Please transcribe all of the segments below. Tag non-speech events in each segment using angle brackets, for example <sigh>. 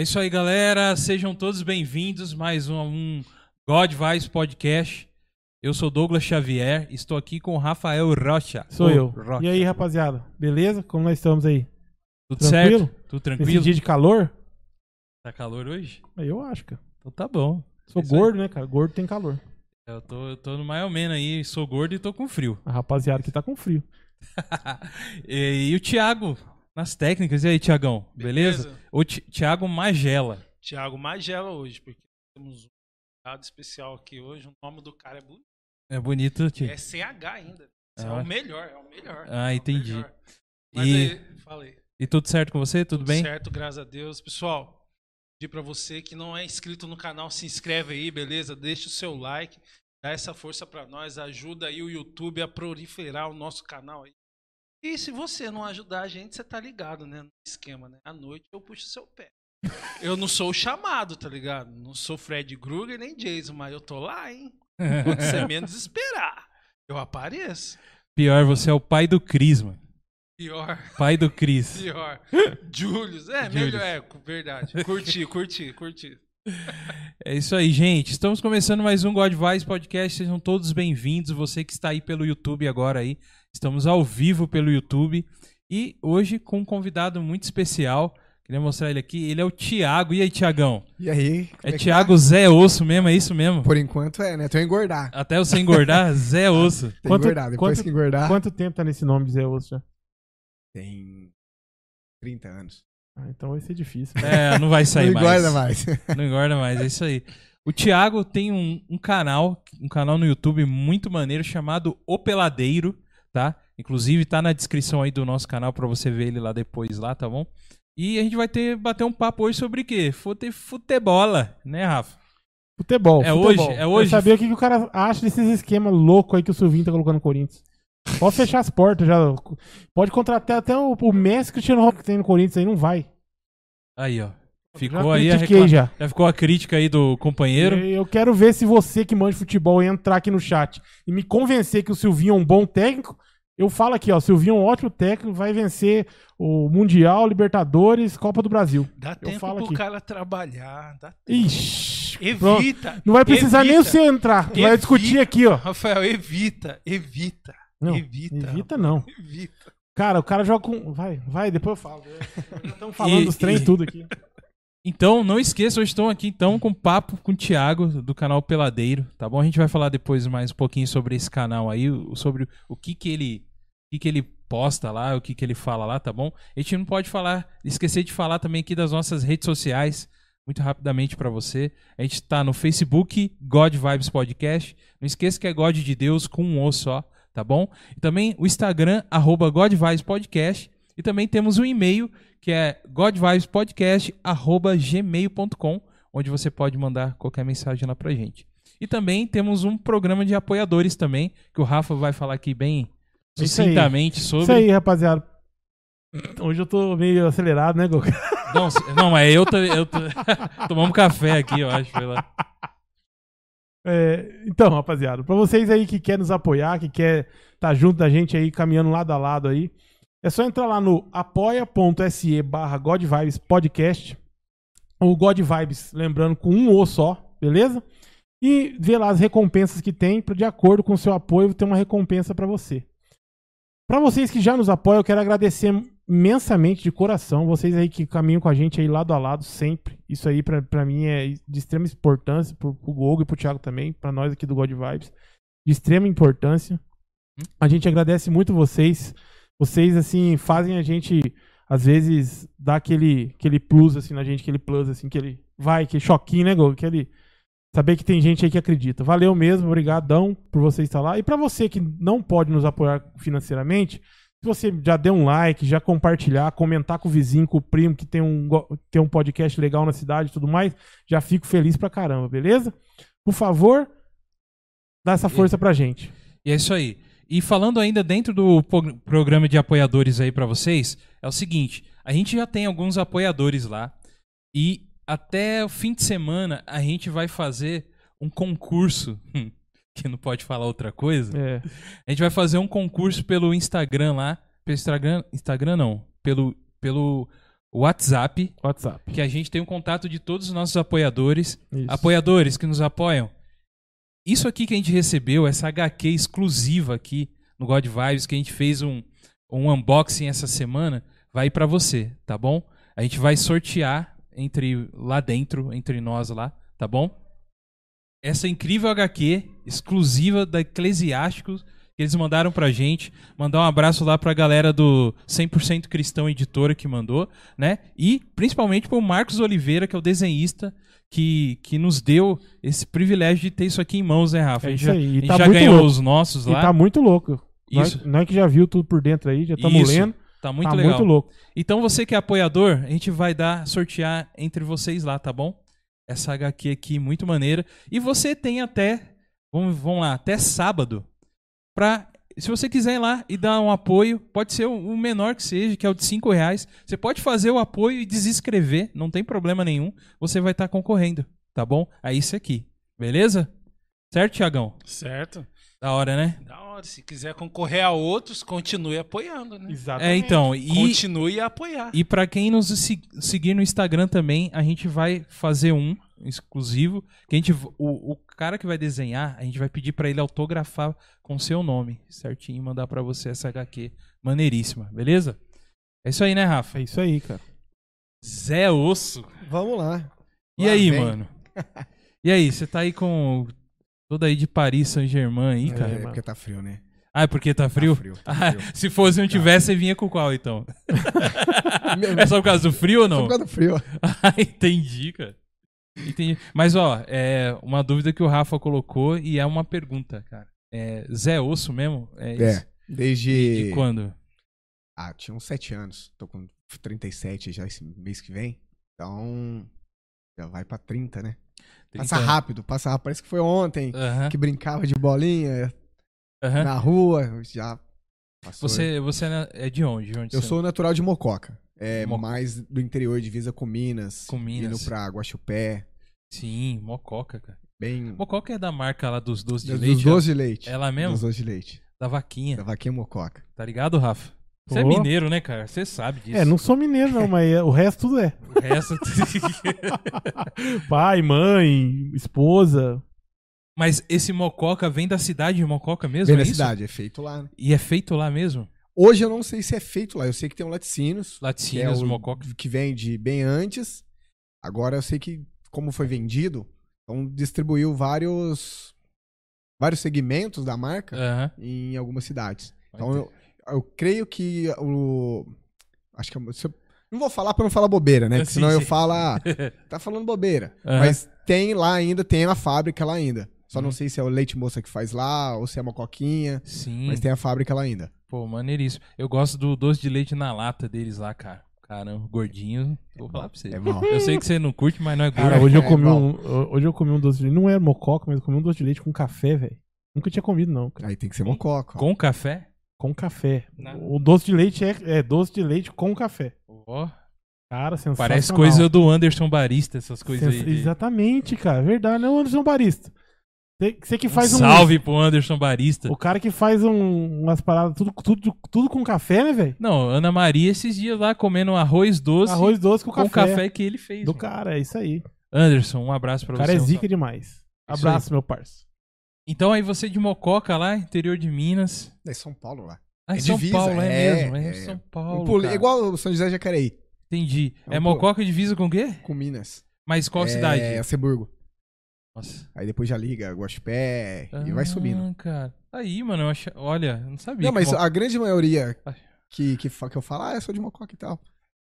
É isso aí, galera. Sejam todos bem-vindos mais um, um God Vibes Podcast. Eu sou Douglas Xavier, estou aqui com o Rafael Rocha. Sou Ô, eu. Rocha. E aí, rapaziada? Beleza? Como nós estamos aí? Tudo tranquilo? certo? Tudo tranquilo? dia de calor? Tá calor hoje? Eu acho, cara. Então tá bom. Sou Isso aí. gordo, né, cara? Gordo tem calor. Eu tô, eu tô no mais ou menos aí, sou gordo e tô com frio. A rapaziada aqui tá com frio. <laughs> e, e o Thiago nas técnicas. E aí, Thiagão? Beleza? O Ti- Thiago Magela. Thiago Magela hoje, porque temos um dado especial aqui hoje. O nome do cara é bonito. É bonito, É Thiago. CH ainda. Esse Ah. É o melhor, é o melhor. Ah, é o entendi. melhor. Mas E- aí, falei. E tudo certo com você? Tudo bem? Certo, graças a Deus. Pessoal, pedir pra você que não é inscrito no canal, se inscreve aí, beleza? Deixa o seu like, dá essa força pra nós, ajuda aí o YouTube a proliferar o nosso canal aí. E se você não ajudar a gente, você tá ligado, né? No esquema, né? À noite eu puxo seu pé. Eu não sou o chamado, tá ligado? Não sou Fred Krueger nem Jason, mas eu tô lá, hein? Quando você menos esperar, eu apareço. Pior, você é o pai do Cris, mano. Pior. Pai do Cris. Pior. Julius. É, Julius. melhor. É, verdade. Curti, curti, curti. É isso aí, gente. Estamos começando mais um God Vibes Podcast. Sejam todos bem-vindos. Você que está aí pelo YouTube agora aí. Estamos ao vivo pelo YouTube. E hoje com um convidado muito especial. Queria mostrar ele aqui. Ele é o Thiago. E aí, Tiagão? E aí? como É que Thiago Zé Osso mesmo, é isso mesmo? tá? Por enquanto é, né? Tô engordar. Até você engordar, <laughs> Zé Osso. Tem que Quanto- engordar. Depois quanto- que engordar, Quanto tempo tá nesse nome, Zé Osso já? tem 30 anos. Ah, então vai ser difícil. É, não vai sair Não mais. engorda mais. <laughs> Não engorda mais, é isso aí. O Thiago tem um, um canal, um canal no YouTube muito maneiro chamado O Peladeiro, tá? Inclusive tá na descrição aí do nosso canal pra você ver ele lá depois lá, tá bom? E a gente vai ter bater um papo hoje sobre o quê? Fute, futebola, né, Rafa? Futebol. É futebol. hoje, é hoje. saber o que, que o cara acha desses esquemas loucos aí que o Silvinho tá colocando no Corinthians. Pode fechar as portas já. Pode contratar até o, o Messi Cristiano Ronaldo que tem no Corinthians aí, não vai. Aí, ó. Ficou já aí a recla- já. já ficou a crítica aí do companheiro. Eu eu quero ver se você que manja de futebol entrar aqui no chat e me convencer que o Silvinho é um bom técnico. Eu falo aqui, ó, o Silvinho é um ótimo técnico, vai vencer o Mundial, Libertadores, Copa do Brasil. Dá Eu tempo falo pro aqui. cara trabalhar. Dá... Ixi, pronto. Evita. não vai precisar nem evita. você entrar, vai Evita. discutir aqui, ó. Rafael, evita, evita. Não, evita. evita não. Evita. Cara, o cara joga com. Vai, vai, depois eu falo. <laughs> Estamos falando E- dos trem e tudo aqui. Então, não esqueça, hoje estão aqui então com papo com o Thiago do canal Peladeiro, tá bom? A gente vai falar depois mais um pouquinho sobre esse canal aí, sobre o que que ele, o que que ele posta lá, o que que ele fala lá, tá bom? A gente não pode falar, esquecer de falar também aqui das nossas redes sociais, muito rapidamente pra você. A gente tá no Facebook, God Vibes Podcast. Não esqueça que é God de Deus com um O só, tá bom? E também o Instagram, arroba God Vibes Podcast. E também temos um e-mail que é godvibespodcast@gmail.com, onde você pode mandar qualquer mensagem lá pra gente. E também temos um programa de apoiadores também, que o Rafa vai falar aqui bem É isso sucintamente sobre. Isso aí, rapaziada. Hoje eu tô meio acelerado, né, Goku? <laughs> Não, não, mas eu tô, eu tô... <laughs> tomamos café aqui, eu acho. É, então, rapaziada, pra vocês aí que quer nos apoiar, que quer estar junto da gente aí, caminhando lado a lado aí, é só entrar lá no apoia.se barra God Vibes Podcast, ou God Vibes, lembrando, com um O só, beleza? E ver lá as recompensas que tem, de acordo com o seu apoio, ter uma recompensa pra você. Pra vocês que já nos apoiam, eu quero agradecer imensamente de coração, vocês aí que caminham com a gente aí lado a lado sempre. Isso aí pra, pra mim é de extrema importância, pro, pro Gogo e pro Thiago também, pra nós aqui do God Vibes, de extrema importância. A gente agradece muito vocês. Vocês, assim, fazem a gente, às vezes, dar aquele, aquele plus, assim, na gente, aquele plus, assim, aquele vai, aquele choquinho, né, Gogo? Aquele saber que tem gente aí que acredita. Valeu mesmo, obrigadão por você estar lá. E pra você que não pode nos apoiar financeiramente, se você já deu um like, já compartilhar, comentar com o vizinho, com o primo que tem um, tem um podcast legal na cidade e tudo mais, já fico feliz pra caramba, beleza? Por favor, dá essa força pra gente. E é isso aí. E falando ainda dentro do pro- programa de apoiadores aí pra vocês, é o seguinte, a gente já tem alguns apoiadores lá e até o fim de semana a gente vai fazer um concurso, que não pode falar outra coisa. É, A gente vai fazer um concurso pelo Instagram lá, pelo Instagram, Instagram não, pelo pelo WhatsApp, WhatsApp. que a gente tem o contato de todos os nossos apoiadores. Isso. Apoiadores que nos apoiam. Isso aqui que a gente recebeu, essa HQ exclusiva aqui no God Vibes, que a gente fez um, um unboxing essa semana, vai para você, tá bom? A gente vai sortear entre lá dentro, entre nós lá, tá bom? Essa incrível HQ exclusiva da Eclesiásticos que eles mandaram pra gente. Mandar um abraço lá pra galera do 100% Cristão Editora que mandou, né? E principalmente pro Marcos Oliveira, que é o desenhista que, que nos deu esse privilégio de ter isso aqui em mãos, né, Rafa? É a gente isso já, aí. E a gente tá já ganhou louco. os nossos E lá. tá muito louco. Isso. nós que já viu tudo por dentro aí, já estamos lendo. Tá muito tá legal. muito louco. Então você que é apoiador, a gente vai dar, sortear entre vocês lá, tá bom? Essa HQ aqui, muito maneira. E você tem até, vamos, vamos lá, até sábado, pra, se você quiser ir lá e dar um apoio, pode ser o menor que seja, que é o de 5 reais. Você pode fazer o apoio e desescrever, não tem problema nenhum. Você vai estar concorrendo, tá bom? A isso aqui, beleza? Certo, Tiagão? Certo? Da hora, né? Da hora. Se quiser concorrer a outros, continue apoiando, né? Exatamente. É, então, e... Continue a apoiar. E pra quem nos se- seguir no Instagram também, a gente vai fazer um exclusivo. Que a gente, o, o cara que vai desenhar, a gente vai pedir pra ele autografar com seu nome, certinho, mandar pra você essa HQ maneiríssima, beleza? É isso aí, né, Rafa? É isso aí, cara. Zé Osso. Vamos lá. E Lá aí, vem. mano? <laughs> E aí, você tá aí com toda aí de Paris Saint-Germain aí, É, cara? É, porque tá frio, né? Ah, é porque tá frio? frio, tá Ah, frio. <laughs> se fosse não tivesse, você vinha com qual, então? <laughs> é só por causa do frio ou Só não? por causa do frio. Ah, entendi, cara. Entendi. Mas, ó, é uma dúvida que o Rafa colocou e é uma pergunta, cara. É Zé Osso mesmo? É? É. Desde. De quando? Ah, tinha uns 7 anos. Tô com 37 já esse mês que vem. Então. Já vai pra 30, né? Passa 30. rápido, passa rápido. Parece que foi ontem Aham, que brincava de bolinha aham. na rua. Já passou. Você, você é é de onde? De onde Eu sou natural de Mococa. É Mo- mais do interior, divisa com Minas. Com Minas. Indo pra Guaxupé. Sim, Mococa, cara. Bem. Mococa é da marca lá dos doces de dos leite? doces de leite. É lá mesmo? Dos doces de leite. Da vaquinha. Da vaquinha Mococa. Tá ligado, Rafa? Você é mineiro, né, cara? Você sabe disso. É, não sou mineiro não, mas é- o resto tudo é. <laughs> O resto... <laughs> <laughs> Pai, mãe, esposa. Mas esse Mococa vem da cidade de Mococa mesmo? Vem é da isso? cidade, é feito lá. né? E é feito lá mesmo? Hoje eu não sei se é feito lá. Eu sei que tem um laticínios. que é Laticínios, o Mococa. que vem de bem antes. Agora eu sei que, como foi vendido, então distribuiu vários vários segmentos da marca Aham. em algumas cidades. Então Entendi. eu, eu creio que o. Acho que. é- eu- não vou falar pra não falar bobeira, né? <laughs> Porque Sim, senão eu sim. falo, ah, <laughs> tá falando bobeira. Aham. Mas tem lá ainda, tem a fábrica lá ainda. Só Uhum. não sei se é o leite moça que faz lá ou se é uma coquinha. Sim. Mas tem a fábrica lá ainda. Pô, maneiríssimo. Eu gosto do doce de leite na lata deles lá, cara. Caramba, gordinho. Vou falar pra você. É bom. Eu sei que você não curte, mas não é gordo. Cara, hoje eu é comi bom. um, hoje eu comi um doce de leite. Não era mococa, mas eu comi um doce de leite com café, velho. Nunca tinha comido não, cara. Aí tem que ser mococa. ó. Com café? Com café. Não. O doce de leite é, é doce de leite com café. Ó, Cara, sensacional. parece coisa do Anderson Barista, essas coisas Sens- aí. de- Exatamente, cara. Verdade. Não, Anderson Barista. Você- Você que faz um. Salve pro Anderson Barista. O cara que faz um- umas paradas, tudo, tudo, tudo com café, né, velho? Não, Ana Maria esses dias lá comendo arroz doce Arroz doce com, com café. café que ele fez. Do mano. cara, é isso aí. Anderson, um abraço pra O cara você. é um zica salve. demais. Isso Abraço, meu parça. Então aí você de Mococa lá, interior de Minas. É São Paulo lá. Ah, em É São divisa, Paulo, é, é, mesmo. É, é. São Um Paulo. cara. Igual o São José de Jacareí, Entendi. É um É. Mococa divisa com o quê? com Minas. Mas qual é, cidade? É Seburgo. Nossa. Aí depois já liga Guaxupé e vai subindo. Ah, cara. Aí, mano, eu acha... olha, eu não sabia. Não, mas Mo- a grande maioria Ai. que, que, que eu falo, ah, eu sou de Mococa e tal,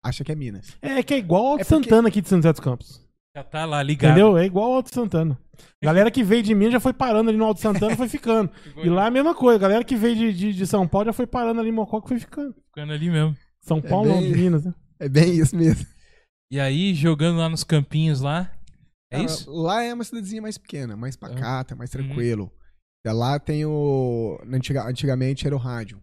acha que é Minas. É que é igual ao Alto É porque- Santana aqui de São José dos Campos. já tá lá ligado. Entendeu? É igual ao Alto Santana. <laughs> Galera que veio de Minas já foi parando ali no Alto Santana e foi ficando. <laughs> E lá é a mesma coisa. Galera que veio de, de, de São Paulo já foi parando ali em Mococa e foi ficando. Ficando ali mesmo. São Paulo não, bem- de Minas, né? <laughs> É bem isso mesmo. E aí, jogando lá nos campinhos lá. É Cara, isso? Lá é uma cidadezinha mais pequena, mais pacata, mais Uhum. tranquilo. E Lá tem o. antiga- antigamente era o rádio.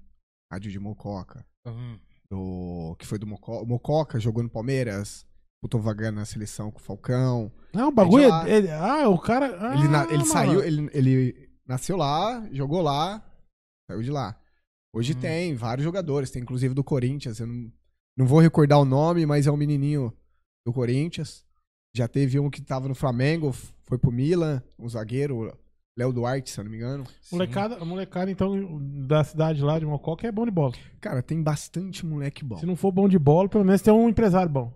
Rádio de Mococa. Hum. Do, que foi do Mococa. Mococa jogou no Palmeiras. Botou vaga na seleção com o Falcão. Não, o bagulho lá. é, é- Ah, o cara. Ah, ele na- ele mano. saiu, ele, ele nasceu lá, jogou lá, saiu de lá. Hoje Hum. tem vários jogadores, tem inclusive do Corinthians. Eu não, Não vou recordar o nome, mas é um menininho do Corinthians. Já teve um que tava no Flamengo, foi pro Milan, um zagueiro, Léo Duarte, se eu não me engano. Molecada, molecada, então, da cidade lá de Mococa é bom de bola. Cara, tem bastante moleque bom. Se não for bom de bola, pelo menos tem um empresário bom.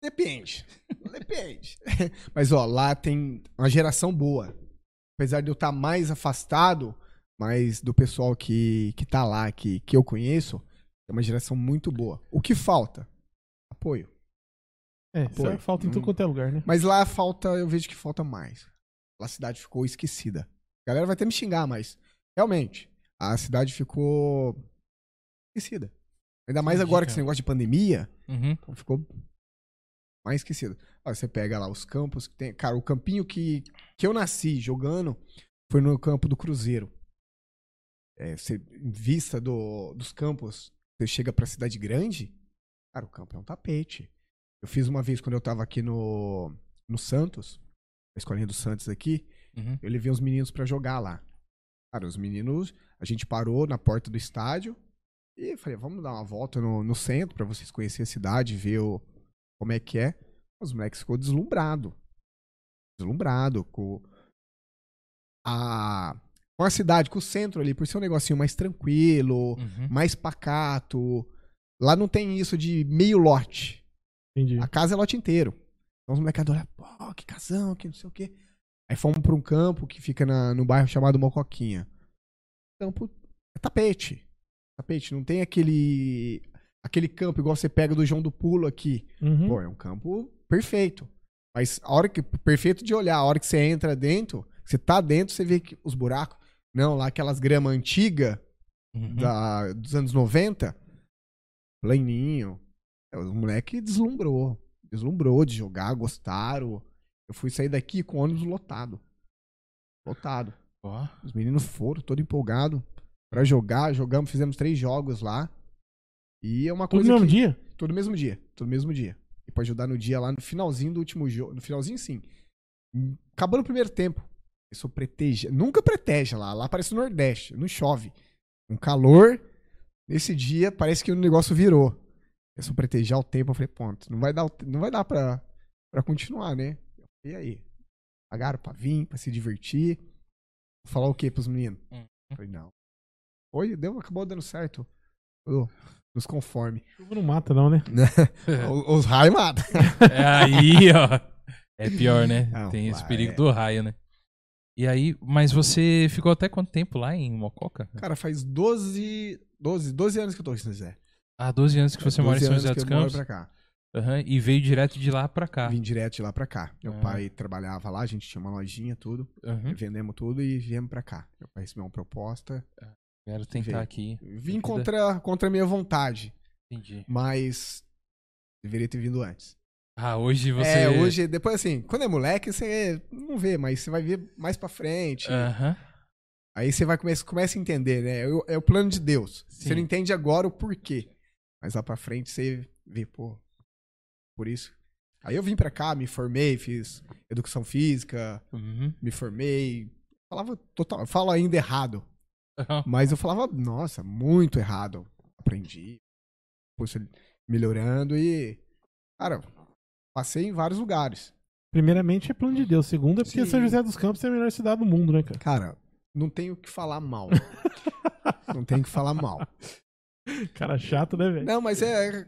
Depende. <laughs> Depende. <laughs> Mas, ó, lá tem uma geração boa. Apesar de eu estar mais afastado, mas do pessoal que, que tá lá, que, que eu conheço, é uma geração muito boa. O que falta? Apoio. É, é falta em tudo Hum. quanto é lugar, né? Mas lá falta, eu vejo que falta mais. A cidade ficou esquecida. A galera vai até me xingar, mas realmente, a cidade ficou esquecida. Ainda mais Entendi, agora que cara. esse negócio de pandemia, Uhum. então ficou mais esquecido. Ó, você pega lá os campos que tem. Cara, o campinho que, que eu nasci jogando foi no campo do Cruzeiro. É, você, em vista do, dos campos, você chega pra cidade grande, cara, o campo é um tapete. Eu fiz uma vez quando eu tava aqui no, no Santos, na escolinha do Santos aqui, Uhum. eu levei os meninos pra jogar lá. Cara, os meninos, a gente parou na porta do estádio e falei, vamos dar uma volta no, no centro pra vocês conhecerem a cidade, ver o, como é que é. Os moleques ficou deslumbrado. Deslumbrado com a com a cidade, com o centro ali, por ser um negocinho mais tranquilo, Uhum. mais pacato. Lá não tem isso de meio lote. Entendi. A casa é lote inteiro. Então os molecados olham, pô, que casão, que não sei o quê. Aí fomos pra um campo que fica na, no bairro chamado Mocoquinha. Campo é tapete. Tapete, não tem aquele aquele campo igual você pega do João do Pulo aqui. Uhum. Pô, é um campo perfeito. Mas a hora que perfeito de olhar, a hora que você entra dentro, você tá dentro, você vê que os buracos, não, lá aquelas grama antiga Uhum. da, dos anos 90, planinho. É, O moleque deslumbrou. Deslumbrou de jogar, gostaram. Eu fui sair daqui com o ônibus lotado. Lotado. Ó. Os meninos foram, todo empolgado pra jogar. Jogamos, fizemos três jogos lá. E é uma coisa no mesmo que... dia? Todo mesmo dia. Todo mesmo dia. E pode ajudar no dia lá no finalzinho do último jogo. No finalzinho, sim. Acabou no primeiro tempo. Isso protege. Nunca protege lá. Lá parece o Nordeste. Não chove. Um calor. Nesse dia, parece que o negócio virou. Eu só proteger o tempo. Eu falei, ponto. Não vai dar, não vai dar pra, pra continuar, né? E aí? Pagaram pra vir, pra se divertir. Falar o quê pros meninos? Hum. Falei, não. Foi, deu, acabou dando certo. Nos conforme. Chuva não mata, não, né? <laughs> Os raios matam. <laughs> É aí, ó. É pior, né? Não, Tem esse perigo é- do raio, né? E aí, mas você ficou até quanto tempo lá em Mococa? Cara, faz 12, 12, 12 anos que eu tô aqui em São Ah, 12 anos que você mora em 12 São José dos eu moro Campos. pra cá. Aham, E veio direto de lá pra cá. Vim direto de lá pra cá. Meu Ah. pai trabalhava lá, a gente tinha uma lojinha, tudo. Aham. Vendemos tudo e viemos pra cá. Meu pai recebeu uma proposta. Quero tentar Veio. aqui. Vim contra, contra a minha vontade, Entendi. mas deveria ter vindo antes. Ah, hoje você. É, hoje, depois assim, quando é moleque, você não vê, mas você vai ver mais pra frente. Aham. Aí você vai começa, começa a entender, né? É o, é o plano de Deus. Sim. Você não entende agora o porquê. Mas lá pra frente você vê, pô, por isso. Aí eu vim pra cá, me formei, fiz educação física, Uhum. me formei. Falava total, falo ainda errado, Aham. mas eu falava, nossa, muito errado. Aprendi, fui melhorando e, cara, passei em vários lugares. Primeiramente é plano de Deus. Segundo é porque Sim. São José dos Campos é a melhor cidade do mundo, né, cara? Cara, não tenho o que falar mal. <laughs> não tenho o que falar mal. <laughs> Cara chato, né, velho? Não, mas é.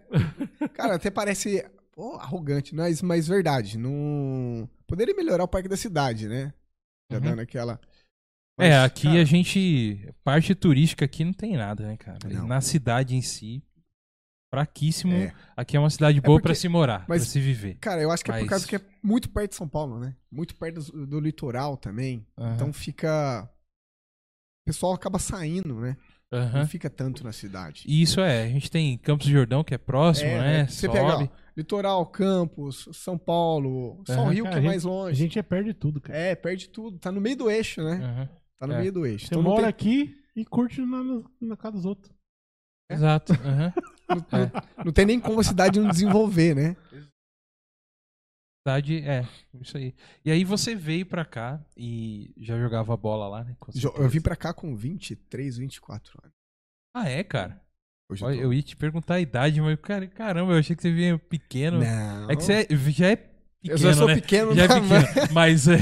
Cara, até parece pô, arrogante, mas, mas verdade. Não. Poderia melhorar o parque da cidade, né? Já Uhum. dando aquela. É, Mas, aqui cara, a gente. Parte turística aqui não tem nada, né, cara? Não. Na cidade em si, fraquíssimo. É. Aqui é uma cidade boa porque- pra se morar, mas- pra se viver. Cara, eu acho que é Mas- por causa que é muito perto de São Paulo, né? Muito perto do, do litoral também. Aham. Então fica. O pessoal acaba saindo, né? Aham. Não fica tanto na cidade. E isso é, a gente tem Campos do Jordão, que é próximo, É, né? né? Você Sobe. pega, ó, litoral, Campos, São Paulo, só o Aham. Rio Cara, que é a mais A longe. gente é perto de tudo, cara. É, perde tudo. Tá no meio do eixo, né? Aham. Tá no É. meio do eixo. Você Então não mora tem- aqui e curte na, na, casa dos outros. É. Exato. <laughs> aham. Não tem nem como a cidade não desenvolver, né? Cidade, é, isso aí. E aí você veio pra cá e já jogava bola lá, né? Eu vim pra cá com 23, 24 anos. Ah, é, cara? Hoje Olha, tô- eu ia te perguntar a idade, mas cara, caramba, eu achei que você vinha pequeno. Não. É que você é- já é pequeno, Eu já sou né? pequeno, Já é pequeno, <laughs> mas... é,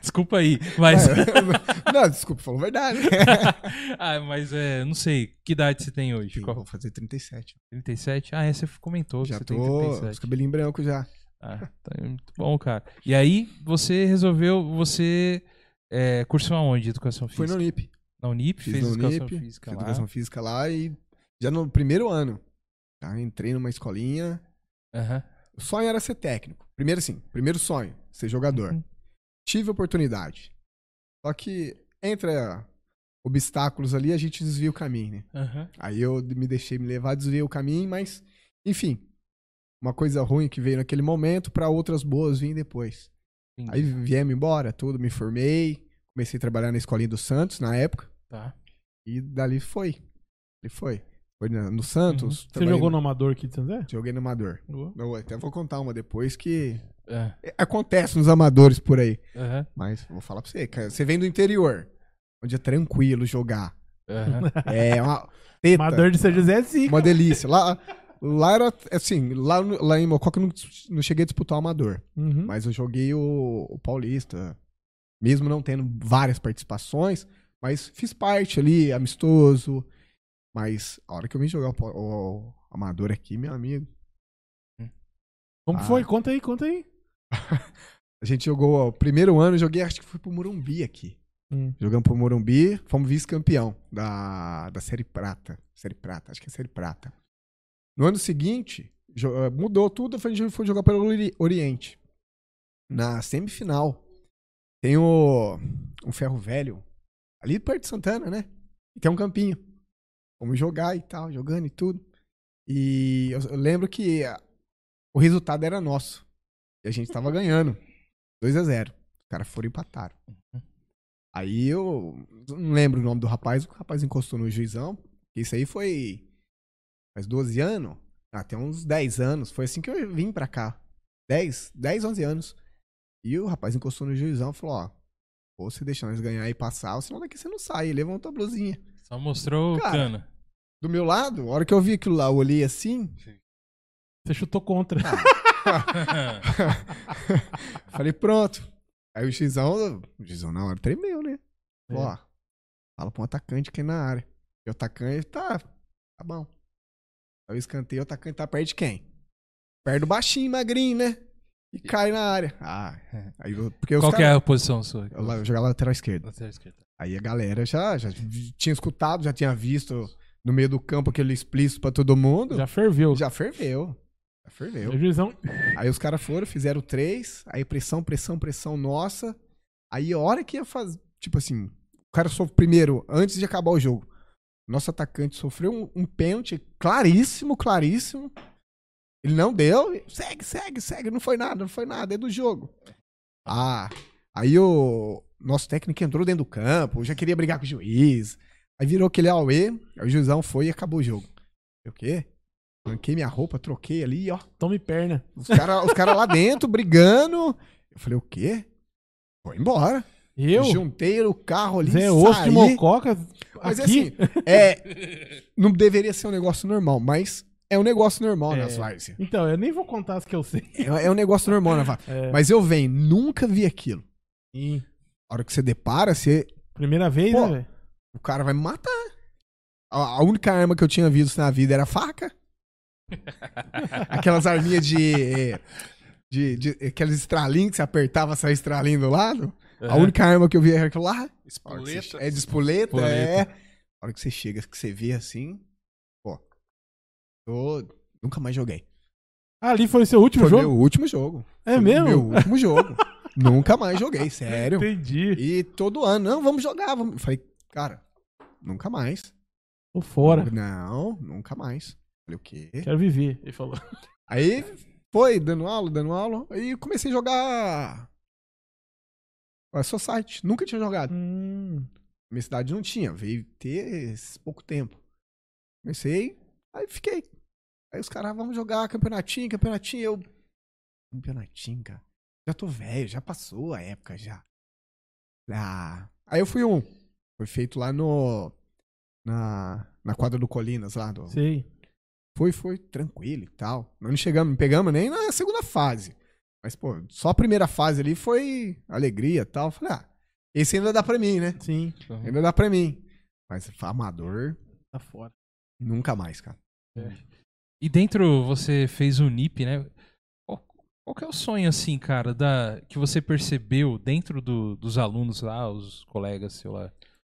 desculpa aí, mas... <laughs> Não, desculpa, falou verdade. <laughs> ah, mas é, não sei, que idade você tem hoje? Qual? vou fazer 37. 37? Ah, é, você comentou que Já você tô tem com 37. os cabelinhos brancos já. Ah, tá muito bom, cara. E aí, você resolveu, você é, cursou aonde? Educação física? no Unip. Na Unip, Fiz fez educação Unip, física fiz lá. educação física lá e já no primeiro ano, tá? Entrei numa escolinha. Aham. O sonho era ser técnico. Primeiro assim, primeiro sonho, ser jogador. Uhum. Tive oportunidade. Só que entre ah, obstáculos ali, a gente desvia o caminho, né? Aham. Aí eu me deixei me levar, desviei o caminho, mas, enfim, uma coisa ruim que veio naquele momento, pra outras boas vir depois. Entendi. Aí viemos embora, tudo, me formei, comecei a trabalhar na escolinha do Santos na época, Tá. e dali foi. Ele foi. Foi no Santos. Você trabalhei jogou no... Amador aqui de José? Joguei no Amador. Eu até vou contar uma depois que É. é, acontece nos amadores por aí. Aham. Mas vou falar pra você, cara. Você vem do interior, onde é tranquilo jogar. Aham. É uma teta, Amador de São José é zica. uma delícia. Lá, lá era assim, lá, lá em Mococa eu não, não cheguei a disputar o amador. Uhum. Mas eu joguei o, o Paulista, mesmo não tendo várias participações, mas fiz parte ali, amistoso. Mas a hora que eu vim jogar o, o amador aqui, meu amigo, Como Ah. foi? Conta aí, conta aí. <laughs> a gente jogou ó, o primeiro ano, eu joguei, acho que foi pro Morumbi aqui. Hum. Jogamos pro Morumbi, fomos vice-campeão da, da Série Prata. Série Prata, acho que é Série Prata. No ano seguinte, eh, mudou tudo, a gente foi jogar pelo Ori- Oriente. Na semifinal, tem o um ferro velho, ali perto de Santana, né? E tem um campinho. Fomos jogar e tal, jogando e tudo. E eu, eu lembro que ah, o resultado era nosso. E a gente tava ganhando. 2 a 0 Os caras foram e empataram. Aí eu não lembro o nome do rapaz, o rapaz encostou no juizão. Isso aí foi faz 12 anos, até uns 10 anos. Foi assim que eu vim pra cá. 10, 10, 11 anos. E o rapaz encostou no juizão e falou: Ó, ou você deixa nós ganhar e passar, ou senão daqui você não sai. Ele levantou a blusinha. Só mostrou o Cara, cano. Do meu lado, a hora que eu vi aquilo lá, eu olhei assim, Você chutou contra. <laughs> falei: Pronto. Aí o juizão, o juizão na hora tremeu, né? É. Ó, fala pra um atacante aqui na área. E o atacante tá. Tá bom. Aí o escanteio, o atacante tá perto de quem? Perto do baixinho, magrinho, né? E cai na área. Ah, <laughs> aí eu, porque os Qual que é a posição sua? eu jogava lateral esquerdo. Lateral esquerda. Aí a galera já, já tinha escutado, já tinha visto no meio do campo aquele explícito pra todo mundo. Já ferveu. Já ferveu. Já ferveu. O juizão. Aí os caras foram, fizeram três, aí pressão, pressão, pressão nossa. Aí a hora que ia fazer, tipo assim, o cara sofreu primeiro, antes de acabar o jogo. Nosso atacante sofreu um, um pênalti claríssimo, claríssimo. Ele não deu, segue, segue, segue, não foi nada, não foi nada, é do jogo. Ah, aí o nosso técnico entrou dentro do campo, já queria brigar com o juiz. Aí virou aquele auê, aí o juizão foi e acabou o jogo. O quê? Arranquei minha roupa, troquei ali, ó. Tome perna. Os caras os cara lá dentro brigando. Eu falei, o quê? Vou embora. Eu? Juntei o carro ali, Zé Osso de saí. Mococa. <laughs> Mas aqui? assim, é, não deveria ser um negócio normal, mas é um negócio normal É. nas várzeas. Então, eu nem vou contar as que eu sei. É, é um negócio normal na. <laughs> É. Mas eu venho, nunca vi aquilo. Sim. A hora que você depara, você, Primeira vez, Pô. né, velho? o cara vai me matar. A, a única arma que eu tinha visto na vida era a faca. <laughs> Aquelas arminhas de, de, de. Aqueles estralinhos que você apertava, saia estralinho do lado. A única arma que eu vi era aquilo lá. Espoleta. É de espoleta, Espoleta. é. A hora que você chega, que você vê assim. Pô. Tô... Nunca mais joguei. Ah, ali foi o seu último Foi jogo? meu último jogo. É Foi mesmo? Meu último jogo. <laughs> nunca mais joguei, sério. Entendi. E todo ano, não, vamos jogar. Vamos... Eu Falei, cara, nunca mais. Tô fora. Não, nunca mais. Falei, o quê? Quero viver. Ele falou. Aí foi, dando aula, dando aula. Aí comecei a jogar. A Society. Nunca tinha jogado. Hum, Minha cidade não tinha, veio ter pouco tempo. Comecei, aí fiquei. Aí os caras, "Ah, vamos jogar campeonatinho, campeonatinho. Eu. Campeonatinho, cara. Já tô velho, já passou a época já. Ah. Aí eu fui um. Foi feito lá no. na, na quadra do Colinas lá. Do... Sei. Foi, foi tranquilo e tal. Nós não chegamos, não pegamos nem na segunda fase. Mas, pô, só a primeira fase ali foi alegria e tal. Falei, ah, esse ainda dá pra mim, né? Sim. Ainda dá pra mim. Mas amador, Tá fora. nunca mais, cara. E dentro você fez o NIP, né? Qual, qual que é o sonho, assim, cara, da, que você percebeu dentro do- dos alunos lá, os colegas, sei lá,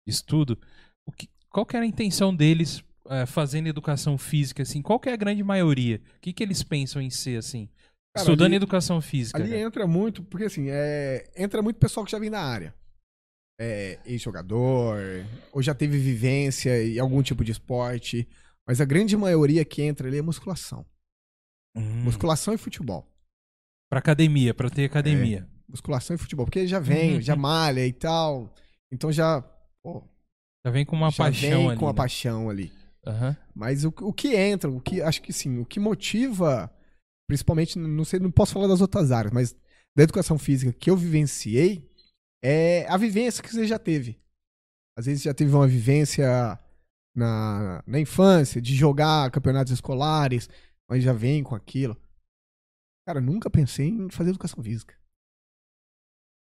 de estudo? O que, qual que era a intenção deles eh, fazendo educação física, assim? Qual que é a grande maioria? O que, que eles pensam em ser, assim? Cara, Estudando ali- educação física. Ali cara. entra muito, porque assim, é, entra muito pessoal que já vem da área. É, ex-jogador, ou já teve vivência em algum tipo de esporte. Mas a grande maioria que entra ali é musculação. Hum, Musculação e futebol. Pra academia, pra ter academia. Musculação e futebol. Porque já vem, Uhum. já malha e tal. Então já. pô, Já vem com uma já paixão vem ali. com uma né? paixão ali. Aham. Mas o, o que entra, o que acho que sim, o que motiva, principalmente, não sei, não posso falar das outras áreas, mas da educação física que eu vivenciei é a vivência que você já teve. Às vezes já teve uma vivência na, na infância de jogar campeonatos escolares, mas já vem com aquilo. Cara, nunca pensei em fazer educação física.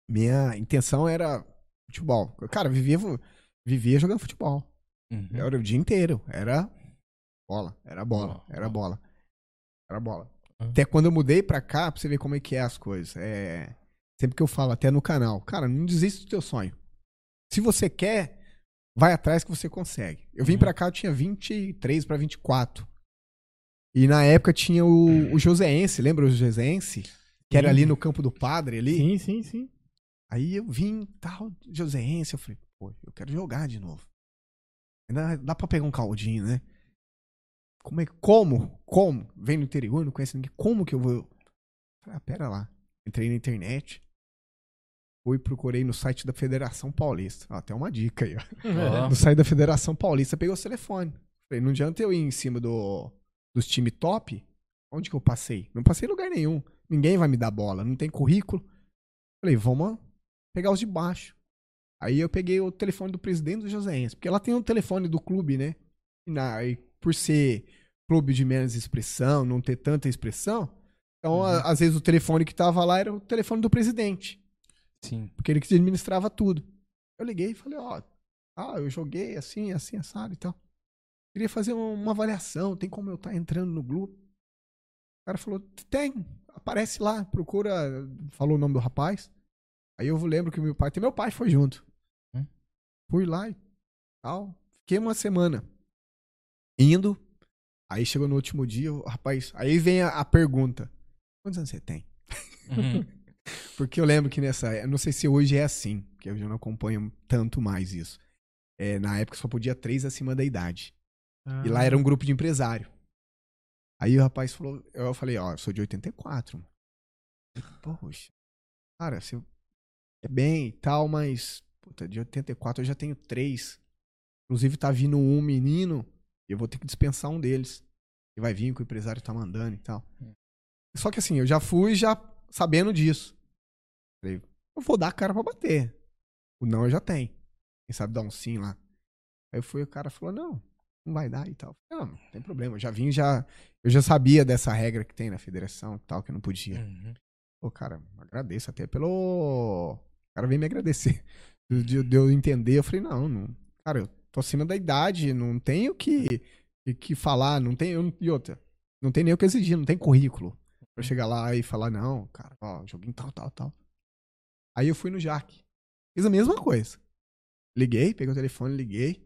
Minha intenção era futebol. Cara, vivia, vivia jogando futebol. Uhum. Era o dia inteiro. Era bola. Era bola. Bola, Era bola. Era bola. Uhum. Até quando eu mudei pra cá, pra você ver como é que é as coisas. É... Sempre que eu falo, até no canal, cara, não desista do teu sonho. Se você quer, vai atrás que você consegue. Eu vim Uhum. pra cá, eu tinha 23 pra 24. E na época tinha o, o Joséense, lembra o Joséense? Que era ali no campo do padre ali. Sim, sim, sim. Aí eu vim, tal, Joséense, eu falei, pô, eu quero jogar de novo. Ainda dá pra pegar um caldinho, né? Como é como? Como? Vem no interior, não conhece ninguém. Como que eu vou? Falei, ah, pera lá. Entrei na internet. Fui, procurei no site da Federação Paulista. Ó, até uma dica aí, ó. Ó. No site da Federação Paulista, peguei o telefone. Falei, não adianta eu ir em cima do, dos times top. Onde que eu passei? Não passei em lugar nenhum. Ninguém vai me dar bola, não tem currículo. Falei, vamos pegar os de baixo. Aí eu peguei o telefone do presidente do Joséense, porque ela tem o telefone do clube, né? E, na, e por ser clube de menos expressão, não ter tanta expressão, então a- às vezes o telefone que tava lá era o telefone do presidente, Sim. porque ele que administrava tudo. Eu liguei e falei, ó, ah, eu joguei assim, assim, assado e tal. Queria fazer um- uma avaliação, tem como eu estar entrando no grupo? O cara falou, tem, aparece lá, procura, falou o nome do rapaz. Aí eu lembro que meu pai, até meu pai foi junto. Hum. Fui lá e tal. Fiquei uma semana indo. Aí chegou no último dia, o rapaz. Aí vem a, a pergunta: quantos anos você tem? Uhum. <laughs> Porque eu lembro que nessa. Eu não sei se hoje é assim, porque eu já não acompanho tanto mais isso. É, na época só podia três acima da idade. E lá era um grupo de empresário. Aí o rapaz falou, eu falei, ó, eu sou de 84. Poxa, cara, você é bem e tal, mas, puta, de 84 eu já tenho três. Inclusive tá vindo um menino eu vou ter que dispensar um deles. E vai vir que o empresário tá mandando e tal. Só que assim, eu já fui já sabendo disso. Falei, eu vou dar a cara pra bater. O não eu já tenho. Quem sabe dar um sim lá. Aí foi o cara falou, não, não vai dar e tal. Não, não tem problema. Eu já vim, já. Eu já sabia dessa regra que tem na federação e tal, que eu não podia. Uhum. Pô, cara, agradeço até pelo. O cara veio me agradecer. <laughs> De, de- de eu entender, eu falei, não, não. Cara, eu tô acima da idade, não tenho que, que, falar, não tenho. E outra, não tem nem o que exigir, não tem currículo. Pra chegar lá e falar, não, cara, ó, joguinho tal, tal, tal. Aí eu fui no Jack. Fiz a mesma coisa. Liguei, peguei o telefone, liguei.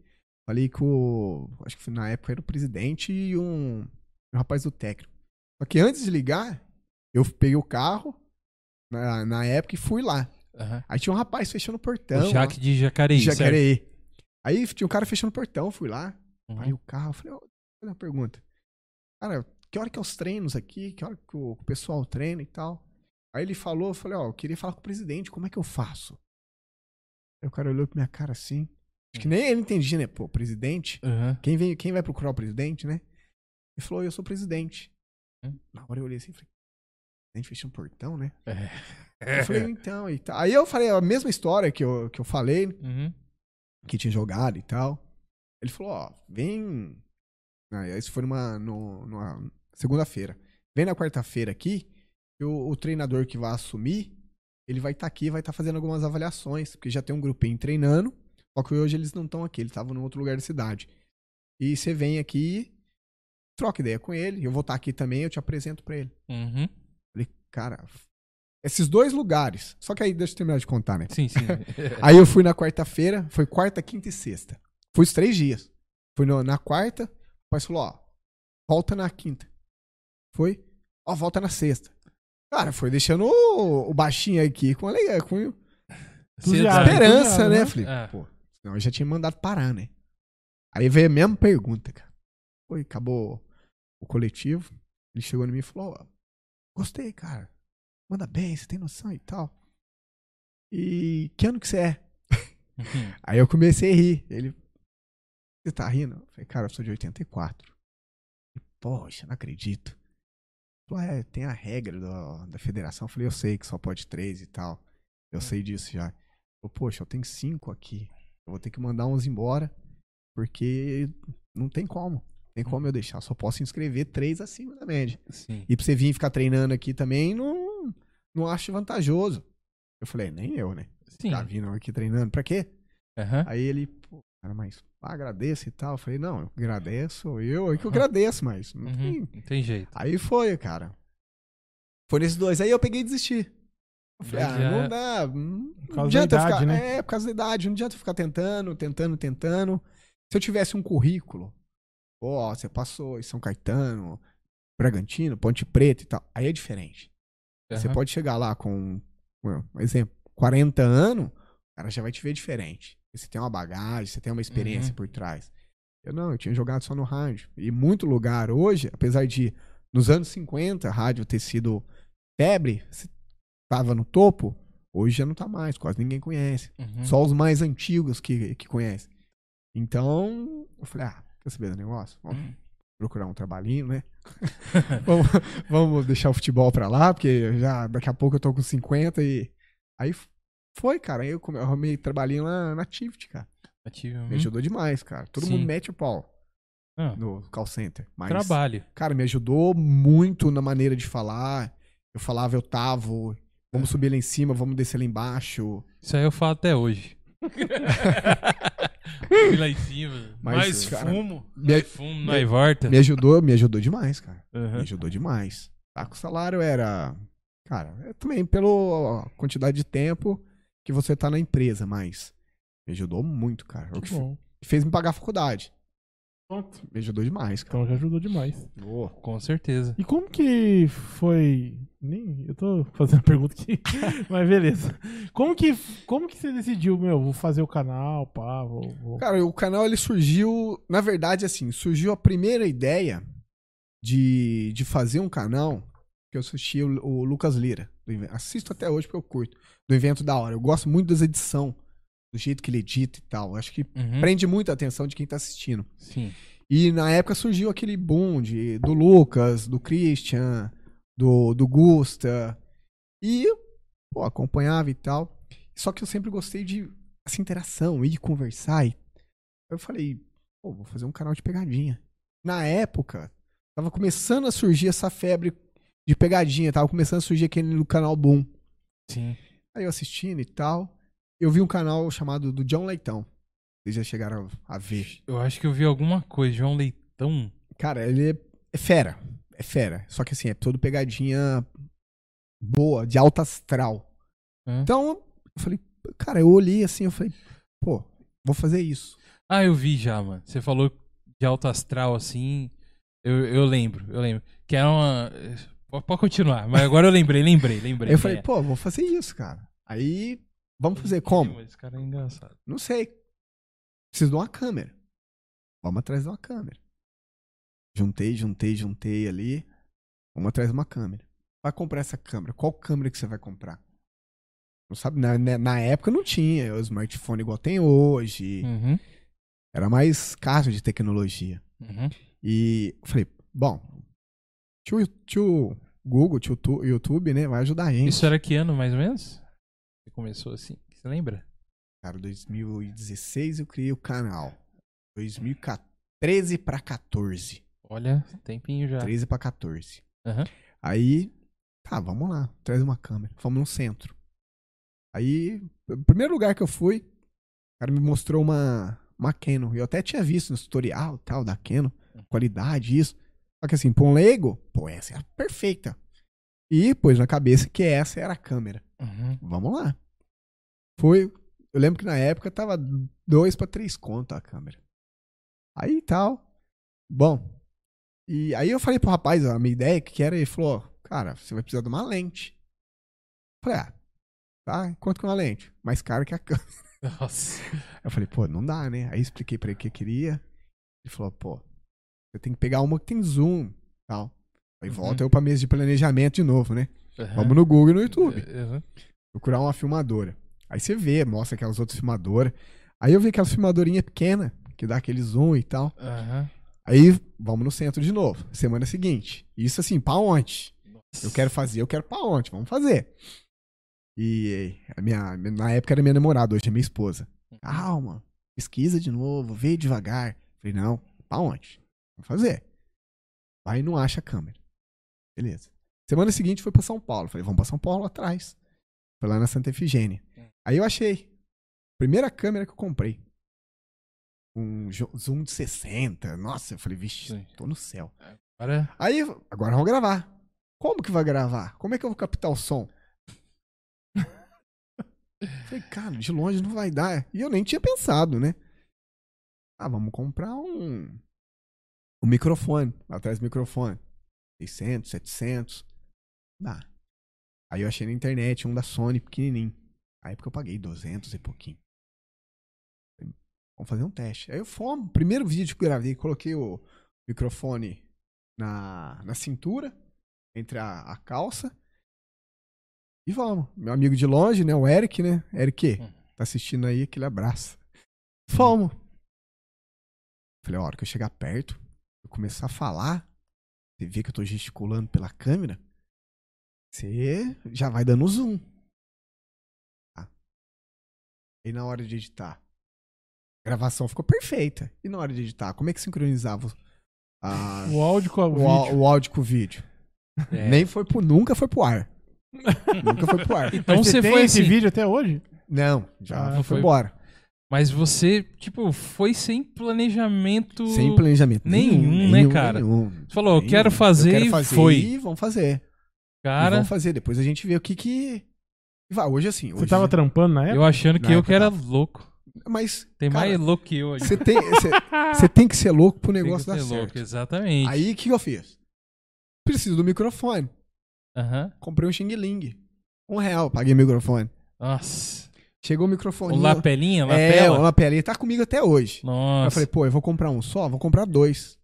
Falei com o. Acho que na época era o presidente e um, um rapaz do técnico. Só que antes de ligar, eu peguei o carro na, na época e fui lá. Aham. Aí tinha um rapaz fechando o portão. o Jaque de Jacareí? Jacareí. Aí tinha um cara fechando o portão, fui lá. Uhum. Aí o carro, eu falei, fazer uma pergunta. Cara, que hora que é os treinos aqui? Que hora que o, pessoal treina e tal? Aí ele falou, eu falei, ó, eu queria falar com o presidente, como é que eu faço? Aí o cara olhou pra minha cara assim. Acho que nem ele entendia, né? Pô, presidente. Aham. Quem, vem, quem vai procurar o presidente, né? Ele falou, eu sou presidente. Hum. Na hora eu olhei assim e falei, presidente fechando o portão, né? É. Eu falei, então, e tal. Aí eu falei a mesma história que eu, que eu falei, Uhum. Que tinha jogado e tal. Ele falou, ó, vem. Ah, isso foi numa, numa segunda-feira. Vem na quarta-feira aqui, que o, treinador que vai assumir, ele vai estar aqui e vai estar fazendo algumas avaliações, porque já tem um grupinho treinando, só que hoje eles não estão aqui, eles estavam em outro lugar da cidade. E você vem aqui, troca ideia com ele, eu vou estar aqui também, eu te apresento pra ele. Uhum. Falei, cara, esses dois lugares. Só que aí, deixa eu terminar de contar, né? Sim, sim. <laughs> Aí eu fui na quarta-feira, foi quarta, quinta e sexta. Fui os três dias. Fui no- na quarta, o pai falou, ó, volta na quinta. Foi, ó, volta na sexta. Cara, foi deixando o, o baixinho aqui com, alegria, com Entusiasmo. esperança, né? né? Falei, É. pô, senão eu já tinha mandado parar, né? Aí veio a mesma pergunta, cara. Foi, acabou o coletivo. Ele chegou em mim e falou, ó, gostei, cara. Manda bem, você tem noção e tal. E que ano que você é? Uhum. <laughs> Aí eu comecei a rir. Ele, você tá rindo? Eu falei, cara, eu sou de 84. Ele, Poxa, não acredito. Falou, é, tem a regra da, da federação. Eu falei, eu sei que só pode três e tal. Eu sei disso já. Falou, poxa, eu tenho cinco aqui. Eu vou ter que mandar uns embora, porque não tem como. Tem como eu deixar. Só posso inscrever três acima da média. Sim. E pra você vir ficar treinando aqui também, não, não acho vantajoso. Eu falei, nem eu, né? Sim. Tá vindo aqui treinando, pra quê? Aham. Aí ele, pô, cara, mas agradeço e tal. Eu falei, não, eu agradeço, eu, é que eu agradeço, mas não Uhum. tem. Não tem jeito. Aí foi, cara. Foi nesses dois. Aí eu peguei e desisti. Eu falei, ah, não dá. Não causa da adianta eu idade, ficar. né? É, por causa da idade. Não adianta eu ficar tentando, tentando, tentando. Se eu tivesse um currículo, ó, você passou em São Caetano, Bragantino, Ponte Preta e tal. Aí é diferente. Você Aham. pode chegar lá com, um exemplo, 40 anos, o cara já vai te ver diferente. Você tem uma bagagem, você tem uma experiência Uhum. por trás. Eu não, eu tinha jogado só no rádio. E muito lugar hoje, apesar de nos anos 50 rádio ter sido febre, você tava no topo, hoje já não tá mais, quase ninguém conhece. Uhum. Só os mais antigos que, que conhecem. Então, eu falei, ah, quer saber do negócio? Vamos Uhum. procurar um trabalhinho, né? <laughs> vamos, vamos deixar o futebol pra lá, porque já daqui a pouco eu tô com 50 e. Aí foi, cara. Aí eu arrumei trabalhinho lá na Tift, cara. Me ajudou demais, cara. Todo Sim. mundo mete o pau Ah, no call center. Mas, Trabalho. cara, me ajudou muito na maneira de falar. Eu falava, eu tava, vamos subir lá em cima, vamos descer lá embaixo. Isso aí eu falo até hoje. <laughs> Fui lá em cima. Mas, Mais cara, fumo. me, Nós fumo, nós volta. me ajudou, me ajudou demais, cara. Me Aham. ajudou demais. Tá? O salário era. Cara, é também pela quantidade de tempo que você tá na empresa, mas me ajudou muito, cara. É O que Que bom. fe- fez me pagar a faculdade. Pronto. Me ajudou demais, cara. Então já ajudou demais. Ô, Com certeza. E como que foi. Nem. Eu tô fazendo pergunta aqui. <laughs> mas beleza. Como que, como que você decidiu, meu, vou fazer o canal, pá, vou. vou- Cara, o canal ele surgiu. Na verdade, assim, surgiu a primeira ideia de, de fazer um canal que eu assisti o, o Lucas Lira. do Assisto até hoje porque eu curto. Do evento da hora. Eu gosto muito das edições, do jeito que ele edita e tal. Acho que Uhum. prende muito a atenção de quem tá assistindo. Sim. E na época surgiu aquele boom de, do Lucas, do Christian, do, do Gusta. E, pô, acompanhava e tal. Só que eu sempre gostei de essa interação, ir conversar. E eu falei, pô, vou fazer um canal de pegadinha. Na época, tava começando a surgir essa febre de pegadinha, tava começando a surgir aquele no canal Boom. Sim. Aí eu assistindo e tal, eu vi um canal chamado do John Leitão. Vocês já chegaram a ver. Eu acho que eu vi alguma coisa. João Leitão. Cara, ele é, é fera. É fera. Só que assim, é todo pegadinha boa, de alta astral. Hã? Então, eu falei, cara, eu olhei assim, eu falei, pô, vou fazer isso. Ah, eu vi já, mano. Você falou de alto astral assim. Eu, eu lembro, eu lembro. Que era uma. Pode pode continuar, mas agora eu lembrei, lembrei, lembrei. Eu falei, É. pô, vou fazer isso, cara. Aí, vamos fazer como? mas Esse cara é engraçado. Não sei. Preciso de uma câmera. Vamos atrás de uma câmera. Juntei, juntei, juntei ali. Vamos atrás de uma câmera. Vai comprar essa câmera. Qual câmera que você vai comprar? Não sabe, na, na- na época não tinha o smartphone igual tem hoje. Uhum. Era mais caro de tecnologia. Uhum. E eu falei, bom, tio, tio Google, tio tu- YouTube, né, vai ajudar a gente. Isso era que ano, mais ou menos? Você começou assim? Você lembra? Cara, 2016 eu criei o canal. 2013 pra 14. Olha, tempinho já. 13 pra 14. Aham. Aí, tá, vamos lá, traz uma câmera. Fomos no centro. Aí, o primeiro lugar que eu fui, o cara me mostrou uma, uma Canon. Eu até tinha visto no tutorial tal da Canon, qualidade, isso. Só que assim, pra um leigo, pô, essa é a perfeita. E pôs na cabeça que essa era a câmera. Uhum. Vamos lá. Foi. Eu lembro que na época tava dois pra três conto a câmera. Aí tal. Bom. E aí eu falei pro rapaz a minha ideia que era, ele falou, cara, você vai precisar de uma lente. Eu falei, ah, tá, quanto que é uma lente? Mais caro que a câmera. <laughs> Nossa. Eu falei, pô, não dá, né? Aí expliquei pra ele o que eu queria. Ele falou, pô, você tem que pegar uma que tem zoom tal. Aí Uhum. volta eu pra mesa de planejamento de novo, né? Aham. Vamos no Google e no YouTube Aham. procurar uma filmadora. Aí você vê, mostra aquelas outras filmadoras. Aí eu vi aquela filmadorinha pequena, que dá aquele zoom e tal. Aham. Aí vamos no centro de novo, semana seguinte. Isso assim, pra onde? Eu quero fazer, eu quero pra onde? Vamos fazer. E a minha, na época era minha namorada, hoje é minha esposa. Calma, pesquisa de novo, vê devagar. Falei, não, pra onde? Vamos fazer. Vai e não acha a câmera. Beleza. Semana seguinte foi pra São Paulo. Falei, vamos pra São Paulo atrás. Foi lá na Santa Efigênia. Aí eu achei. Primeira câmera que eu comprei. Um zoom de 60. Nossa, eu falei, vixe, tô no céu. Agora. Aí, agora vamos gravar. Como que vai gravar? Como é que eu vou captar o som? <laughs> Falei, cara, de longe não vai dar. E eu nem tinha pensado, né? Ah, vamos comprar um, um microfone. Lá atrás microfone. 600, 700. Dá. Aí eu achei na internet um da Sony pequenininho. Na época eu paguei 200 e pouquinho. Vamos fazer um teste. Aí eu fomos. Primeiro vídeo que eu gravei, coloquei o microfone na, na cintura, entre a, a calça. E vamos. Meu amigo de longe, né? O Eric, né? Eric, Hum. tá assistindo aí, aquele abraço. Fomos. Falei, a hora que eu chegar perto, eu começar a falar, você vê que eu tô gesticulando pela câmera, você já vai dando zoom. Tá. E na hora de editar? A gravação ficou perfeita. E na hora de editar, como é que sincronizava a- O áudio com o, vídeo. o áudio com o vídeo? É. Nem foi pro, nunca foi pro ar. <laughs> nunca foi pro ar. Então Mas você tem foi esse assim. vídeo até hoje? Não, já Ah, foi foi- embora. Mas você, tipo, foi sem planejamento. Sem planejamento. Nenhum, né, cara? nenhum. Você falou, eu Nenhum. quero fazer, Eu quero e fazer foi. E vamos fazer. E Cara, vamos fazer. Depois a gente vê o que que... Vai, hoje assim... Você Hoje... tava trampando na época? eu achando que Na eu que era época louco. Mas, Tem cara, mais louco que eu. Você tem, você, <laughs> você tem que ser louco pro Tem que negócio ser dar louco, certo. exatamente. Aí, o que eu fiz? Preciso do microfone. Aham. Comprei um Xing Ling. Um real, paguei o microfone. Nossa. Chegou o microfone. O lapelinha, É, lapela? o lapelinha tá comigo até hoje. Nossa. eu falei, pô, eu vou comprar um só? Vou comprar dois.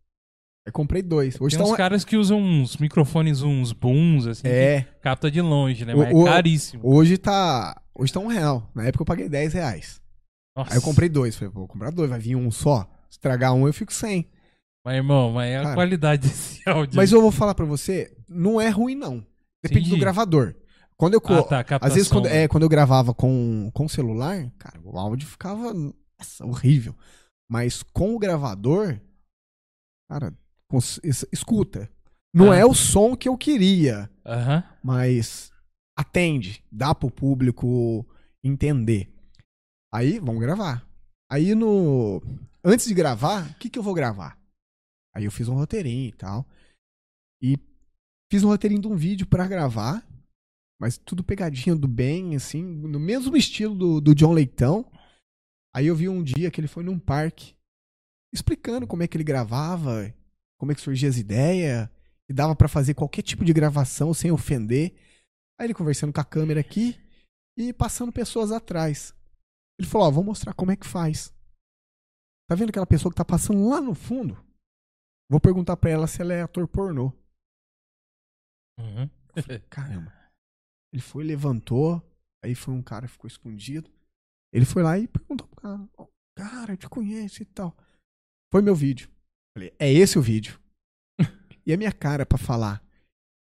Aí comprei dois. Hoje Tem uns caras que usam uns microfones, uns booms, assim, É, capta de longe, né? Mas o- é caríssimo. hoje tá... Hoje tá um real. Na época eu paguei 10 reais. Nossa. Aí eu comprei dois. Falei, vou comprar dois, vai vir um só. Estragar um, eu fico sem. Mas, irmão, mas é a Cara, qualidade desse <laughs> áudio. Mas eu vou falar pra você, não é ruim, não. Depende Entendi. do gravador. Quando eu... Ah, tá, captação. Às vezes, quando, é, quando eu gravava com, com celular, cara, o áudio ficava nossa, horrível. Mas com o gravador, cara, escuta. Não Ah. é o som que eu queria, mas atende, dá pro público entender. Aí, vamos gravar. Aí no. Antes de gravar, o que, que eu vou gravar? Aí eu fiz um roteirinho e tal. E fiz um roteirinho de um vídeo pra gravar. Mas tudo pegadinho do bem, assim, no mesmo estilo do, do John Leitão. Aí eu vi um dia que ele foi num parque explicando como é que ele gravava, como é que surgia as ideias, e dava pra fazer qualquer tipo de gravação sem ofender. Aí ele conversando com a câmera aqui e passando pessoas atrás. Ele falou: Ó, vou mostrar como é que faz. Tá vendo aquela pessoa que tá passando lá no fundo? Vou perguntar pra ela se ela é ator pornô. Uhum. <laughs> Caramba. Ele foi, levantou. Aí foi um cara que ficou escondido. Ele foi lá e perguntou pro cara: "Ó, Cara, eu te conheço e tal. Foi meu vídeo. Falei: É esse o vídeo. e a minha cara pra falar.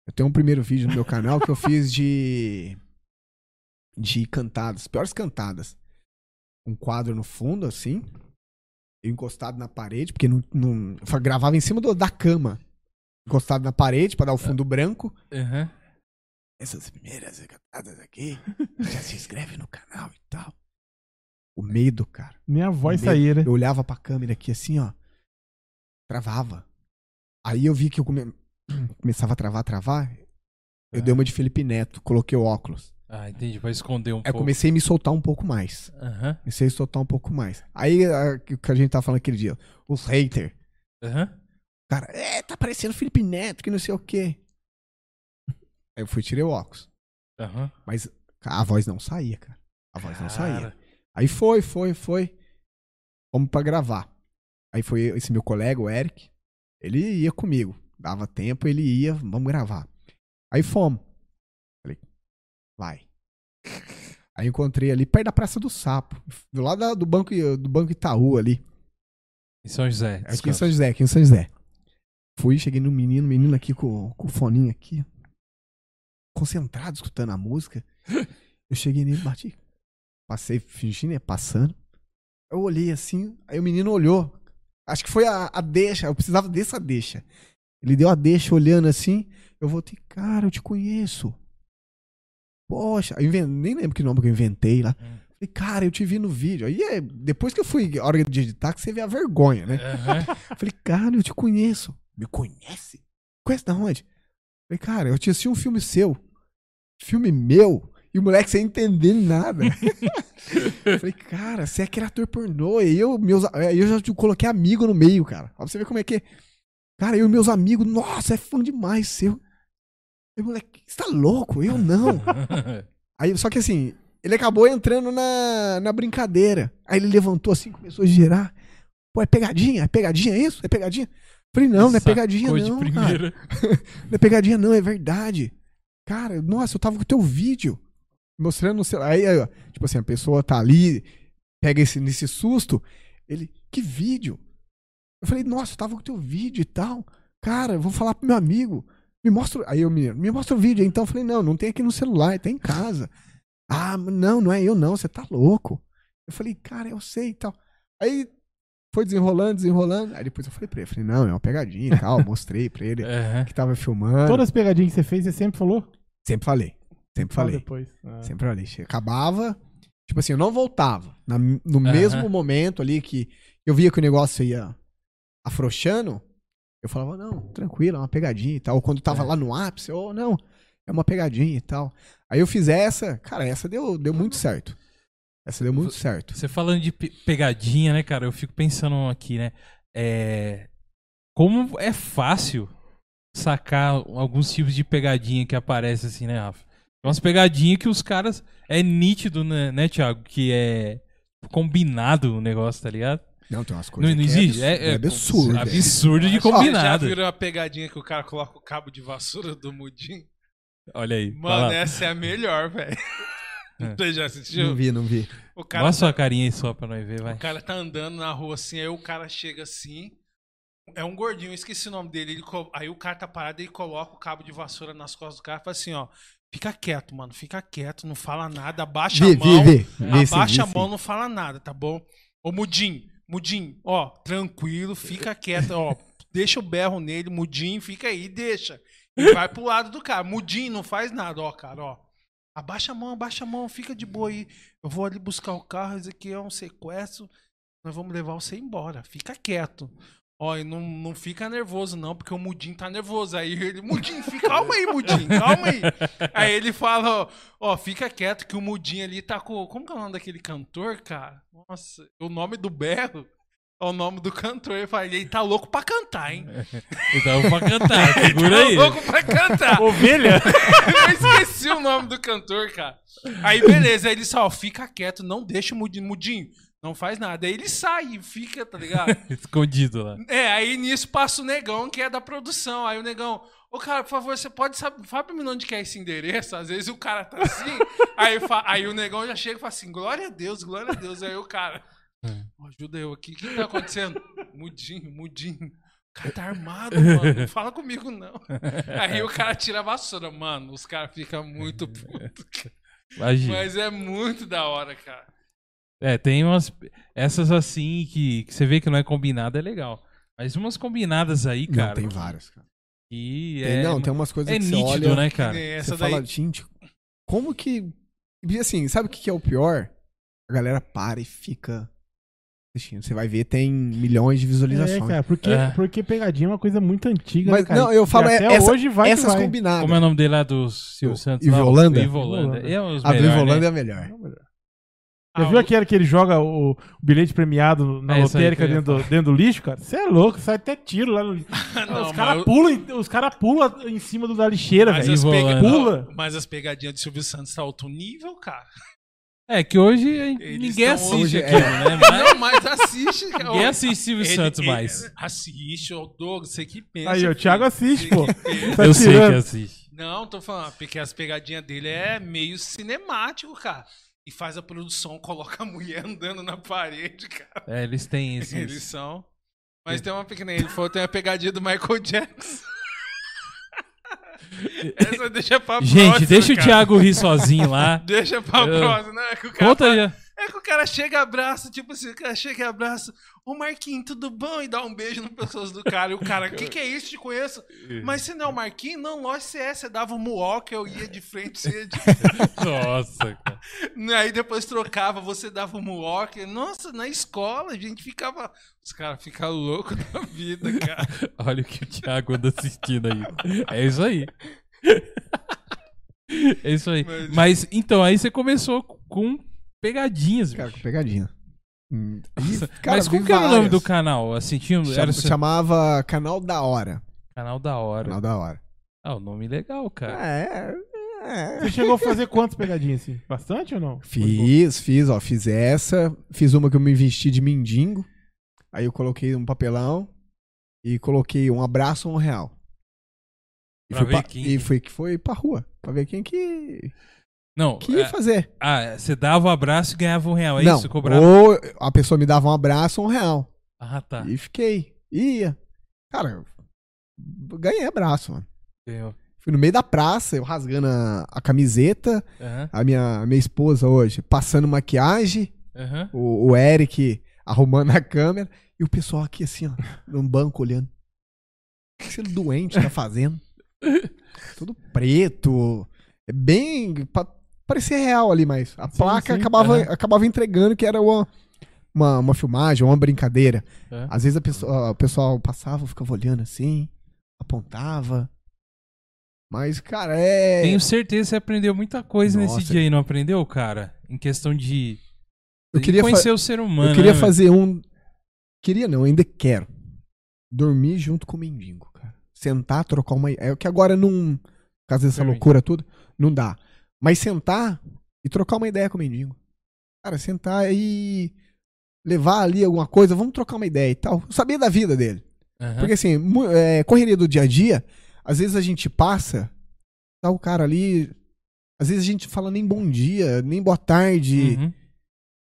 Eu tenho um primeiro vídeo no meu canal que eu fiz de. de cantadas, piores cantadas. Um quadro no fundo, assim. eu encostado na parede, porque não, não- eu gravava em cima do- da cama. Encostado na parede pra dar o fundo branco. Aham. Essas primeiras cantadas aqui, já se inscreve no canal e tal. O medo, cara. Nem a voz saía, né? Eu olhava pra câmera aqui assim, ó. Travava. Aí eu vi que eu come- <clears throat> começava a travar, travar. Eu É. dei uma de Felipe Neto, coloquei o óculos. Ah, entendi. Vai esconder um Aí eu pouco. comecei a me soltar um pouco mais. Aham. Comecei a soltar um pouco mais. Aí, o que a gente tava falando aquele dia, os haters. Aham. Cara, é, tá parecendo Felipe Neto, que não sei o quê. Aí eu fui tirei o óculos. Aham. Mas a voz não saía, cara. A voz não saía. Cara. Aí foi, foi, foi. Fomos pra gravar. Aí foi esse meu colega, o Eric. Ele ia comigo. Dava tempo, ele ia, vamos gravar. Aí fomos. Falei, vai. Aí encontrei ali perto da Praça do Sapo. Do lado da- do banco, do banco Itaú ali. Em São José. Aqui em descanso. São José, aqui em São José. Fui, cheguei no menino, menino aqui com, com o foninho aqui. Concentrado, escutando a música. Eu cheguei nele, bati. Passei, fingindo, né? Passando. Eu olhei assim, aí o menino olhou. Acho que foi a, a deixa, eu precisava dessa deixa. Ele deu a deixa olhando assim. Eu voltei, cara, eu te conheço. Poxa, eu nem lembro que nome que eu inventei lá. Hum. Falei, cara, eu te vi no vídeo. Aí é, depois que eu fui, a hora de editar, que você vê a vergonha, né? Aham. <laughs> Falei, cara, eu te conheço. Me conhece? Conhece da onde? Falei, cara, eu tinha assistido um filme seu. Filme meu. E o moleque sem entender nada. Falei, cara, você é aquele ator pornô. E eu, meus, aí eu já coloquei amigo no meio, cara. Pra você ver como é que é. Cara, eu e meus amigos, nossa, é fã demais seu. Aí, moleque, você tá louco? Eu não. <laughs> Aí, só que assim, ele acabou entrando na, na brincadeira. Aí ele levantou assim, começou a girar. Pô, é pegadinha? É pegadinha isso? É pegadinha? Falei, não, não é pegadinha não, cara. <laughs> Não é pegadinha não, é verdade. Cara, nossa, eu tava com o teu vídeo. Mostrando no celular. Aí, aí, ó, tipo assim, a pessoa tá ali, pega esse, nesse susto. Ele, que vídeo? Eu falei, nossa, eu tava com o teu vídeo e tal. Cara, eu vou falar pro meu amigo. Me mostra. Aí eu me, me mostra o vídeo. Então eu falei, não, não tem aqui no celular, tem em casa. Ah, não, não é eu não, você tá louco. Eu falei, cara, eu sei e tal. Aí foi desenrolando, desenrolando. Aí depois eu falei pra ele, falei, não, é uma pegadinha e tal. Mostrei pra ele <laughs> Aham. que tava filmando. Todas as pegadinhas que você fez, você sempre falou? Sempre falei. Sempre falei. depois. Ah. Sempre falei. Acabava. Tipo assim, eu não voltava. Na- no mesmo momento ali que eu via que o negócio ia afrouxando, eu falava, não, tranquilo, é uma pegadinha e tal. Ou quando tava É. lá no ápice, ou não, é uma pegadinha e tal. Aí eu fiz essa, cara, essa deu, deu muito certo. Essa deu muito certo. Você falando de pe- pegadinha, né, cara? Eu fico pensando aqui, né? É... Como é fácil sacar alguns tipos de pegadinha que aparecem assim, né, Rafa? Tem umas pegadinhas que os caras. É nítido, né, né Thiago? Que é combinado o negócio, tá ligado? Não, tem umas coisas Não, não que existe? É, É, é absurdo. absurdo de Ó, Já combinado. viram a pegadinha que o cara coloca o cabo de vassoura do Mudim? Olha aí. Mano, fala. essa é a melhor, velho. É. <laughs> Você já assistiu? Não vi, não vi. O cara, Mostra sua carinha aí só pra nós ver, vai. o cara tá andando na rua assim, aí o cara chega assim. É um gordinho, eu esqueci o nome dele. Ele co- aí o cara tá parado e ele coloca o cabo de vassoura nas costas do cara e fala assim, ó. Fica quieto, mano. Fica quieto, não fala nada. Abaixa Vi, a mão. vi, vi. Abaixa a mão, não fala nada, tá bom? Ô, Mudim, Mudim, ó, tranquilo, fica quieto, ó. Deixa o berro nele, Mudim, fica aí, deixa. E vai pro lado do cara. Mudim, não faz nada, ó, cara, ó. Abaixa a mão, abaixa a mão, fica de boa aí. Eu vou ali buscar o carro, isso aqui é um sequestro. Nós vamos levar você embora. Fica quieto. Ó, e não, não fica nervoso, não, porque o Mudim tá nervoso. Aí ele, Mudim, fica, calma aí, Mudim, calma aí. Aí ele fala, ó, ó, fica quieto que o Mudim ali tá com. Como que é o nome daquele cantor, cara? Nossa, o nome do berro é o nome do cantor. Ele fala, ele tá louco pra cantar, hein? <laughs> Então pra cantar, <laughs> segura tá aí. louco pra cantar. <laughs> Ovelha? Eu esqueci o nome do cantor, cara. Aí, beleza. Aí ele só, ó, fica quieto, não deixa o Mudinho. Mudinho, não faz nada. Aí ele sai e fica, tá ligado? <laughs> Escondido lá. É, aí nisso passa o negão, que é da produção. Aí o negão, ô cara, por favor, você pode saber, fala pra mim onde que é esse endereço? Às vezes o cara tá assim, <laughs> aí, fa- aí o negão já chega e fala assim, glória a Deus, glória a Deus. Aí o cara, "Ó, ajuda eu aqui, o que tá acontecendo? <laughs> Mudinho, mudinho. O cara tá armado, mano. Não fala comigo, não. Aí o cara tira a vassoura, mano. Os caras ficam muito putos. Mas é muito da hora, cara. É, tem umas. Essas assim que, que você vê que não é combinada é legal. Mas umas combinadas aí, cara. não, tem várias, cara. E Tem- é, não, tem umas coisas é que você nítido, olha, né, cara? nem você essa daí. fala, gente, como que... E assim, sabe o que é o pior? A galera para e fica assistindo. Você vai ver, tem milhões de É, visualizações. cara, porque, É. porque pegadinha é uma coisa muito antiga, Mas, né, cara? não, eu falo, é, até essa- hoje vai essas vai. combinadas. Como é o nome dele lá do Silvio Santos? Ivo lá? O Holanda? Ivo Holanda. É A do melhor, Ivo Holanda né? é a melhor. Já viu aquele que ele joga o, o bilhete premiado na É, aí lotérica eu dentro, do- dentro do lixo, cara? Você é louco, sai até tiro lá no. <laughs> Não, os caras mas- pulam, cara pulam em cima do da lixeira, velho. pega-. Pula. não, mas as pegadinhas do Silvio Santos tá alto nível, cara. É que hoje Eles ninguém assiste hoje- aquilo, né? Mas Não, mas assiste. cara. ninguém assiste Silvio Ele- Santos ele- mais. Assiste, o Douglas, você que pensa. Aí, o. Thiago assiste, pô. Tá Eu sei tirando. que assiste. Não, tô falando, porque as pegadinhas dele é meio cinemático, cara. E faz a produção, <laughs> coloca a mulher andando na parede, cara. É, eles têm esses. Eles são. Mas tem uma pequena. Ele falou tem a pegadinha do Michael Jackson. <laughs> Essa deixa pra Gente, próxima, deixa o cara. Thiago rir sozinho lá. <laughs> Deixa pra Eu- próxima, né? Que o cara Conta aí. É que o cara chega e abraça, tipo assim, o cara chega e abraça, ô Marquinhos, tudo bom? E dá um beijo no pescoço do cara. E o cara, o que, que é isso? Te conheço. Mas você não é o Marquinhos? Não, lógico que é. Você dava um muoca, eu ia de frente, você ia de... <laughs> Nossa, cara. Aí depois trocava, você dava um muoca. Nossa, na escola a gente ficava. Os caras ficam loucos <laughs> da vida, cara. Olha o que o Thiago anda assistindo aí. É isso aí. <laughs> É isso aí. Mas- Mas então, aí você começou com pegadinhas, Cara, bicho. com pegadinha. Hum, e, cara, Mas como vi que era o nome várias. do canal? Assim, tinha, Chama- era seu Chamava Canal da Hora. canal da hora. Canal da Hora. Ah, o nome legal, cara. É, é. Você chegou a fazer quantas pegadinhas assim? Bastante ou não? Fiz, fiz, ó, fiz essa. Fiz uma que eu me vesti de mendigo. Aí eu coloquei um papelão e coloquei um abraço, um real. E Pra foi, ver pra, quem- e foi que foi pra rua. Pra ver quem que, Não, que ia é- fazer. ah, você dava um abraço e ganhava um real, é Não, isso? Cobrava. ou a pessoa me dava um abraço, um real. Ah, tá. E fiquei. Ia. Cara, eu ganhei abraço, mano. Ganhou. Fui no meio da praça, eu rasgando a, a camiseta. Aham, A minha, minha esposa hoje passando maquiagem. aham. o, o Eric arrumando a câmera e o pessoal aqui assim, ó, num banco olhando. O que esse doente tá fazendo? <laughs> Tudo preto. É bem. Pa, parecia real ali, mas a Sim, placa sim. acabava, Aham. acabava entregando que era uma, uma, uma filmagem, uma brincadeira. aham. Às vezes a pessoa, o pessoal passava, ficava olhando assim, apontava. Mas, cara, é. Tenho certeza que você aprendeu muita coisa nesse Nossa. dia aí, não aprendeu, cara? Em questão de, eu queria conhecer o ser humano. Eu queria né, fazer um. Queria não, ainda quero. Dormir junto com o mendigo, cara. Sentar, trocar uma. É que agora não. Por causa dessa Permite. loucura toda, não dá. Mas sentar e trocar uma ideia com o mendigo. Cara, sentar e levar ali alguma coisa, vamos trocar uma ideia e tal. Saber da vida dele. Aham. Porque assim, é, correria do dia a dia, às vezes a gente passa, tá o cara ali. Às vezes a gente fala nem bom dia, nem boa tarde. Uhum.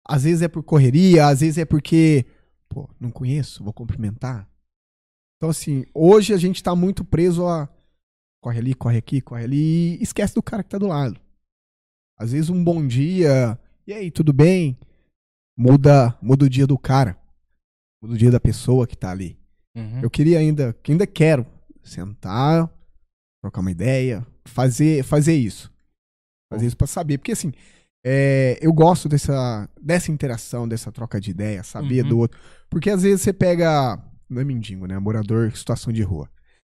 Às vezes é por correria, às vezes é porque, pô, não conheço, vou cumprimentar. Então, assim, hoje a gente tá muito preso a corre ali, corre aqui, corre ali e esquece do cara que tá do lado. Às vezes um bom dia, e aí, tudo bem? Muda, muda o dia do cara. Muda o dia da pessoa que tá ali. Uhum. Eu queria ainda, que ainda quero sentar, trocar uma ideia, fazer, fazer isso. Fazer isso pra saber, porque assim, é, eu gosto dessa, dessa interação, dessa troca de ideia, saber Uhum. do outro. Porque às vezes você pega, não é mendigo, né, morador em situação de rua.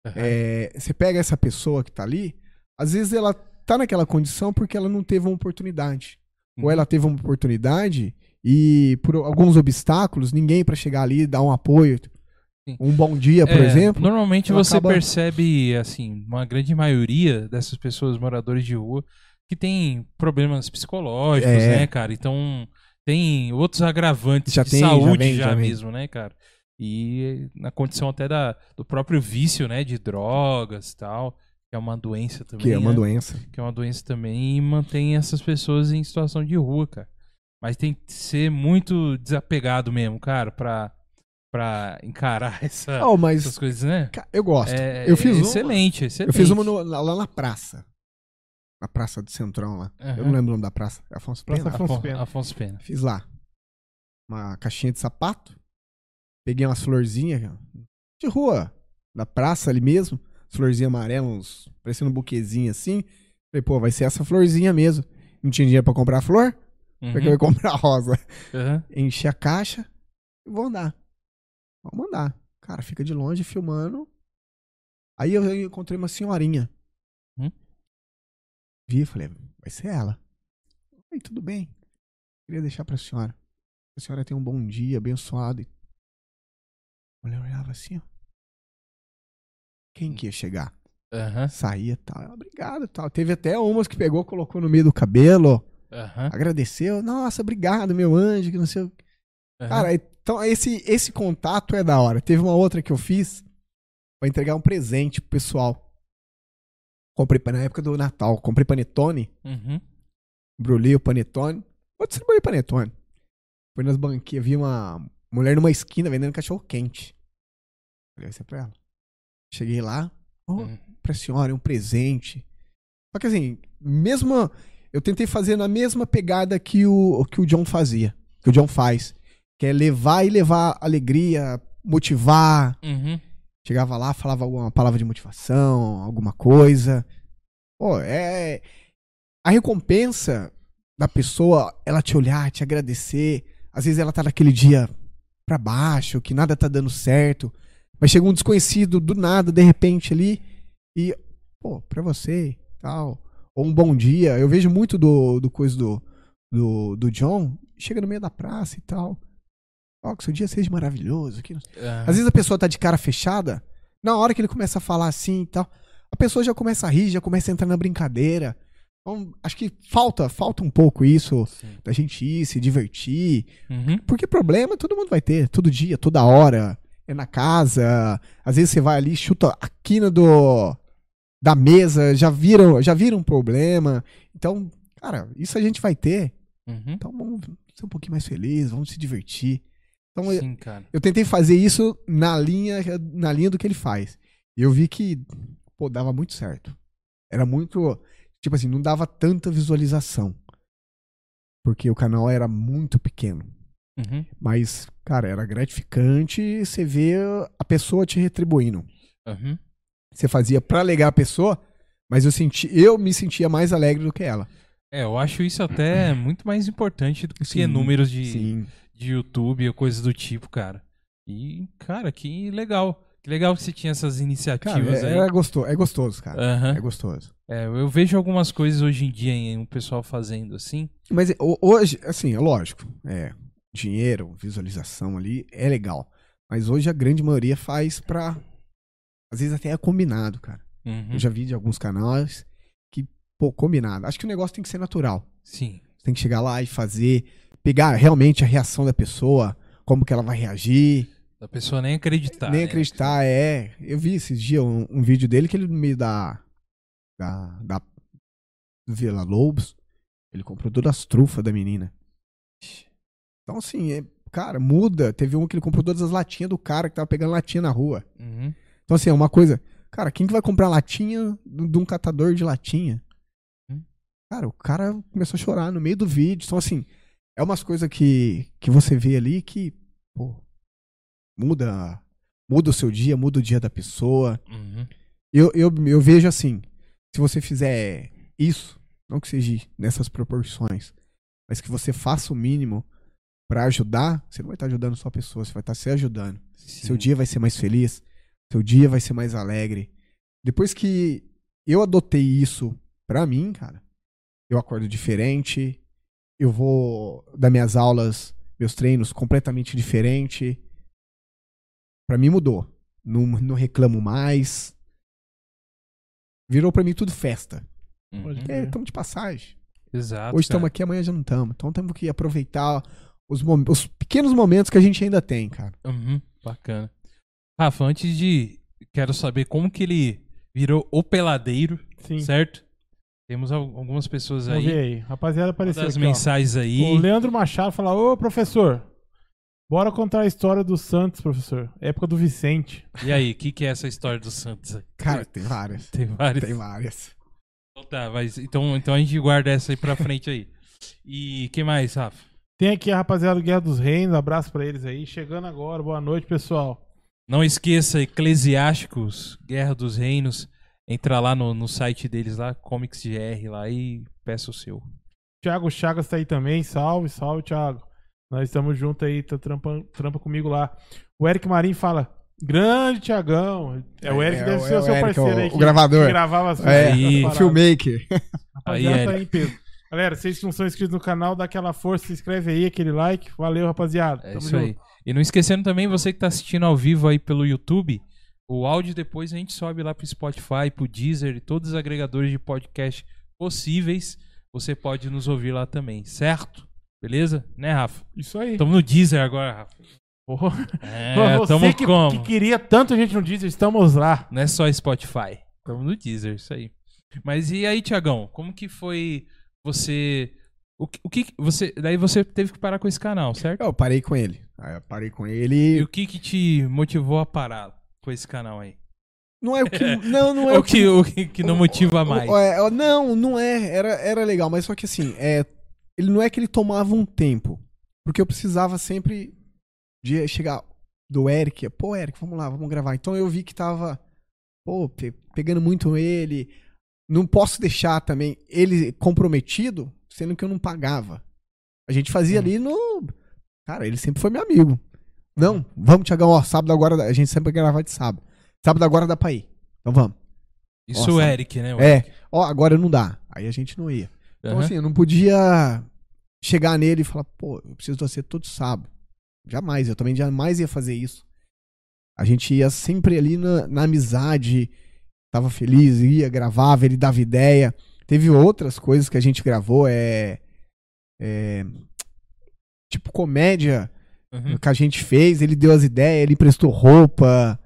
Aham. É, você pega essa pessoa que tá ali, às vezes ela tá naquela condição porque ela não teve uma oportunidade. Ou Uhum. ela teve uma oportunidade e por alguns obstáculos, ninguém pra chegar ali dar um apoio. Sim. Um bom dia, por É, exemplo. Normalmente você acaba- percebe, assim, uma grande maioria dessas pessoas moradores de rua que tem problemas psicológicos, É. né, cara? Então tem outros agravantes Já de tem, já saúde vem, já, já mesmo, né, cara? E na condição até da, do próprio vício, né, de drogas e tal, que é uma doença também, Que é uma né? doença. que é uma doença também e mantém essas pessoas em situação de rua, cara. Mas tem que ser muito desapegado mesmo, cara, pra, pra encarar <laughs> essa, Oh, mas essas coisas, né? eu gosto. É, eu fiz é uma. excelente, excelente. Eu fiz uma no- lá na praça. Na praça do Centrão lá. Eu Aham. não lembro o nome da praça. Afonso Praça Pena? Afonso Afon- Pena. Afonso Pena. Fiz lá. uma caixinha de sapato, peguei umas florzinhas de rua, da praça ali mesmo, florzinha amarela, uns, parecendo um buquezinho assim. Falei, pô, vai ser essa florzinha mesmo. Não tinha dinheiro pra comprar flor? Uhum. Porque eu ia comprar <laughs> rosa. Aham. Enchi a caixa e vou andar. Vamos andar. Cara, fica de longe filmando. Aí eu encontrei uma senhorinha. Hum? Vi, falei, vai ser ela. Oi, tudo bem? Queria deixar pra senhora. A senhora tenha um bom dia, abençoado. A mulher olhava assim, ó. Quem que ia chegar? Aham. Saía tal. Ela, Obrigado tal. Teve até umas que pegou, colocou no meio do cabelo. Aham. Agradeceu. Nossa, obrigado, meu anjo, que não sei o aham. Cara, então esse, esse contato é da hora. Teve uma outra que eu fiz pra entregar um presente pro pessoal. Comprei na época do Natal, comprei panetone, Uhum. embrulhei o panetone. Vou distribuir panetone. Fui nas banquinhas, vi uma mulher numa esquina vendendo cachorro quente. Falei, isso é pra ela. Cheguei lá, oh, Hum. pra senhora, é um presente. Só que assim, mesmo. Eu tentei fazer na mesma pegada que o, que o John fazia. Que o John faz. Que é levar e levar alegria, motivar. Uhum. Chegava lá, falava alguma palavra de motivação, alguma coisa. Pô, é. A recompensa da pessoa, ela te olhar, te agradecer. Às vezes ela tá naquele dia pra baixo, que nada tá dando certo. Mas chega um desconhecido do nada, de repente ali, e, pô, pra você, tal. Ou um bom dia. Eu vejo muito do, do coisa do, do, do John, chega no meio da praça e tal. Ó, que seu dia seja maravilhoso. Que não Aham. às vezes a pessoa tá de cara fechada, na hora que ele começa a falar assim e tal, a pessoa já começa a rir, já começa a entrar na brincadeira. Então, acho que falta, falta um pouco isso Sim. da gente ir, se divertir. Uhum. Porque problema todo mundo vai ter, todo dia, toda hora. É na casa, às vezes você vai ali, chuta a quina do, da mesa, já viram, já viram um problema. Então, cara, isso a gente vai ter. Uhum. Então vamos ser um pouquinho mais felizes, vamos se divertir. Então, eu- Sim, cara. eu tentei fazer isso na linha, na linha do que ele faz. E eu vi que, pô, dava muito certo. Era muito. Tipo assim, não dava tanta visualização. Porque o canal era muito pequeno. Uhum. Mas, cara, era gratificante você ver a pessoa te retribuindo. Uhum. Você fazia pra alegar a pessoa, mas eu senti, eu me sentia mais alegre do que ela. É, eu acho isso até <clears throat> muito mais importante do que Sim, números de, Sim. de YouTube ou coisas do tipo, cara. E, cara, que legal. Que legal que você tinha essas Cara, iniciativas é, aí. é gostoso, é gostoso, cara. Aham. É gostoso. É, eu vejo algumas coisas hoje em dia em um pessoal fazendo assim. Mas ho- hoje, assim, é lógico, é, dinheiro, visualização ali é legal. Mas hoje a grande maioria faz pra. Às vezes até é combinado, cara. Uhum. Eu já vi de alguns canais que, pô, combinado. Acho que o negócio tem que ser natural. Sim. Você tem que chegar lá e fazer, pegar realmente a reação da pessoa, como que ela vai reagir. Da pessoa nem acreditar. nem né? acreditar, é. Eu vi esses dias um, um vídeo dele que ele no meio da. da. da Vila Lobos, ele comprou todas as trufas da menina. Então, assim, é, cara, muda. Teve um que ele comprou todas as latinhas do cara que tava pegando latinha na rua. Uhum. Então, assim, é uma coisa. Cara, quem que vai comprar latinha de um catador de latinha? Hum. Cara, o cara começou a chorar no meio do vídeo. Então, assim, é umas coisas que, que você vê ali que, pô, muda. Muda o seu dia, muda o dia da pessoa. Uhum. Eu, eu, eu vejo assim, se você fizer isso, não que seja nessas proporções, mas que você faça o mínimo pra ajudar, você não vai estar ajudando só a pessoa, você vai estar se ajudando. Sim. Seu dia vai ser mais feliz, seu dia vai ser mais alegre. Depois que eu adotei isso pra mim, cara, eu acordo diferente, eu vou dar minhas aulas, meus treinos completamente diferente. Pra mim mudou. Não, não reclamo mais. Virou pra mim tudo festa. Uhum. É, estamos de passagem. Exato. Hoje estamos aqui, amanhã já não estamos. Então temos que aproveitar os, mom- os pequenos momentos que a gente ainda tem, cara. Uhum, bacana. Rafa, antes de. Quero saber como que ele virou o peladeiro, Sim. certo? Temos al- algumas pessoas Vamos ver aí. aí. Rapaziada, apareceu Das aqui, ó. mensagens aí. O Leandro Machado fala: Ô, professor, bora contar a história do Santos, professor. Época do Vicente. E aí, o que, que é essa história do Santos aí? Cara, tem várias. Tem várias. Tem várias. Então Tá, mas então, então a gente guarda essa aí pra frente aí. E que mais, Rafa? Tem aqui a rapaziada do Guerra dos Reinos, abraço pra eles aí. Chegando agora, boa noite, pessoal. Não esqueça, Eclesiásticos, Guerra dos Reinos. Entra lá no, no site deles lá, Comics GR lá e peça o seu. Thiago Chagas tá aí também, salve, salve, Thiago. Nós estamos juntos aí, tá trampa, trampa comigo lá. O Eric Marim fala, grande Thiagão. É o Eric, É, deve é ser o o seu Eric, parceiro o- aí. o que- gravador. Que gravava as É, Aí. as paradas. Filmmaker. Rapaziada, Aí, tá aí em peso. Galera, vocês que não são inscritos no canal, dá aquela força, se inscreve aí, aquele like. Valeu, rapaziada. É Tamo isso junto. aí. E não esquecendo também, você que tá assistindo ao vivo aí pelo YouTube, o áudio depois a gente sobe lá pro Spotify, pro Deezer e todos os agregadores de podcast possíveis. Você pode nos ouvir lá também, certo? Beleza? Né, Rafa? Isso aí. Tamo no Deezer agora, Rafa. <laughs> É, Pra você tamo que, como? que queria tanto gente no Deezer, estamos lá. Não é só Spotify. Tamo no Deezer, isso aí. Mas e aí, Tiagão? Como que foi você... O que, o que você... Daí você teve que parar com esse canal, certo? Eu parei com ele. Eu parei com E ele. o que que te motivou a parar com esse canal aí? Não é o que. <laughs> Não, não é o que, o que, que não motiva mais? O- é, não, não é. Era, era legal, mas só que assim, é, ele não é que ele tomava um tempo. Porque eu precisava sempre de chegar do Eric. Pô, Eric, vamos lá, vamos gravar. Então eu vi que tava, pô, pe- pegando muito ele. Não posso deixar também ele comprometido, sendo que eu não pagava. A gente fazia ali no. Cara, ele sempre foi meu amigo. Não, vamos, Tiagão, ó, sábado agora. A gente sempre grava de sábado. Sábado agora dá pra ir. Então vamos. Isso o Nossa. Eric, né? o É, Eric? ó, agora não dá. Aí a gente não ia. Então, Aham. assim, eu não podia chegar nele e falar, pô, eu preciso de você todo sábado. Jamais, eu também jamais ia fazer isso. A gente ia sempre ali na, na amizade, tava feliz, ia, gravava, ele dava ideia. Teve outras coisas que a gente gravou, é. é tipo comédia Uhum. que a gente fez, ele deu as ideias, ele prestou roupa.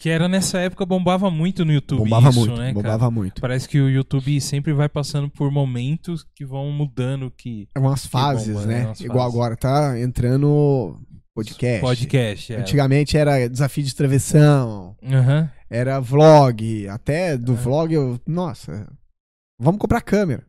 Que era nessa época, bombava muito no YouTube bombava isso, muito, né, bombava cara? muito. Parece que o YouTube sempre vai passando por momentos que vão mudando que... É umas fases, bomba, né? né? Umas Igual fases. agora, tá entrando podcast. Podcast, é. Antigamente era desafio de travessão, Aham. era vlog, até do É. vlog eu, nossa, vamos comprar câmera.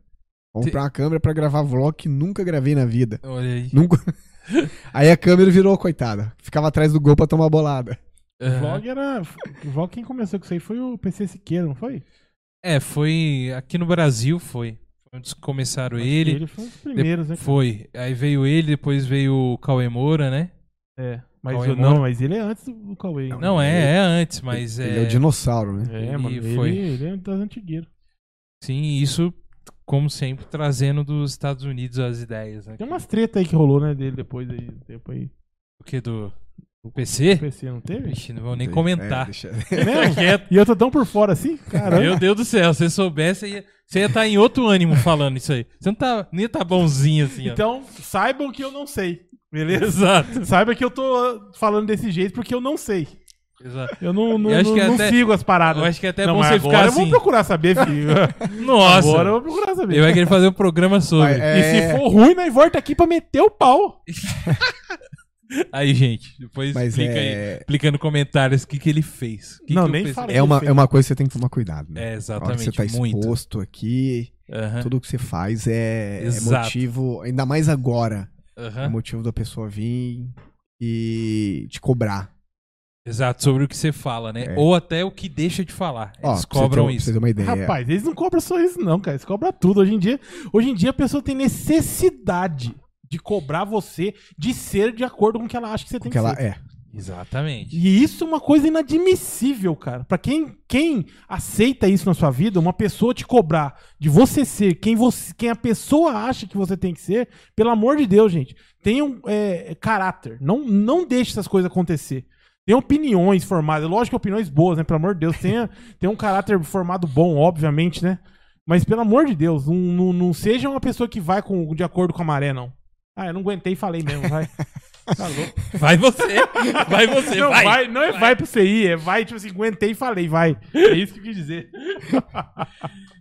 Vamos Te- comprar uma câmera pra gravar vlog que nunca gravei na vida. Olha aí. Nunca. <laughs> Aí a câmera virou, coitada. Ficava atrás do gol pra tomar bolada. O Aham. vlog era. O vlog quem começou com isso aí foi o PC Siqueira, não foi? É, foi... Aqui no Brasil foi. Foi onde começaram Acho ele. Ele foi um dos primeiros, né? Foi. Aí veio ele, depois veio o Cauê Moura, né? É. Mas Cauê não, mas ele é antes do Cauê. hein? Não, é, é antes, mas Ele é... é o dinossauro, né? É, ele mano. Ele, foi. ele é das antigueiras. Sim, isso, como sempre, trazendo dos Estados Unidos as ideias, né? Tem umas treta aí que rolou, né, dele depois aí. Tempo aí. O que do... O PC? O PC não teve? Vixe, não vou nem É, comentar. deixa- <laughs> <laughs> É mesmo? E eu tô tão por fora assim? Caramba. Meu Deus do céu, se você soubesse, você ia, você ia estar em outro ânimo falando isso aí. Você não tá, nem ia tá bonzinho assim, ó. Então, saibam que eu não sei. Beleza? Exato. Saiba que eu tô falando desse jeito porque eu não sei. Exato. Eu não, não, Eu acho não- que não até- sigo as paradas. Eu acho que é até não, bom mas você agora ficar eu vou assim. procurar saber, filho. <laughs> Nossa! Agora eu vou procurar saber. Ele vai querer fazer um programa sobre. Vai, é. E se for ruim, nós volta aqui pra meter o pau. <laughs> Aí, gente, depois Mas explica aí. é, Explica no comentários o que, que ele fez. O que Não, que nem fala. é, uma, é uma coisa que você tem que tomar cuidado, né? É, hora exatamente. você tá muito. exposto aqui, Aham, tudo que você faz é, é Exato. motivo, ainda mais agora, é aham. motivo da pessoa vir e te cobrar. Exato, sobre o que você fala, né? É. Ou até o que deixa de falar. Ó, Eles pra você cobram ter- pra isso. você ter uma ideia. Rapaz, eles não cobram só isso, não, cara. Eles cobram tudo. Hoje em dia, hoje em dia a pessoa tem necessidade de cobrar você de ser de acordo com o que ela acha que você tem Porque que ela ser. é. Exatamente. E isso é uma coisa inadmissível, cara. Pra quem, quem aceita isso na sua vida, uma pessoa te cobrar de você ser quem, você, quem a pessoa acha que você tem que ser, pelo amor de Deus, gente, tenham é, caráter. Não, não deixe essas coisas acontecer. Tem opiniões formadas, lógico que opiniões boas, né? Pelo amor de Deus, tenha, <laughs> tenha um caráter formado bom, obviamente, né? Mas pelo amor de Deus, não, não, não seja uma pessoa que vai com, de acordo com a maré, não. Ah, eu não aguentei e falei mesmo, vai. <laughs> Tá louco. Vai você! Vai você, Não, vai! vai, não é vai. pro CI, é vai, tipo assim, aguentei e falei, vai. É isso que eu quis dizer.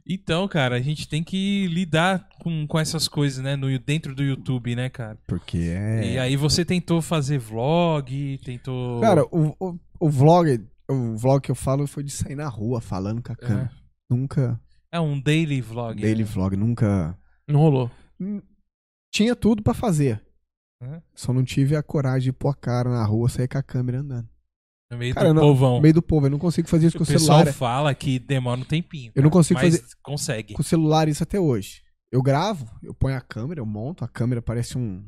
Então, cara, a gente tem que lidar com, com essas coisas, né? No, dentro do YouTube, né, cara? Porque é. E aí você tentou fazer vlog, tentou. Cara, o, o, o vlog, o vlog que eu falo foi de sair na rua falando com a câmera. Nunca. é um daily vlog. Daily né? vlog, nunca. Não rolou. Tinha tudo pra fazer. Só não tive a coragem de pôr a cara na rua, sair com a câmera andando. No meio Cara, do não- povão. No meio do povo, eu não consigo fazer isso com o o pessoal celular. fala que demora um tempinho. Eu não cara, consigo mas fazer- consegue. Com o celular isso até hoje. Eu gravo, eu ponho a câmera, eu monto, a câmera parece um.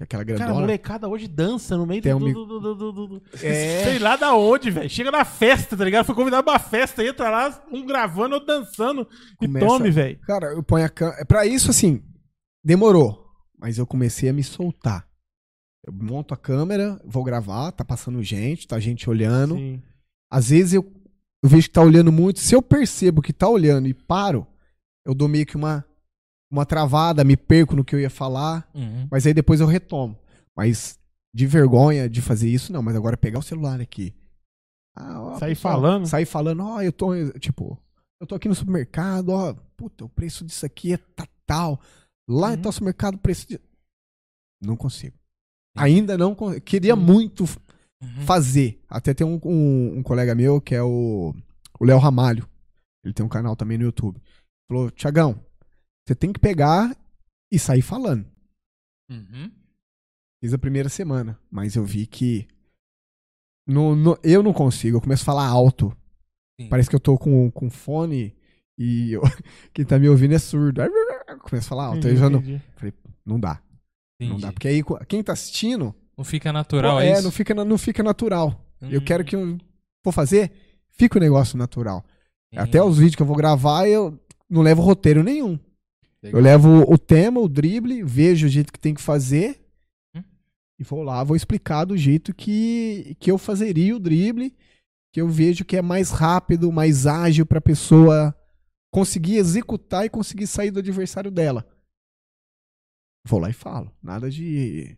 Aquela Cara, a grandona. molecada hoje dança no meio Tem do, um do, do, do, do, do- É. Sei lá da onde, velho. Chega na festa, tá ligado? Foi convidado pra uma festa, entra lá, um gravando, outro dançando. E Começa- tome, velho. Cara, eu ponho a câmera. Pra isso, assim, demorou. Mas eu comecei a me soltar. Eu monto a câmera, vou gravar, tá passando gente, tá gente olhando. Sim. Às vezes eu, eu vejo que tá olhando muito. Se eu percebo que tá olhando e paro, eu dou meio que uma, uma travada, me perco no que eu ia falar. Uhum. Mas aí depois eu retomo. Mas de vergonha de fazer isso, não. Mas agora pegar o celular aqui. Ah, ó, Sair pessoal, falando? Sair falando, ó, eu tô. Tipo, eu tô aqui no supermercado, ó. Puta, o preço disso aqui é tá tal. Lá Uhum. em tal supermercado o preço de. Não consigo. Ainda não consigo. Queria Uhum. muito Uhum. fazer. Até tem um, um, um colega meu que é o o Léo Ramalho. Ele tem um canal também no YouTube. Falou, Tiagão, você tem que pegar e sair falando. Uhum. Fiz a primeira semana, mas eu vi que no, no- eu não consigo. Eu começo a falar alto. Sim. Parece que eu tô com, com fone e eu- <laughs> quem tá me ouvindo é surdo. Aí eu Começo a falar alto. Aí eu já não, Entendi. não dá. Não Entendi. dá. Porque aí quem tá assistindo Não fica natural, pô, é, é, isso? não fica, não fica natural. Eu Hum, quero que eu for fazer, fique o negócio natural. sim. Até os vídeos que eu vou gravar, eu não levo roteiro nenhum. Legal. Eu levo o tema, o drible, vejo o jeito que tem que fazer Hum. e vou lá, vou explicar do jeito que, que eu fazeria o drible, que eu vejo que é mais rápido, mais ágil pra pessoa conseguir executar e conseguir sair do adversário dela. Vou lá e falo. Nada de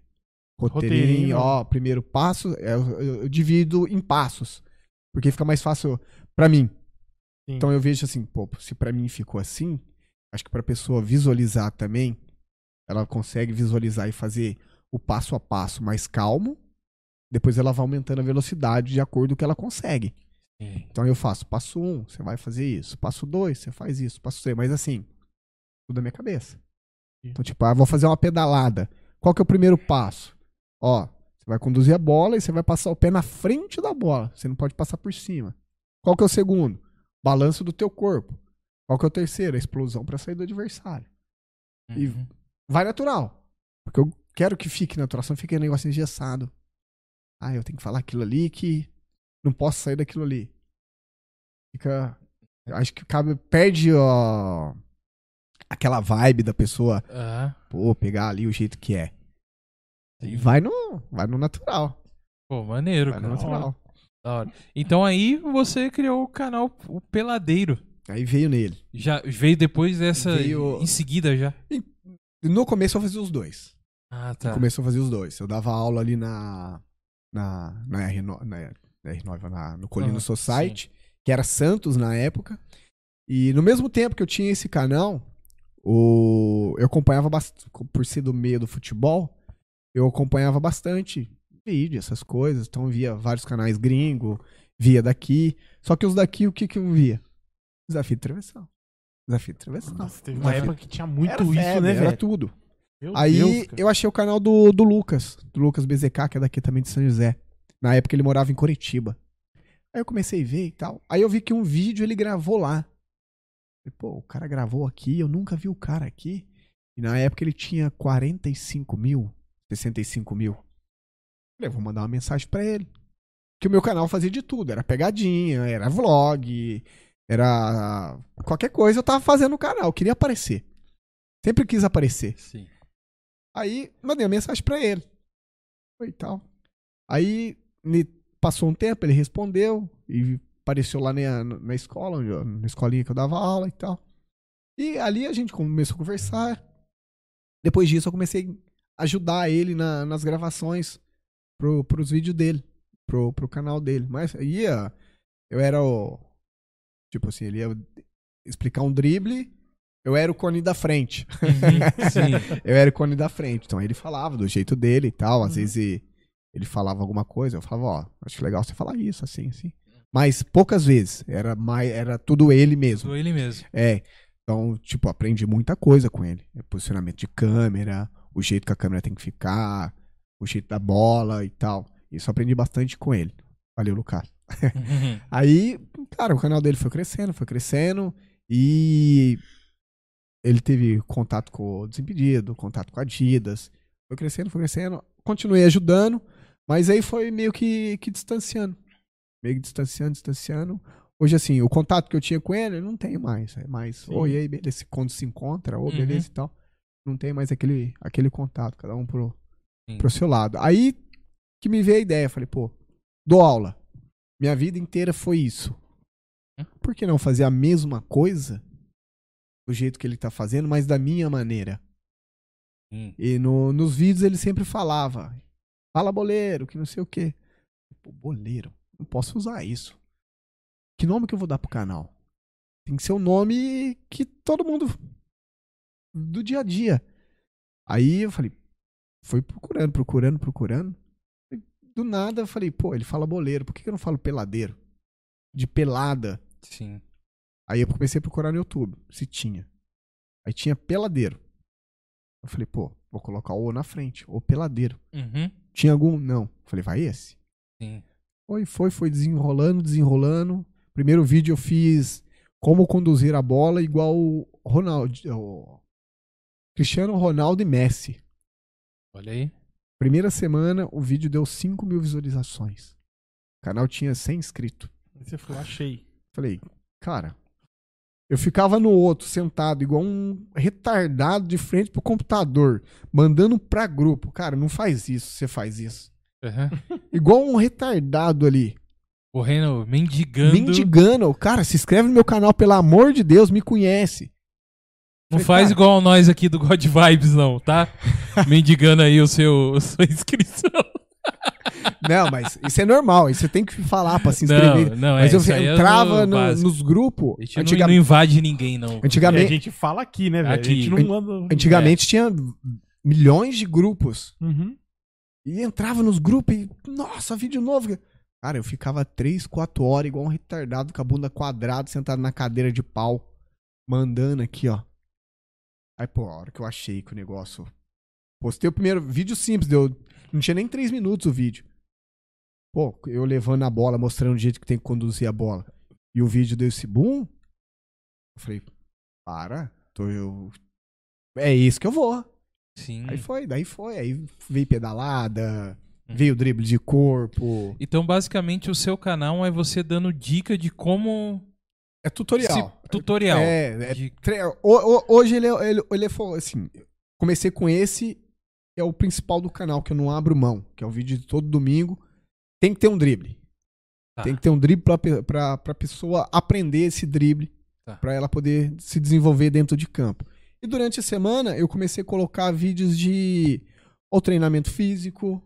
roteirinho, Roteirinho. ó, primeiro passo, é, eu, eu- eu divido em passos, porque fica mais fácil pra mim. Sim. Então eu vejo assim, pô, se pra mim ficou assim, acho que pra pessoa visualizar também, ela consegue visualizar e fazer o passo a passo mais calmo. Depois ela vai aumentando a velocidade de acordo com o que ela consegue. Sim. Então eu faço passo um, você vai fazer isso. Passo dois, você faz isso. Passo três, mas assim, tudo na minha cabeça. Então, tipo, ah, vou fazer uma pedalada. Qual que é o primeiro passo? Ó, você vai conduzir a bola e você vai passar o pé na frente da bola. Você não pode passar por cima. Qual que é o segundo? Balanço do teu corpo. Qual que é o terceiro? A explosão para sair do adversário. E- Uhum. Vai natural. Porque eu quero que fique natural, senão fica um negócio engessado. Ah, eu tenho que falar aquilo ali que não posso sair daquilo ali. Fica. Acho que cabe, perde ó, aquela vibe da pessoa, Ah, pô, pegar ali o jeito que é. E vai no, vai no natural. Pô, maneiro, Vai no cara. natural. Da hora. Então aí você criou o canal o Peladeiro. Aí veio nele. Já veio depois dessa. Veio- Em seguida já. No começo eu fazia os dois. Ah, No tá. começo eu fazia os dois. Eu dava aula ali na. Na, na, R9, na, na R9, na- no Colino Ah, Society, que era Santos na época. E no mesmo tempo que eu tinha esse canal, o, eu acompanhava bastante, por ser do meio do futebol, eu acompanhava bastante vídeo, essas coisas. Então via vários canais gringo, via daqui. Só que os daqui, o que, que eu via? Desafio de travessão. Desafio de travessão. Nossa, teve uma Desafio- época que tinha muito Era isso, febre, né, Era velho? tudo. Meu Aí Deus, eu achei o canal do, do Lucas, do Lucas BZK, que é daqui também de São José. Na época ele morava em Curitiba. Aí eu comecei a ver e tal. Aí eu vi que um vídeo ele gravou lá. Falei, Pô, o cara gravou aqui, eu nunca vi o cara aqui. E na época ele tinha 45 mil, 65 mil. Falei, vou mandar uma mensagem pra ele. Que o meu canal fazia de tudo. Era pegadinha, era vlog, era. Qualquer coisa eu tava fazendo no canal. Eu queria aparecer. Sempre quis aparecer. Sim. Aí mandei uma mensagem pra ele. Foi e tal. Aí passou um tempo, ele respondeu e apareceu lá na, na escola, eu- na escolinha que eu dava aula e tal. E ali a gente começou a conversar. Depois disso eu comecei a ajudar ele na- nas gravações pro, pros vídeos dele, pro, pro canal dele. Mas ia, eu era o. Tipo assim, ele ia explicar um drible, eu era o cone da frente. Uhum. <laughs> Eu era o cone da frente. Então ele falava do jeito dele e tal. Às Uhum. vezes ele, falava alguma coisa, eu falava, ó, acho legal você falar isso, assim, assim. Mas poucas vezes. Era mais, era tudo ele mesmo. Sou ele mesmo. É. Então, tipo, aprendi muita coisa com ele. Posicionamento de câmera, o jeito que a câmera tem que ficar, o jeito da bola e tal. Isso aprendi bastante com ele. Valeu, Lucas. <laughs> <laughs> Aí, cara, o canal dele foi crescendo, foi crescendo e ele teve contato com o Desimpedido, contato com a Adidas. Foi crescendo, foi crescendo. Continuei ajudando, mas aí foi meio que, que distanciando. Meio que distanciando, distanciando. Hoje, assim, o contato que eu tinha com ele, eu não tenho mais. É mais, oi, aí, beleza, quando se encontra, ô, Uhum. beleza e tal. Não tem mais aquele, aquele contato, cada um pro, Sim. pro seu lado. Aí que me veio a ideia, falei, pô, dou aula. Minha vida inteira foi isso. Por que não fazer a mesma coisa do jeito que ele tá fazendo, mas da minha maneira? Sim. E no- nos vídeos ele sempre falava, fala boleiro, que não sei o quê. Pô, boleiro, não posso usar isso. Que nome que eu vou dar pro canal? Tem que ser um nome que todo mundo do dia a dia. Aí eu falei, fui procurando, procurando, procurando. E do nada eu falei, pô, ele fala boleiro, por que que eu não falo peladeiro? De pelada. Sim. Aí eu comecei a procurar no YouTube, se tinha. Aí tinha peladeiro. Eu falei, pô, vou colocar o na frente, o peladeiro. Uhum. Tinha algum? Não. Falei, vai esse. Sim. Foi, foi, foi desenrolando, desenrolando. Primeiro vídeo eu fiz como conduzir a bola igual o Ronaldo, o Cristiano Ronaldo e Messi. Olha aí. Primeira semana o vídeo deu 5 mil visualizações. O canal tinha 100 inscritos. Aí você falou, achei. Falei, cara, eu ficava no outro, sentado, igual um retardado de frente pro computador, mandando pra grupo. Cara, não faz isso, você faz isso. Uhum. <laughs> Igual um retardado ali. Correndo, mendigando. Mendigando. Cara, se inscreve no meu canal, pelo amor de Deus, me conhece. Não Falei, faz cara- igual nós aqui do God Vibes, não, tá? <laughs> mendigando aí o seu, a sua inscrição. Não, mas isso é normal. Isso você tem que falar pra se inscrever. Não, não, mas é, eu é entrava o no- básico. nos grupos. A gente não- invade ninguém, não. E a Antigamente, gente fala aqui, né, velho? A Aqui. gente não manda... antigamente tinha milhões de grupos. Uhum. E entrava nos grupos e, nossa, vídeo novo. Cara, eu ficava 3, 4 horas igual um retardado com a bunda quadrada, sentado na cadeira de pau, mandando aqui, ó. Aí, pô, a hora que eu achei que o negócio. Postei o primeiro vídeo simples, deu. Não tinha nem 3 minutos o vídeo. Pô, eu levando a bola, mostrando o jeito que tem que conduzir a bola. E o vídeo deu esse boom. Eu falei, para, tô eu. É isso que eu vou. Sim. Aí foi, daí foi. Aí veio pedalada, Hum. veio drible de corpo. Então, basicamente, o seu canal é você dando dica de como. É tutorial. se- tutorial. É, é De- hoje ele, é- ele, ele é fo- assim. Comecei com esse, é o principal do canal, que eu não abro mão, que é o vídeo de todo domingo. Tem que ter um drible. Tá. Tem que ter um drible pra, pra pessoa aprender esse drible, Tá. pra ela poder se desenvolver dentro de campo. E durante a semana eu comecei a colocar vídeos de ou treinamento físico,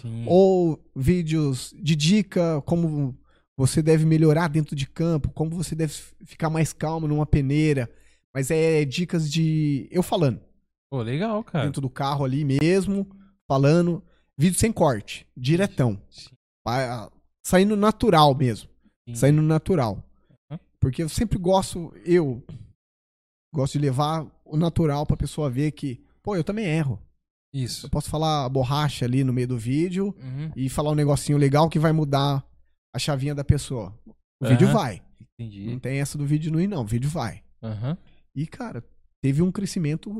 Sim. ou vídeos de dica, como você deve melhorar dentro de campo, como você deve ficar mais calmo numa peneira. Mas é dicas de eu falando, Pô, legal, cara. dentro do carro ali mesmo, falando, vídeo sem corte, diretão, Sim. Saindo natural mesmo, Sim. saindo natural. Uhum. Porque eu sempre gosto, eu gosto de levar o natural pra pessoa ver que, pô, eu também erro. Eu Isso. posso falar borracha ali no meio do vídeo, Uhum. e falar um negocinho legal que vai mudar a chavinha da pessoa. O Aham. vídeo vai. Não Entendi. tem essa do vídeo não ir, não. O vídeo vai. Aham. E, cara, teve um crescimento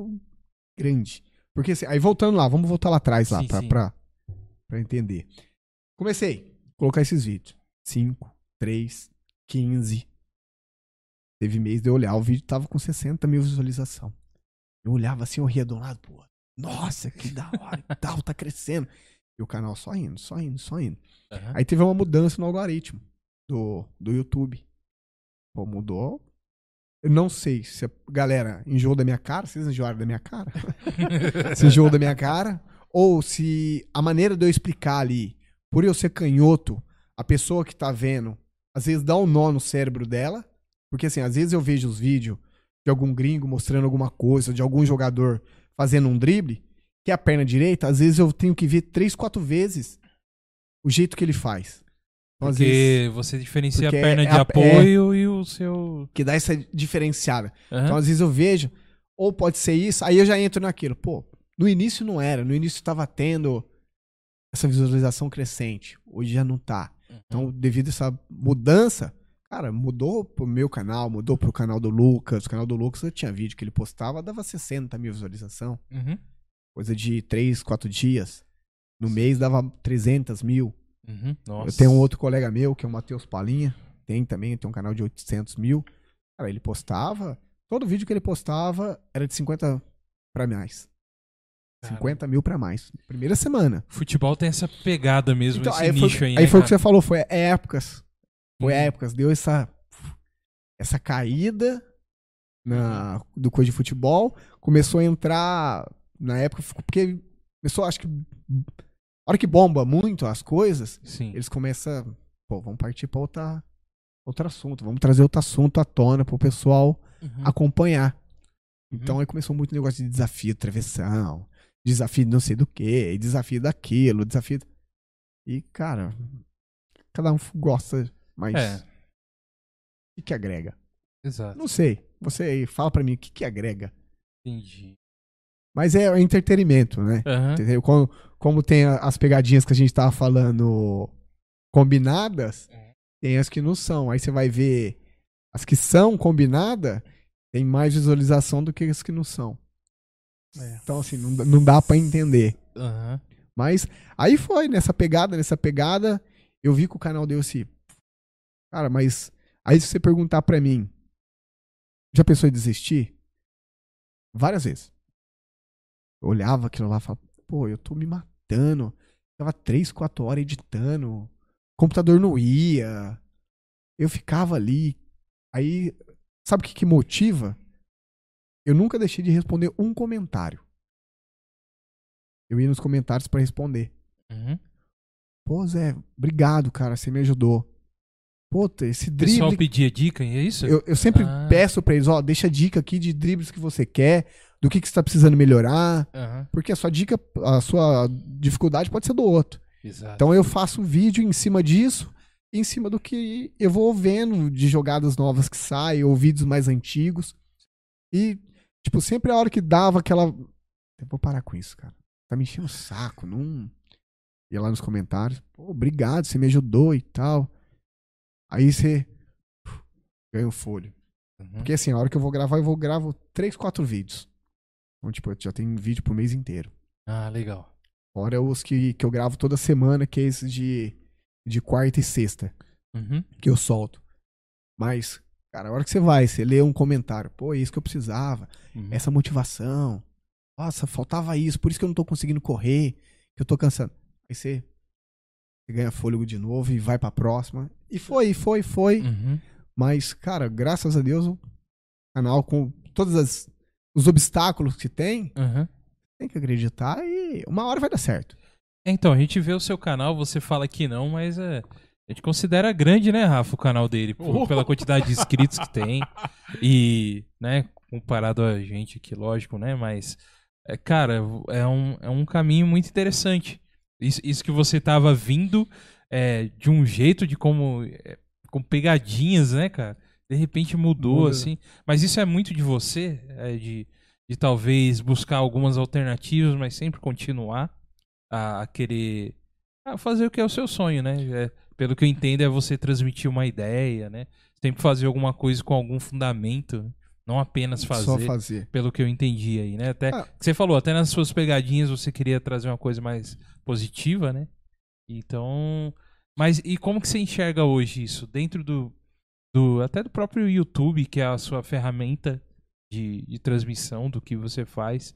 grande. Porque, assim, aí voltando lá, vamos voltar lá atrás, lá, Sim, pra, sim. pra, pra entender. Comecei a colocar esses vídeos. 5, 3, 15. Teve mês de eu olhar, o vídeo tava com 60 mil visualização. Eu olhava assim, eu ria do lado, pô. Nossa, que da hora e tal, tá crescendo. E o canal só indo, só indo, só indo. Aham. Aí teve uma mudança no algoritmo do, do YouTube. Pô, mudou. Eu não sei se a galera enjoou da minha cara, vocês enjoaram da minha cara? <laughs> se enjoou da minha cara. Ou se a maneira de eu explicar ali, por eu ser canhoto, a pessoa que tá vendo, às vezes dá um nó no cérebro dela. Porque assim, às vezes eu vejo os vídeos de algum gringo mostrando alguma coisa, de algum jogador fazendo um drible, que é a perna direita, às vezes eu tenho que ver três, quatro vezes o jeito que ele faz. Vezes, Porque você diferencia a porque perna é de a- apoio e o seu. que dá essa diferenciada. Aham. Então, às vezes eu vejo, ou pode ser isso, aí eu já entro naquilo. Pô, No início não era. No início tava tendo essa visualização crescente. Hoje já não tá. Então, devido a essa mudança, cara, mudou pro meu canal, mudou pro canal do Lucas. O canal do Lucas, eu tinha vídeo que ele postava, dava 60 mil visualização. Uhum. Coisa de 3, 4 dias. No mês dava 300 mil. Uhum. Eu tenho um outro colega meu, que é o Matheus Palinha. Tem também, tem um canal de 800 mil. Cara, ele postava. Todo vídeo que ele postava era de 50 pra mais. Caramba. 50 mil pra mais. Primeira semana. Futebol tem essa pegada mesmo, esse aí nicho foi, aí, aí né, foi o que cara? você falou, foi épocas. Foi Uhum. épocas. Deu essa, essa caída na, do coisa de futebol. Começou a entrar na época, porque começou, acho que. A hora que bomba muito as coisas, Sim. eles começam. Pô, vamos partir pra outra, outro assunto. Vamos trazer outro assunto à tona pro pessoal Uhum. acompanhar. Uhum. Então aí começou muito negócio de desafio de travessão, desafio de não sei do que, desafio daquilo, desafio. E, cara, cada um gosta, mas É, o que, que agrega? exato. Não sei. Você aí, fala pra mim o que, que agrega. Entendi. Mas é entretenimento, né? Aham. Entendeu? Como, tem as pegadinhas que a gente tava falando combinadas, É. tem as que não são. Aí você vai ver as que são combinadas, tem mais visualização do que as que não são. É. Então, assim, não, dá- não dá pra entender. Aham. Mas aí foi, nessa pegada, nessa pegada, eu vi que o canal deu esse. Cara, mas. Aí se você perguntar pra mim, já pensou em desistir? Várias vezes. Eu olhava aquilo lá e falava, pô, eu tô me matando. Ficava três, quatro horas editando. O computador não ia. Eu ficava ali. Aí, sabe o que, que motiva? Eu nunca deixei de responder um comentário. Eu ia nos comentários pra responder. Uhum. Pô, Zé, obrigado, cara, você me ajudou. Puta, esse O pessoal drible. pedia dica, é isso? Eu, eu sempre Ah. peço pra eles, ó, deixa dica aqui de dribles que você quer, do que, que você tá precisando melhorar. Aham. Porque a sua dica, a sua dificuldade pode ser do outro. Exato. Então eu faço um vídeo em cima disso, em cima do que eu vou vendo de jogadas novas que saem, ou vídeos mais antigos. E, tipo, sempre a hora que dava aquela. Eu vou parar com isso, cara. Tá me enchendo o saco, não. Ia lá nos comentários, pô, obrigado, você me ajudou e tal. Aí você ganha o folho. Uhum. Porque assim, a hora que eu vou gravar, eu vou gravo três, quatro vídeos. Então, tipo, já tenho vídeo pro mês inteiro. Ah, legal. Fora os que, que eu gravo toda semana, que é esses de, de quarta e sexta, Uhum. que eu solto. Mas, cara, a hora que você vai, você lê um comentário, pô, é isso que eu precisava, Uhum. essa motivação. Nossa, faltava isso, por isso que eu não tô conseguindo correr, que eu tô cansando. Aí você, você ganha fôlego de novo e vai pra próxima. E foi, foi, foi. Uhum. Mas, cara, graças a Deus, o canal com todos as- os obstáculos que tem, Uhum. tem que acreditar e uma hora vai dar certo. Então, a gente vê o seu canal, você fala que não, mas é. A gente considera grande, né, Rafa, o canal dele, por- pela quantidade de inscritos que tem. E, né, comparado a gente aqui, lógico, né, mas, é, cara, é um, é um caminho muito interessante. Isso, isso que você tava vindo é, de um jeito de como. é, com pegadinhas, né, cara? De repente mudou, Muda. assim. Mas isso é muito de você, é, de, de talvez buscar algumas alternativas, mas sempre continuar a, a querer a fazer o que é o seu sonho, né? É, pelo que eu entendo, é você transmitir uma ideia, né? Sempre fazer alguma coisa com algum fundamento, não apenas fazer, Só fazer. pelo que eu entendi aí, né? Até Ah. você falou, até nas suas pegadinhas você queria trazer uma coisa mais positiva, né? Então, mas e como que você enxerga hoje isso dentro do, do até do próprio YouTube, que é a sua ferramenta de, de transmissão do que você faz?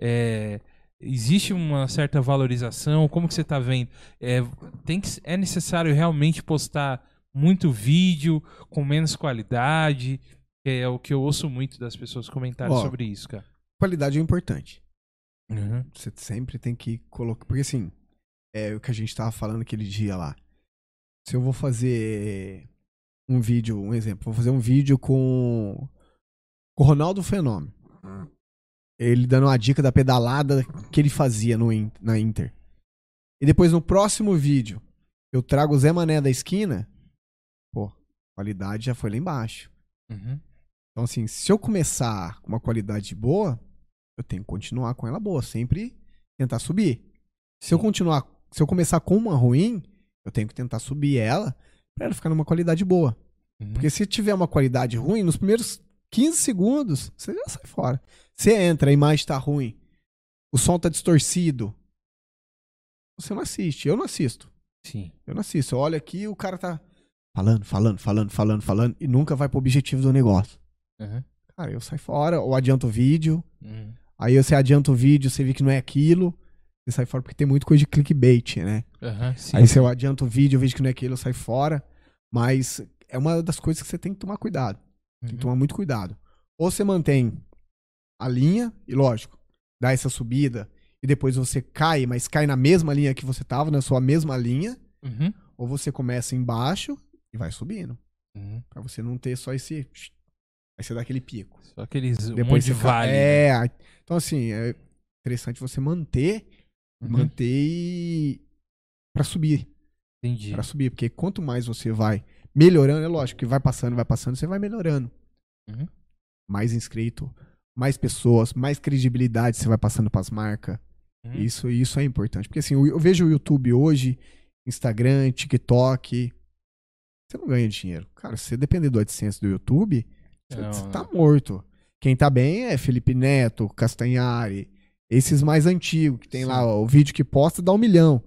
É, existe uma certa valorização? Como que você está vendo? É, tem que, é necessário realmente postar muito vídeo com menos qualidade? Que é o que eu ouço muito das pessoas comentarem Ó. sobre isso, cara. Qualidade é importante. Uhum. Você sempre tem que colocar. Porque assim, é o que a gente tava falando aquele dia lá. Se eu vou fazer um vídeo, um exemplo, vou fazer um vídeo com, o Ronaldo Fenômeno. Ele dando uma dica da pedalada que ele fazia no, na Inter. E depois no próximo vídeo, eu trago o Zé Mané da esquina. Pô, a qualidade já foi lá embaixo. Uhum. Então, assim, se eu começar com uma qualidade boa, eu tenho que continuar com ela boa, sempre tentar subir. Se eu continuar, se eu começar com uma ruim, eu tenho que tentar subir ela pra ela ficar numa qualidade boa. Uhum. Porque se tiver uma qualidade ruim, nos primeiros 15 segundos, você já sai fora. Você entra, a imagem tá ruim, o som tá distorcido. Você não assiste, eu não assisto. Sim. Eu não assisto. Eu olho aqui o cara tá falando, falando, falando, falando, falando e nunca vai pro objetivo do negócio. Uhum. Cara, eu saio fora, ou adianto o vídeo. Uhum. Aí você adianta o vídeo, você vê que não é aquilo. Você sai fora porque tem muito coisa de clickbait, né? Uhum. Aí se eu adianto o vídeo, eu vejo que não é aquilo, eu saio fora. Mas é uma das coisas que você tem que tomar cuidado. Tem que Uhum. tomar muito cuidado. Ou você mantém a linha, e lógico, dá essa subida, e depois você cai, mas cai na mesma linha que você tava, na sua mesma linha. Uhum. Ou você começa embaixo e vai subindo. Uhum. Pra você não ter só esse. Aí você dá aquele pico. Só aqueles um Depois monte de vale. né? É. Então, assim, é interessante você manter. Uhum. Manter. Pra subir. Entendi. Pra subir. Porque quanto mais você vai melhorando, é lógico que vai passando, vai passando, você vai melhorando. Uhum. Mais inscrito, mais pessoas, mais credibilidade você vai passando pras marcas. Uhum. Isso, isso é importante. Porque assim, eu eu vejo o YouTube hoje, Instagram, TikTok. Você não ganha dinheiro. Cara, se você depender do AdSense do YouTube, você, Não, você tá não. morto. Quem tá bem é Felipe Neto, Castanhari, esses mais antigos, que tem Sim. lá ó, o vídeo que posta dá um milhão.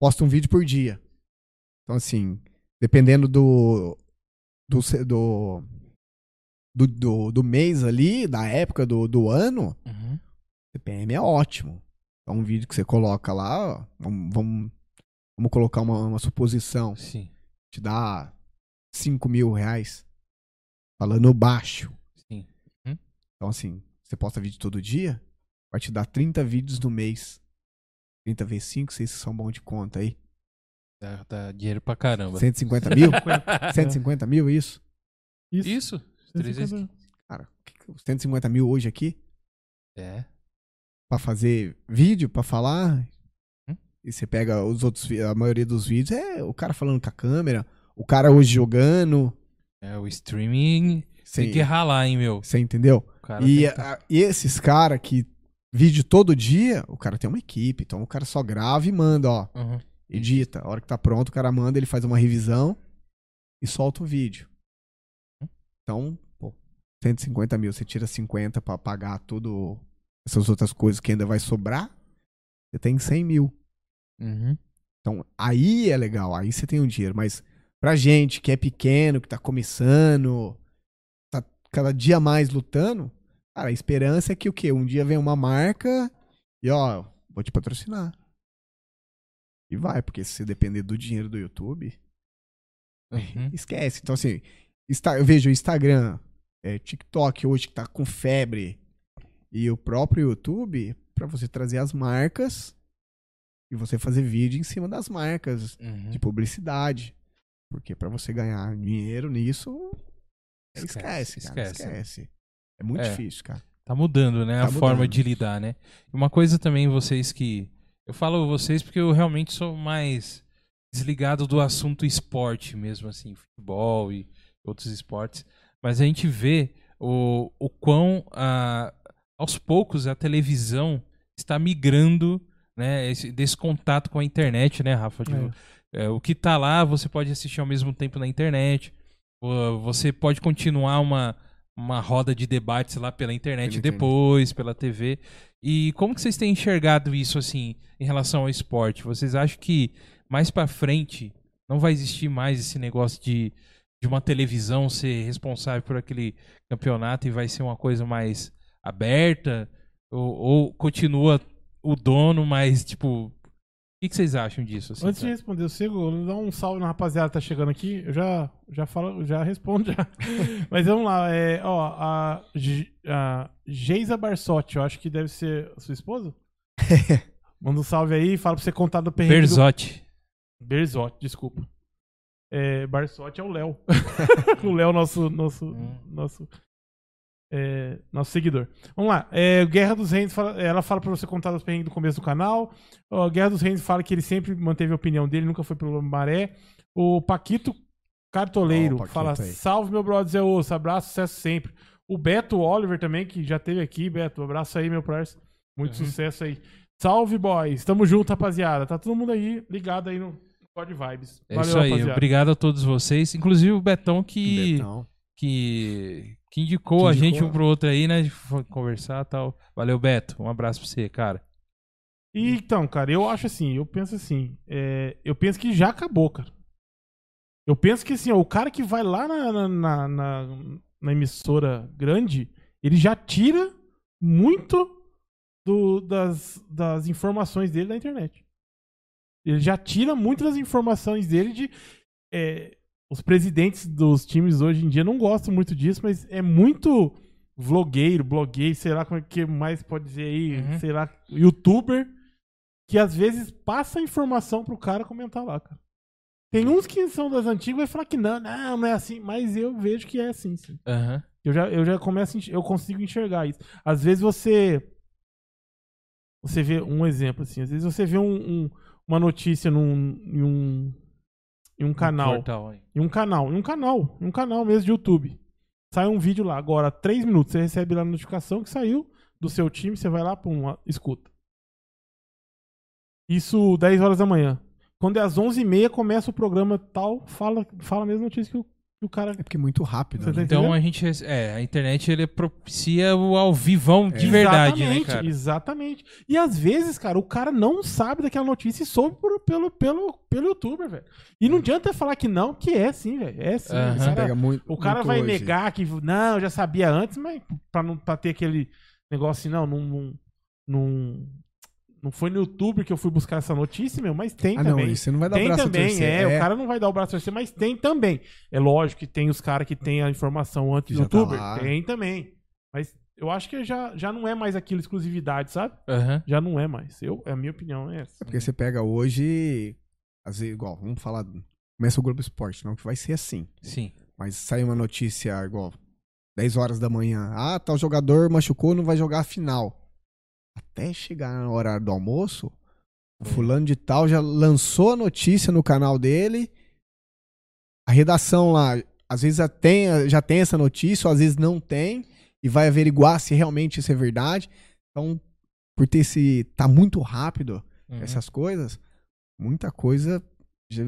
Posta um vídeo por dia. Então, assim, dependendo do. do, do, do, do, do mês ali, da época do, do ano, Uhum. CPM é ótimo. Então, um vídeo que você coloca lá, ó, vamos, vamos, vamos colocar uma, uma suposição, Sim. te dá 5 mil reais, falando baixo. Sim. Então, assim, você posta vídeo todo dia, vai te dar 30 vídeos no mês. 30 vezes 5, vocês são bons de conta aí. Dá, dá dinheiro pra caramba. 150 mil? <laughs> 150 mil, isso? Isso. Isso? 300. Cara, que que- 150 mil hoje aqui É. pra fazer vídeo, pra falar. Hum? E você pega os outros, a maioria dos vídeos é o cara falando com a câmera, o cara hoje jogando. É, o streaming Sem, tem que ralar, hein, meu. Você entendeu? E, que- a- e esses caras que vídeo todo dia, o cara tem uma equipe, então o cara só grava e manda, ó, Uhum. edita. A hora que tá pronto, o cara manda, ele faz uma revisão e solta o vídeo. Então, pô, 150 mil, você tira 50 pra pagar tudo essas outras coisas que ainda vai sobrar, você tem 100 mil. Uhum. Então, aí é legal, aí você tem um dinheiro. Mas pra gente que é pequeno, que tá começando, tá cada dia mais lutando, cara, a esperança é que o quê? Um dia vem uma marca e, ó, vou te patrocinar. E vai, porque se você depender do dinheiro do YouTube, Uhum. <laughs> esquece. Então, assim, Insta- eu vejo o Instagram, é, TikTok hoje que tá com febre e o próprio YouTube pra você trazer as marcas e você fazer vídeo em cima das marcas Uhum. de publicidade. Porque pra você ganhar dinheiro nisso, Esquece, esquece, cara, esquece. esquece. É muito É. difícil, cara. Tá mudando, né? Tá a forma mudando. de lidar, né? Uma coisa também, vocês que. Eu falo vocês porque eu realmente sou mais desligado do assunto esporte mesmo, assim, futebol e outros esportes. Mas a gente vê o, o quão, ah, aos poucos, a televisão está migrando né, esse- desse contato com a internet, né, Rafa? De- é, o que tá lá, você pode assistir ao mesmo tempo na internet. Você pode continuar uma, uma roda de debates lá pela internet Pela internet. depois, pela TV. E como que vocês têm enxergado isso assim em relação ao esporte? Vocês acham que mais pra frente não vai existir mais esse negócio de, de uma televisão ser responsável por aquele campeonato e vai ser uma coisa mais aberta? Ou, ou continua o dono, mas tipo. O que, que vocês acham disso? assim, Antes de responder, eu sigo, dá um salve na rapaziada que tá chegando aqui. Eu já, já falo, já respondo já. <laughs> Mas vamos lá, é, ó, a, a Geisa Barsotti, eu acho que deve ser a sua esposa? <laughs> Manda um salve aí, fala pra você contar do perrengue do... Berzotti. Berzotti, desculpa. É, Barsotti é o Léo. <laughs> o Léo, nosso, nosso, Hum. nosso, é, nosso seguidor. Vamos lá. É, Guerra dos Reinos, fala- ela fala pra você contar os perrengues do começo do canal. Ó, Guerra dos Reinos fala que ele sempre manteve a opinião dele, nunca foi pelo maré. O Paquito Cartoleiro Ó, o Paquito fala: aí. Salve, meu brother Zé Osso, abraço, sucesso sempre. O Beto Oliver também, que já teve aqui. Beto, abraço aí, meu parceiro. Muito Uhum. sucesso aí. Salve, boys. Tamo junto, rapaziada. Tá todo mundo aí ligado aí no God Vibes. É isso aí. Obrigado a todos vocês. Inclusive o Betão que, Betão. que, que indicou Que a indicou. gente um pro outro aí, né? De conversar e tal. Valeu, Beto. Um abraço pra você, cara. E, então, cara, eu acho assim, eu penso assim, é, eu penso que já acabou, cara. Eu penso que assim, ó, o cara que vai lá na, na, na, na- na emissora grande, ele já tira muito do- das, das informações dele da internet. Ele já tira muito das informações dele de. é, os presidentes dos times hoje em dia não gostam muito disso, mas é muito vlogueiro, blogueiro, sei lá como é que mais pode dizer aí, Uhum. sei lá, youtuber, que às vezes passa a informação pro cara comentar lá, cara. Tem uns que são das antigas e falar que não, não, não é assim, mas eu vejo que é assim, sim. Aham. Eu já, eu já começo, eu consigo enxergar isso. Às vezes você. Você vê um exemplo assim, às vezes você vê um- um- uma notícia num, em um, em um canal. Portal. Em um canal, em um canal, em um canal mesmo de YouTube. Sai um vídeo lá, agora, três minutos, você recebe lá a notificação que saiu do seu time, você vai lá, pum, escuta. Isso 10 horas da manhã. Quando é às 11h30, começa o programa tal, fala, fala a mesma notícia que o, o cara. É porque é muito rápido. Você né? tá Então a gente. É, a internet ele propicia o ao vivão de verdade, né, Exatamente, cara? Exatamente. E às vezes, cara, o cara não sabe daquela notícia e soube por- pelo, pelo, pelo youtuber, velho. E não adianta falar que não, que é sim, velho. É sim. Cara, pega muito. o cara muito vai hoje. negar que, não, eu já sabia antes, mas pra, não, pra ter aquele negócio assim, não, não, não, não, não foi no YouTube que eu fui buscar essa notícia, meu, mas tem Ah, não, também. isso você não vai dar o Tem braço a também, torcer. é, O cara não vai dar o braço a torcer, mas tem também. É lógico que tem os caras que tem a informação antes do tá youtuber. lá. tem também. Mas eu acho que já, já não é mais aquilo exclusividade, sabe? Aham. Já não é mais. Eu, a minha opinião é essa. É porque você pega hoje. Às vezes, igual, vamos falar. Começa o Globo Esporte, não que vai ser assim. Sim. Mas sai uma notícia igual 10 horas da manhã. Ah, tal jogador machucou, não vai jogar a final. Até chegar na hora do almoço, o fulano de tal já lançou a notícia no canal dele. A redação lá, às vezes já tem, já tem essa notícia, ou às vezes não tem, e vai averiguar se realmente isso é verdade. Então, por ter esse. tá muito rápido Uhum. essas coisas, muita coisa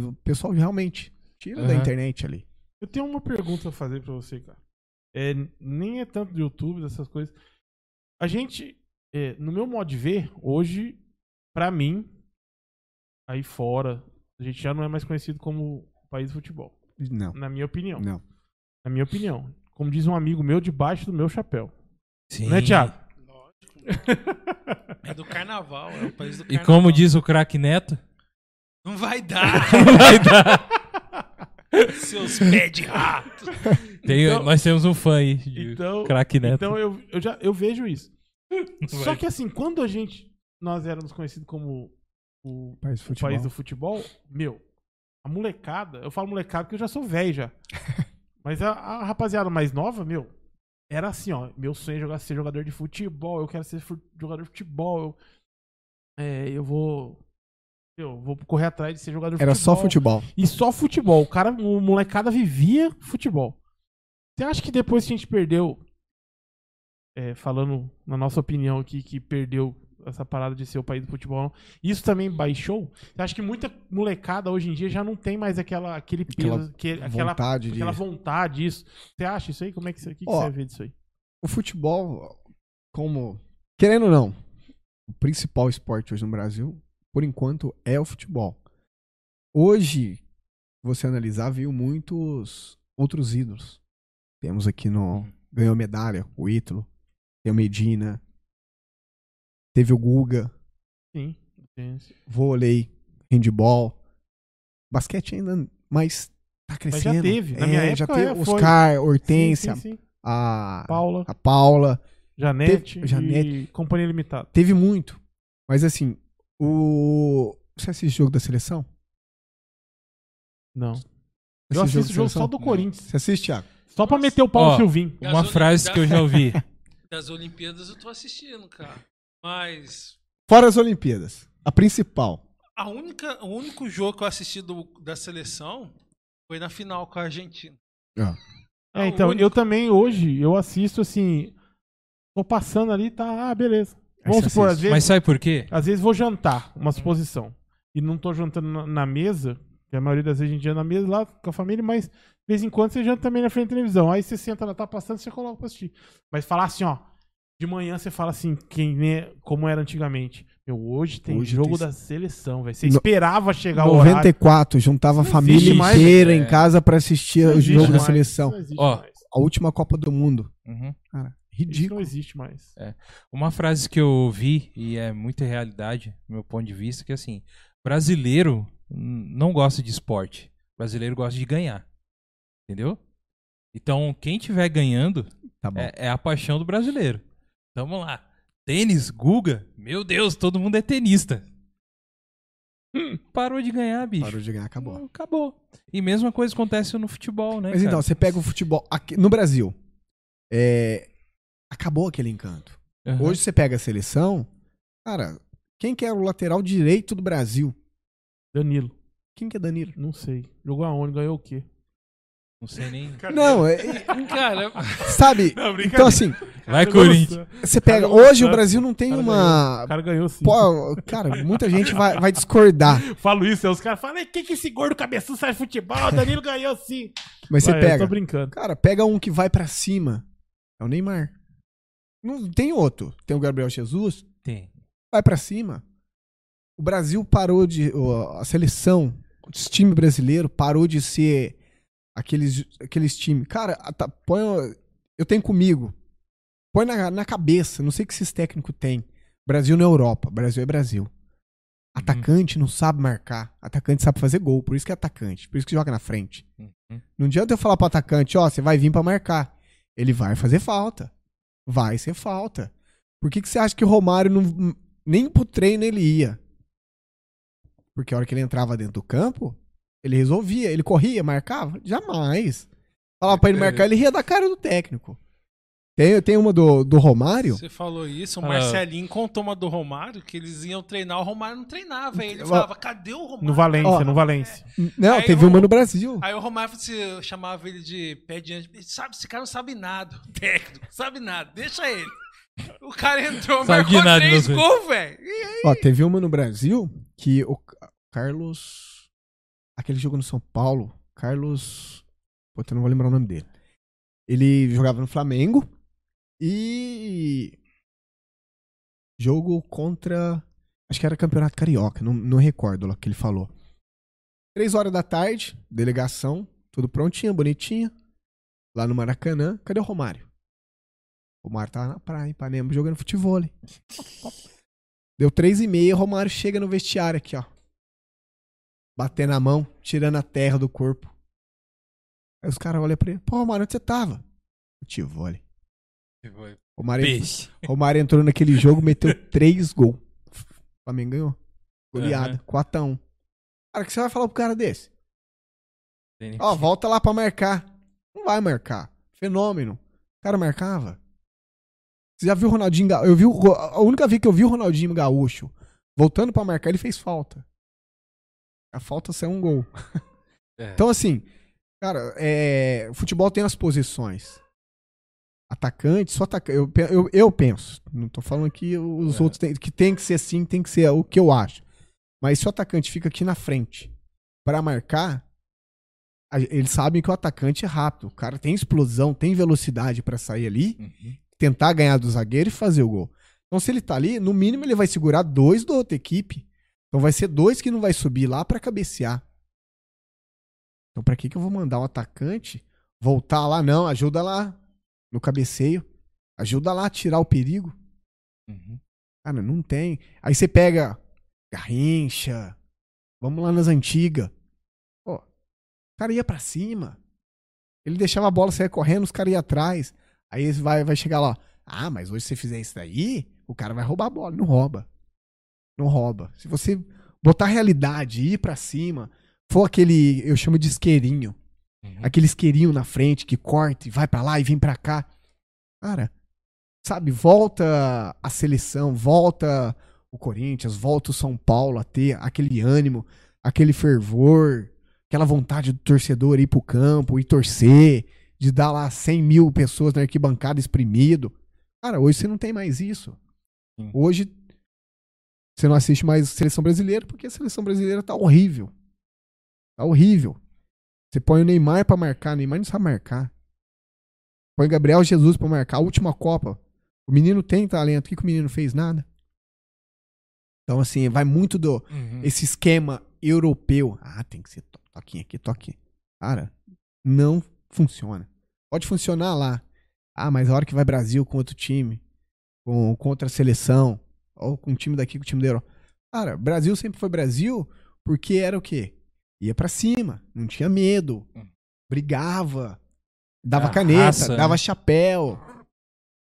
o pessoal realmente tira da Aham. internet ali. Eu tenho uma pergunta a fazer pra você, cara. É, nem é tanto do YouTube, dessas coisas. A gente, é, no meu modo de ver, hoje, pra mim, aí fora, a gente já não é mais conhecido como país do futebol. Não, Na minha opinião. não. Na minha opinião. Como diz um amigo meu, debaixo do meu chapéu. Sim. Né, Thiago? É do carnaval, é o país do E carnaval. como diz o craque Neto, Não vai dar, <laughs> vai dar. seus pés de rato. Tem- Então- nós temos um fã aí de Então, craque Neto. então eu, eu, já, eu vejo isso. <laughs> Só que assim, quando a gente. Nós éramos conhecidos como o País do o futebol. país do futebol, meu, a molecada, eu falo molecada porque eu já sou velho já. <laughs> Mas a, a rapaziada mais nova, meu, era assim, ó, meu sonho é jogar, ser jogador de futebol, eu quero ser fu- jogador de futebol, eu, é, eu vou eu vou correr atrás de ser jogador de Era futebol. só futebol. E só futebol, o cara, o molecada vivia futebol. Você acha que depois que a gente perdeu, é, falando na nossa opinião aqui, que perdeu essa parada de ser o país do futebol, isso também baixou? Você acha que muita molecada hoje em dia já não tem mais aquela, aquele Aquela peso, que, aquela, vontade de. aquela vontade, isso? Você acha isso aí? Como é que você, que que Ó, você vê disso aí? O futebol, como. Querendo ou não, o principal esporte hoje no Brasil, por enquanto, é o futebol. Hoje, você analisar, viu muitos outros ídolos. Temos aqui no. Ganhou medalha, o Ítalo. Tem o Medina. Teve o Guga. Sim. vôlei, handball, basquete ainda, mas tá Mas crescendo. já teve. Na É, minha já época, teve é, foi. Oscar, Hortência, Sim, sim, sim. A, Paula, a Paula, Janete, Teve- Janete. Companhia Limitada. teve muito. Mas assim, o você assiste jogo da seleção? Não. Assiste Eu assisto o jogo só seleção? do Corinthians. Você assiste, Thiago? Só pra meter o pau Ó, no Silvinho. Uma frase que eu já ouvi. Das Olimpíadas eu tô assistindo, cara. Mas Fora as Olimpíadas, a principal. a única, o único jogo que eu assisti do- da seleção foi na final com a Argentina. É, então, único. eu também hoje, eu assisto assim. Tô passando ali, tá, ah, beleza. Vamos supor, às vezes, Mas sabe por quê? às vezes vou jantar, uma suposição. E não tô jantando na, na mesa, que a maioria das vezes a gente janta na mesa lá com a família, mas de vez em quando você janta também na frente da televisão. Aí você senta lá, tá passando, você coloca pra assistir. Mas falar assim, ó. De manhã você fala assim, quem, né, como era antigamente. Meu, hoje tem Hoje jogo tem- da seleção, velho. Você No- esperava chegar o horário. 94, juntava a família mais, inteira é. em casa pra assistir o jogo da mais, seleção. Não existe Ó, mais. A última Copa do Mundo. Uhum. Cara, Isso ridículo. não existe mais. Uma frase que eu vi, e é muita realidade, do meu ponto de vista, que assim, brasileiro não gosta de esporte. Brasileiro gosta de ganhar. Entendeu? Então, quem tiver ganhando Tá é, é a paixão do brasileiro. Então, vamos lá. Tênis, Guga, meu Deus, todo mundo é tenista. Hum, parou de ganhar, bicho. Parou de ganhar, acabou. Hum, Acabou. E mesma coisa acontece no futebol, né? Mas então, cara? você pega o futebol aqui, no Brasil. é, acabou aquele encanto. Aham. Hoje você pega a seleção, cara, quem que é o lateral direito do Brasil? Danilo, Quem que é Danilo? não sei. Jogou aonde? Ganhou o quê? Não sei nem. Não, é- é- <laughs> Cara, sabe? Não, brincadeira. Então assim, Vai, Corinthians. Você pega. Cara, Hoje o o Brasil não tem cara O uma. cara ganhou sim. Pô, cara, muita gente vai, vai discordar. <laughs> Falo isso, aí os caras falam, "Ei, que que esse gordo cabeçudo sai de futebol? O Danilo ganhou sim. Mas você Vai, Eu pega. tô brincando. Cara, pega um que vai pra cima. É o Neymar. Não tem outro. Tem o Gabriel Jesus. Tem. Vai pra cima. O Brasil parou de. A seleção, o time brasileiro parou de ser aqueles, aqueles times. Cara, põe. Eu tenho comigo. Põe na, na cabeça. Não sei o que esses técnicos têm. Brasil na Europa. Brasil é Brasil. Atacante não sabe marcar. Atacante sabe fazer gol. Por isso que é atacante. Por isso que joga na frente. Uhum. Não adianta eu falar pro atacante, ó, você vai vir pra marcar. Ele vai fazer falta. Vai ser falta. Por que, que você acha que o Romário não, nem pro treino ele ia? Porque a hora que ele entrava dentro do campo, ele resolvia, ele corria, marcava? Jamais. Falava pra ele marcar, ele ria da cara do técnico. Tem, tem uma do, do Romário. você falou isso, o Ah. Marcelinho contou uma do Romário, que eles iam treinar, o Romário não treinava. Aí ele falava, cadê o Romário? No Valência, Ó. no Valência. Não, Aí teve o- uma no Brasil. Aí o Romário assim, eu chamava ele de pé diante. Sabe, esse cara não sabe nada. Técnico, sabe nada. Deixa ele. O cara entrou, Sabe de marcou nada, três gols, velho. E aí? Ó, teve uma no Brasil que o Ca- Carlos. Aquele jogo no São Paulo. Carlos. Puta, eu não vou lembrar o nome dele. Ele jogava no Flamengo. E. Jogo contra. Acho que era Campeonato Carioca. Não, não recordo lá que ele falou. Três horas da tarde, delegação. Tudo prontinho, bonitinho. Lá no Maracanã. Cadê o Romário? O Romário tava na praia, em Ipanema, jogando futebol. Deu três e meia, o Romário chega no vestiário aqui, ó. Batendo a mão, tirando a terra do corpo. Aí os caras olham pra ele. Pô, Romário, onde você tava? Futebol. Romário, Peixe. <laughs> Romário entrou naquele jogo, meteu <laughs> três gols. O Flamengo ganhou. Goleada, Aham. 4x1. Cara, o que você vai falar pro cara desse? Ó, volta lá pra marcar. Não vai marcar. Fenômeno. O cara marcava. Você já viu o Ronaldinho Gaúcho? Eu vi o a única vez que eu vi o Ronaldinho Gaúcho voltando pra marcar, ele fez falta. A falta saiu um gol. <laughs> É. Então, assim, cara, é, o futebol tem as posições. Atacante, só atacante. Eu, eu, eu penso. Não tô falando que os É. outros tem, que tem que ser assim, tem que ser o que eu acho. Mas se o atacante fica aqui na frente pra marcar, eles sabem que o atacante é rápido. O cara tem explosão, tem velocidade pra sair ali, Uhum. Tentar ganhar do zagueiro e fazer o gol. Então, se ele tá ali, no mínimo ele vai segurar dois da outra equipe. Então vai ser dois que não vai subir lá pra cabecear. Então, pra que, que eu vou mandar um atacante voltar lá? Não, ajuda lá no cabeceio. Ajuda lá a tirar o perigo. Uhum. Cara, não tem. Aí você pega Garrincha. Vamos lá nas antigas. Pô, o cara ia pra cima. Ele deixava a bola sair correndo, os caras iam atrás. Aí vai, vai chegar lá. Ah, mas hoje se você fizer isso daí, o cara vai roubar a bola. Não rouba. Não rouba. Se você botar realidade, ir pra cima, for aquele, eu chamo de isqueirinho. Uhum. Aquele isqueirinho na frente que corta e vai pra lá e vem pra cá. Cara, sabe, volta a seleção, volta o Corinthians, volta o São Paulo a ter aquele ânimo, aquele fervor, aquela vontade do torcedor ir pro campo e torcer, de dar lá 100 mil pessoas na arquibancada exprimido. Cara, hoje você não tem mais isso. Sim. Hoje você não assiste mais seleção brasileira porque a seleção brasileira tá horrível. Tá horrível. Você põe o Neymar pra marcar, o Neymar não sabe marcar. Põe Gabriel Jesus pra marcar a última Copa. O menino tem talento, o que, que o menino fez? Nada. Então, assim, vai muito do Uhum. esse esquema europeu. Ah, tem que ser to- toquinho aqui, toquinho. Cara, não funciona. Pode funcionar lá. Ah, mas a hora que vai Brasil com outro time, com, outra seleção, ou com um time daqui, com o time da Europa. Cara, Brasil sempre foi Brasil porque era o quê? Ia pra cima, não tinha medo, Hum. brigava, dava A caneta, raça, dava né? chapéu.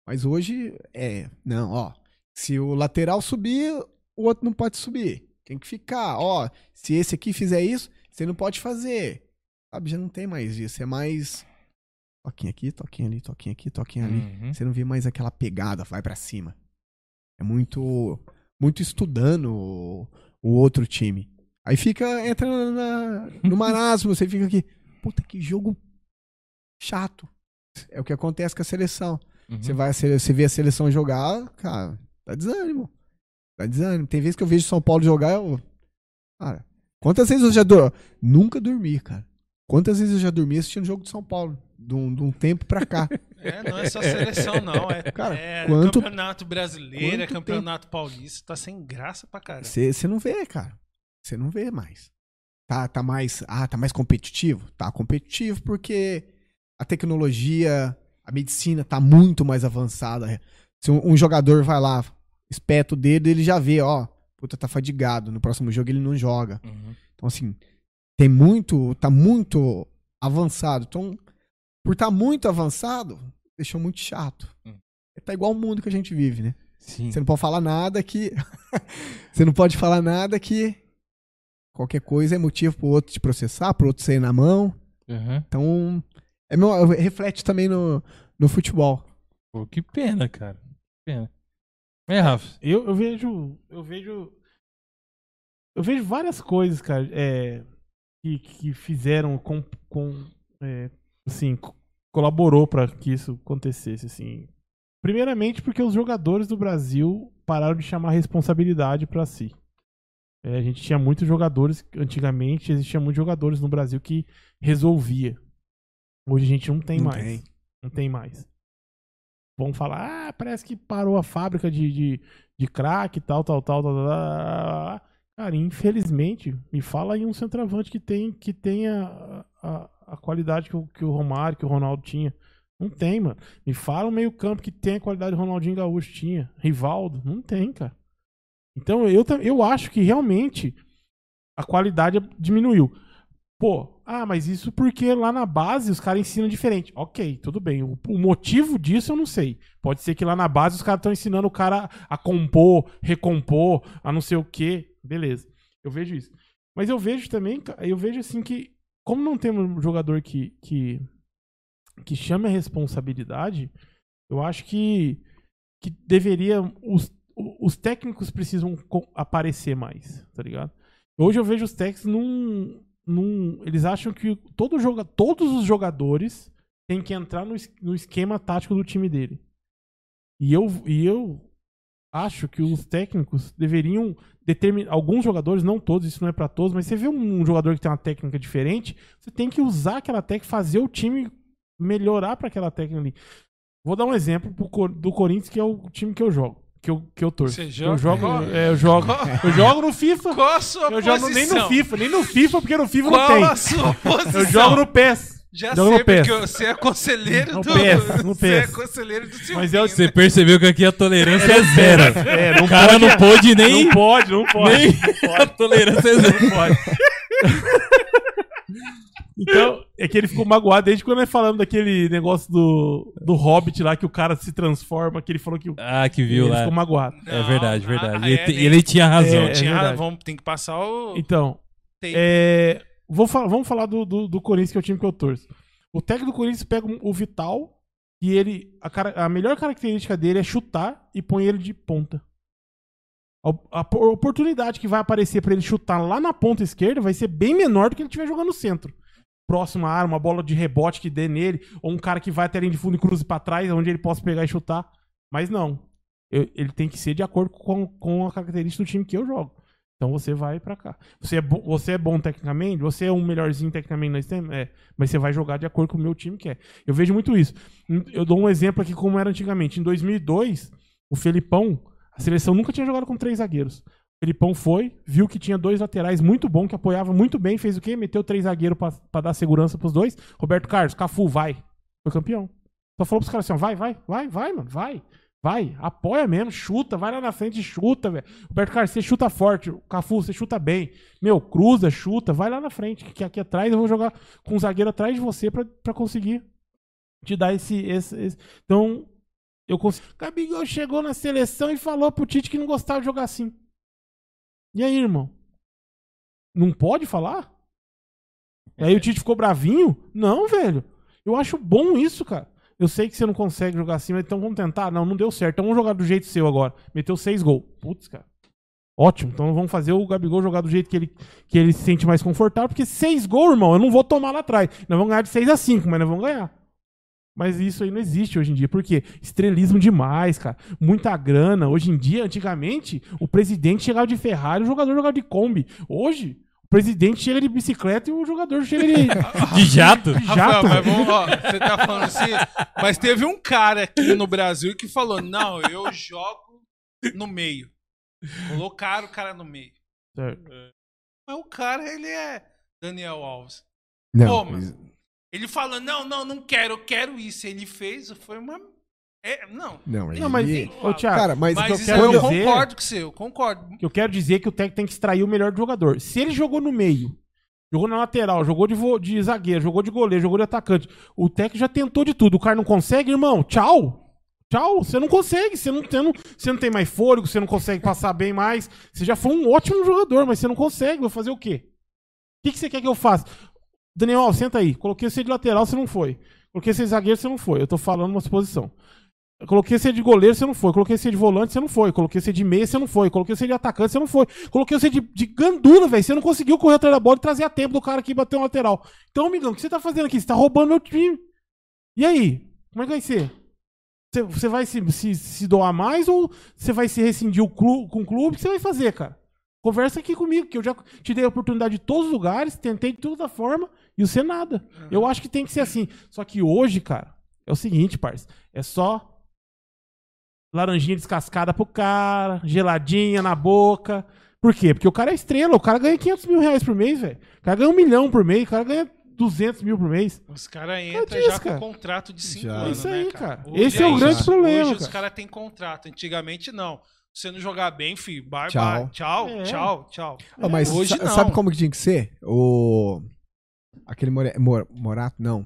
Mas hoje, é, não, ó. Se o lateral subir, o outro não pode subir. Tem que ficar, ó. Se esse aqui fizer isso, você não pode fazer. Sabe, já não tem mais isso. É mais. Toquinho aqui, toquinho ali, toquinho aqui, toquinho ali. Uhum. Você não vê mais aquela pegada, vai pra cima. É muito. Muito estudando o, o outro time. Aí fica, entra na, no <laughs> marasmo, você fica aqui. Puta, que jogo chato. É o que acontece com a seleção. Uhum. Você vai, você você vê a seleção jogar, cara, dá desânimo. Dá desânimo. Tem vezes que eu vejo São Paulo jogar, eu. Cara, quantas vezes eu já dormi? Nunca dormi, cara. Quantas vezes eu já dormi assistindo o jogo de São Paulo? De um, de um tempo pra cá. <laughs> É, não é só seleção, não. É, Cara, é quanto- campeonato brasileiro, é quanto campeonato paulista. Tá sem graça pra caralho. Você você não vê, cara. Você não vê mais. Tá, tá mais. Ah, tá mais competitivo? Tá competitivo porque a tecnologia, a medicina tá muito mais avançada. Se um, um jogador vai lá, espeta o dedo, ele já vê, ó. Puta, tá fadigado. No próximo jogo ele não joga. Uhum. Então, assim, tem muito. Tá muito avançado. Então, por estar tá muito avançado, deixou muito chato. Hum. Tá igual o mundo que a gente vive, né? Sim. Você não pode falar nada que. <laughs> você não pode falar nada que. Qualquer coisa é motivo pro outro te processar, pro outro sair na mão. Uhum. Então. É meu, reflete também no, no futebol. Pô, que pena, cara. Que pena. É, Rafa. Eu, eu vejo. Eu vejo. Eu vejo várias coisas, cara, é, que, que fizeram com. com é, assim, co- colaborou pra que isso acontecesse, assim. Primeiramente porque os jogadores do Brasil pararam de chamar responsabilidade pra si. É, a gente tinha muitos jogadores, antigamente existia muitos jogadores no Brasil que resolvia. Hoje a gente não tem Não mais. tem. Não tem mais. Vão falar, ah, parece que parou a fábrica de, de, de crack e tal, tal, tal, tal, tal, tal. Cara, infelizmente, me fala aí um centroavante que tem que tenha a, a, a qualidade que o, que o Romário, que o Ronaldo tinha. Não tem, mano. Me fala um meio campo que tem a qualidade que o Ronaldinho Gaúcho tinha. Rivaldo, não tem, cara. Então eu, eu acho que realmente a qualidade diminuiu. Pô, ah, mas isso porque lá na base os caras ensinam diferente. Ok, tudo bem. O, o motivo disso eu não sei. Pode ser que lá na base os caras estão ensinando o cara a compor, recompor, a não sei o quê. Beleza. Eu vejo isso. Mas eu vejo também, eu vejo assim que, como não temos um jogador que, que, que chame a responsabilidade, eu acho que, que deveria. Os, os técnicos precisam aparecer mais, tá ligado? Hoje eu vejo os técnicos num. num eles acham que todo joga, todos os jogadores têm que entrar no, no esquema tático do time dele. E eu, e eu acho que os técnicos deveriam determinar. Alguns jogadores, não todos, isso não é pra todos, mas você vê um, jogador que tem uma técnica diferente, você tem que usar aquela técnica, fazer o time melhorar pra aquela técnica ali. Vou dar um exemplo do Corinthians, que é o time que eu jogo. Que eu, que eu torço. Você Eu joga? jogo, Qual- é, eu jogo, eu jogo no FIFA. Qual a sua Eu jogo nem no posição? FIFA, nem no FIFA, porque no FIFA não Qual tem. a sua posição? Eu jogo no PES. Já jogo sei, porque você é conselheiro No do... No Você é conselheiro do Silvinho. Mas é Você percebeu que aqui a tolerância é zero. É, não O cara pode, não pôde nem. Não pode, não pode. nem <laughs> a tolerância é zero. Não pode. Então, é que ele ficou magoado desde quando nós falamos daquele negócio do, do Hobbit lá, que o cara se transforma, que ele falou que o- Ah, que viu ele lá. ficou magoado. É verdade, Não, verdade. ah, E é, ele, ele tinha razão. É, Tinha- verdade. vamos, tem que passar o... Então, Tem- é, vou vamos falar do, do, do Corinthians, que é o time que eu torço. O técnico do Corinthians pega o Vital e ele. A, cara- a melhor característica dele é chutar e põe ele de ponta. A, a po- oportunidade que vai aparecer pra ele chutar lá na ponta esquerda vai ser bem menor do que ele estiver jogando no centro. próximo à área, uma bola de rebote que dê nele, ou um cara que vai até a linha de fundo e cruze pra trás, onde ele possa pegar e chutar. Mas não. Eu- ele tem que ser de acordo com, com a característica do time que eu jogo. Então você vai pra cá. Você é, bo- você é bom tecnicamente, você é um melhorzinho tecnicamente nós temos, é, mas você vai jogar de acordo com o meu time quer. Eu vejo muito isso. Eu dou um exemplo aqui como era antigamente. Em 2002, o Felipão, a seleção nunca tinha jogado com três zagueiros. O Felipão foi, viu que tinha dois laterais muito bom, que apoiava muito bem, fez o quê? Meteu três zagueiros pra dar segurança pros dois. Roberto Carlos, Cafu, vai. Foi campeão. Só falou pros caras assim, ó, vai, vai, vai, vai, mano, vai. Vai, apoia mesmo, chuta, vai lá na frente e chuta, velho. Roberto Carlos, você chuta forte. Cafu, você chuta bem. Meu, cruza, chuta, vai lá na frente, que aqui atrás eu vou jogar com um zagueiro atrás de você pra, pra conseguir te dar esse, esse, esse- Então, eu consigo. Gabigol chegou na seleção e falou pro Tite que não gostava de jogar assim. E aí, irmão? Não pode falar? E aí o Tite ficou bravinho? Não, velho. Eu acho bom isso, cara. Eu sei que você não consegue jogar assim, mas então vamos tentar. Não, não deu certo. Então vamos jogar do jeito seu agora. Meteu seis gols. Putz, cara. Ótimo. Então vamos fazer o Gabigol jogar do jeito que ele, que ele se sente mais confortável. Porque seis gols, irmão, eu não vou tomar lá atrás. Nós vamos ganhar de 6 a 5, mas nós vamos ganhar. Mas isso aí não existe hoje em dia. Por quê? Estrelismo demais, cara. Muita grana. Hoje em dia, antigamente, o presidente chegava de Ferrari, o jogador jogava de Kombi. Hoje, presidente chega de bicicleta e o jogador chega de, <laughs> De jato? de Rafael, jato. mas vamos, ó, você tá falando assim, mas teve um cara aqui no Brasil que falou: não, eu jogo no meio. Colocaram o cara no meio. Certo. Mas o cara, ele é Daniel Alves. Não, Pô, mas- Ele falou: não, não, não quero, eu quero isso. Ele fez, foi uma. É, não. não, Não, mas, ele- ô, Thiago, Cara, mas, Mas o que isso eu quero eu dizer- concordo com você, eu concordo. Que eu quero dizer é que o técnico tem que extrair o melhor do jogador. Se ele jogou no meio, jogou na lateral, jogou de, vo- de zagueiro, jogou de goleiro, jogou de atacante, o técnico já tentou de tudo. O cara não consegue, irmão, tchau. Tchau, você não consegue, você não, você, não, você não tem mais fôlego, você não consegue passar bem mais. Você já foi um ótimo jogador, mas você não consegue. Vou fazer o quê? O que, que você quer que eu faça? Daniel, Alves, senta aí. Coloquei você de lateral, você não foi. Coloquei você de zagueiro, você não foi. Eu tô falando uma suposição. Eu Coloquei você de goleiro, você não foi. Coloquei você de volante, você não foi. Coloquei você de meia, você não foi. Coloquei você de atacante, você não foi. Coloquei você de, de gandula, velho. Você não conseguiu correr atrás da bola e trazer a tempo do cara aqui e bater um lateral. Então, amigão, o que você tá fazendo aqui? Você tá roubando meu time. E aí? Como é que vai ser? Você, você vai se, se, se doar mais ou você vai se rescindir o clu- com o clube? O que você vai fazer, cara? Conversa aqui comigo, que eu já te dei a oportunidade de todos os lugares, tentei de toda forma e você nada. Eu acho que tem que ser assim. Só que hoje, cara, é o seguinte, parça. É só laranjinha descascada pro cara, geladinha na boca. Por quê? Porque o cara é estrela, o cara ganha 500 mil reais por mês, velho. O cara ganha um milhão por mês, o cara ganha 200 mil por mês. Os caras entram já cara. com contrato de 5 Já. anos. É isso né, aí, cara. Hoje Esse é o isso. grande problema, Hoje os cara. caras têm contrato. Antigamente, não. Se você não jogar bem, filho, bye, Tchau. bye. Tchau, É. tchau, tchau. Mas Hoje não. sabe como que tinha que ser? O. Aquele More... Mor- Morato, não.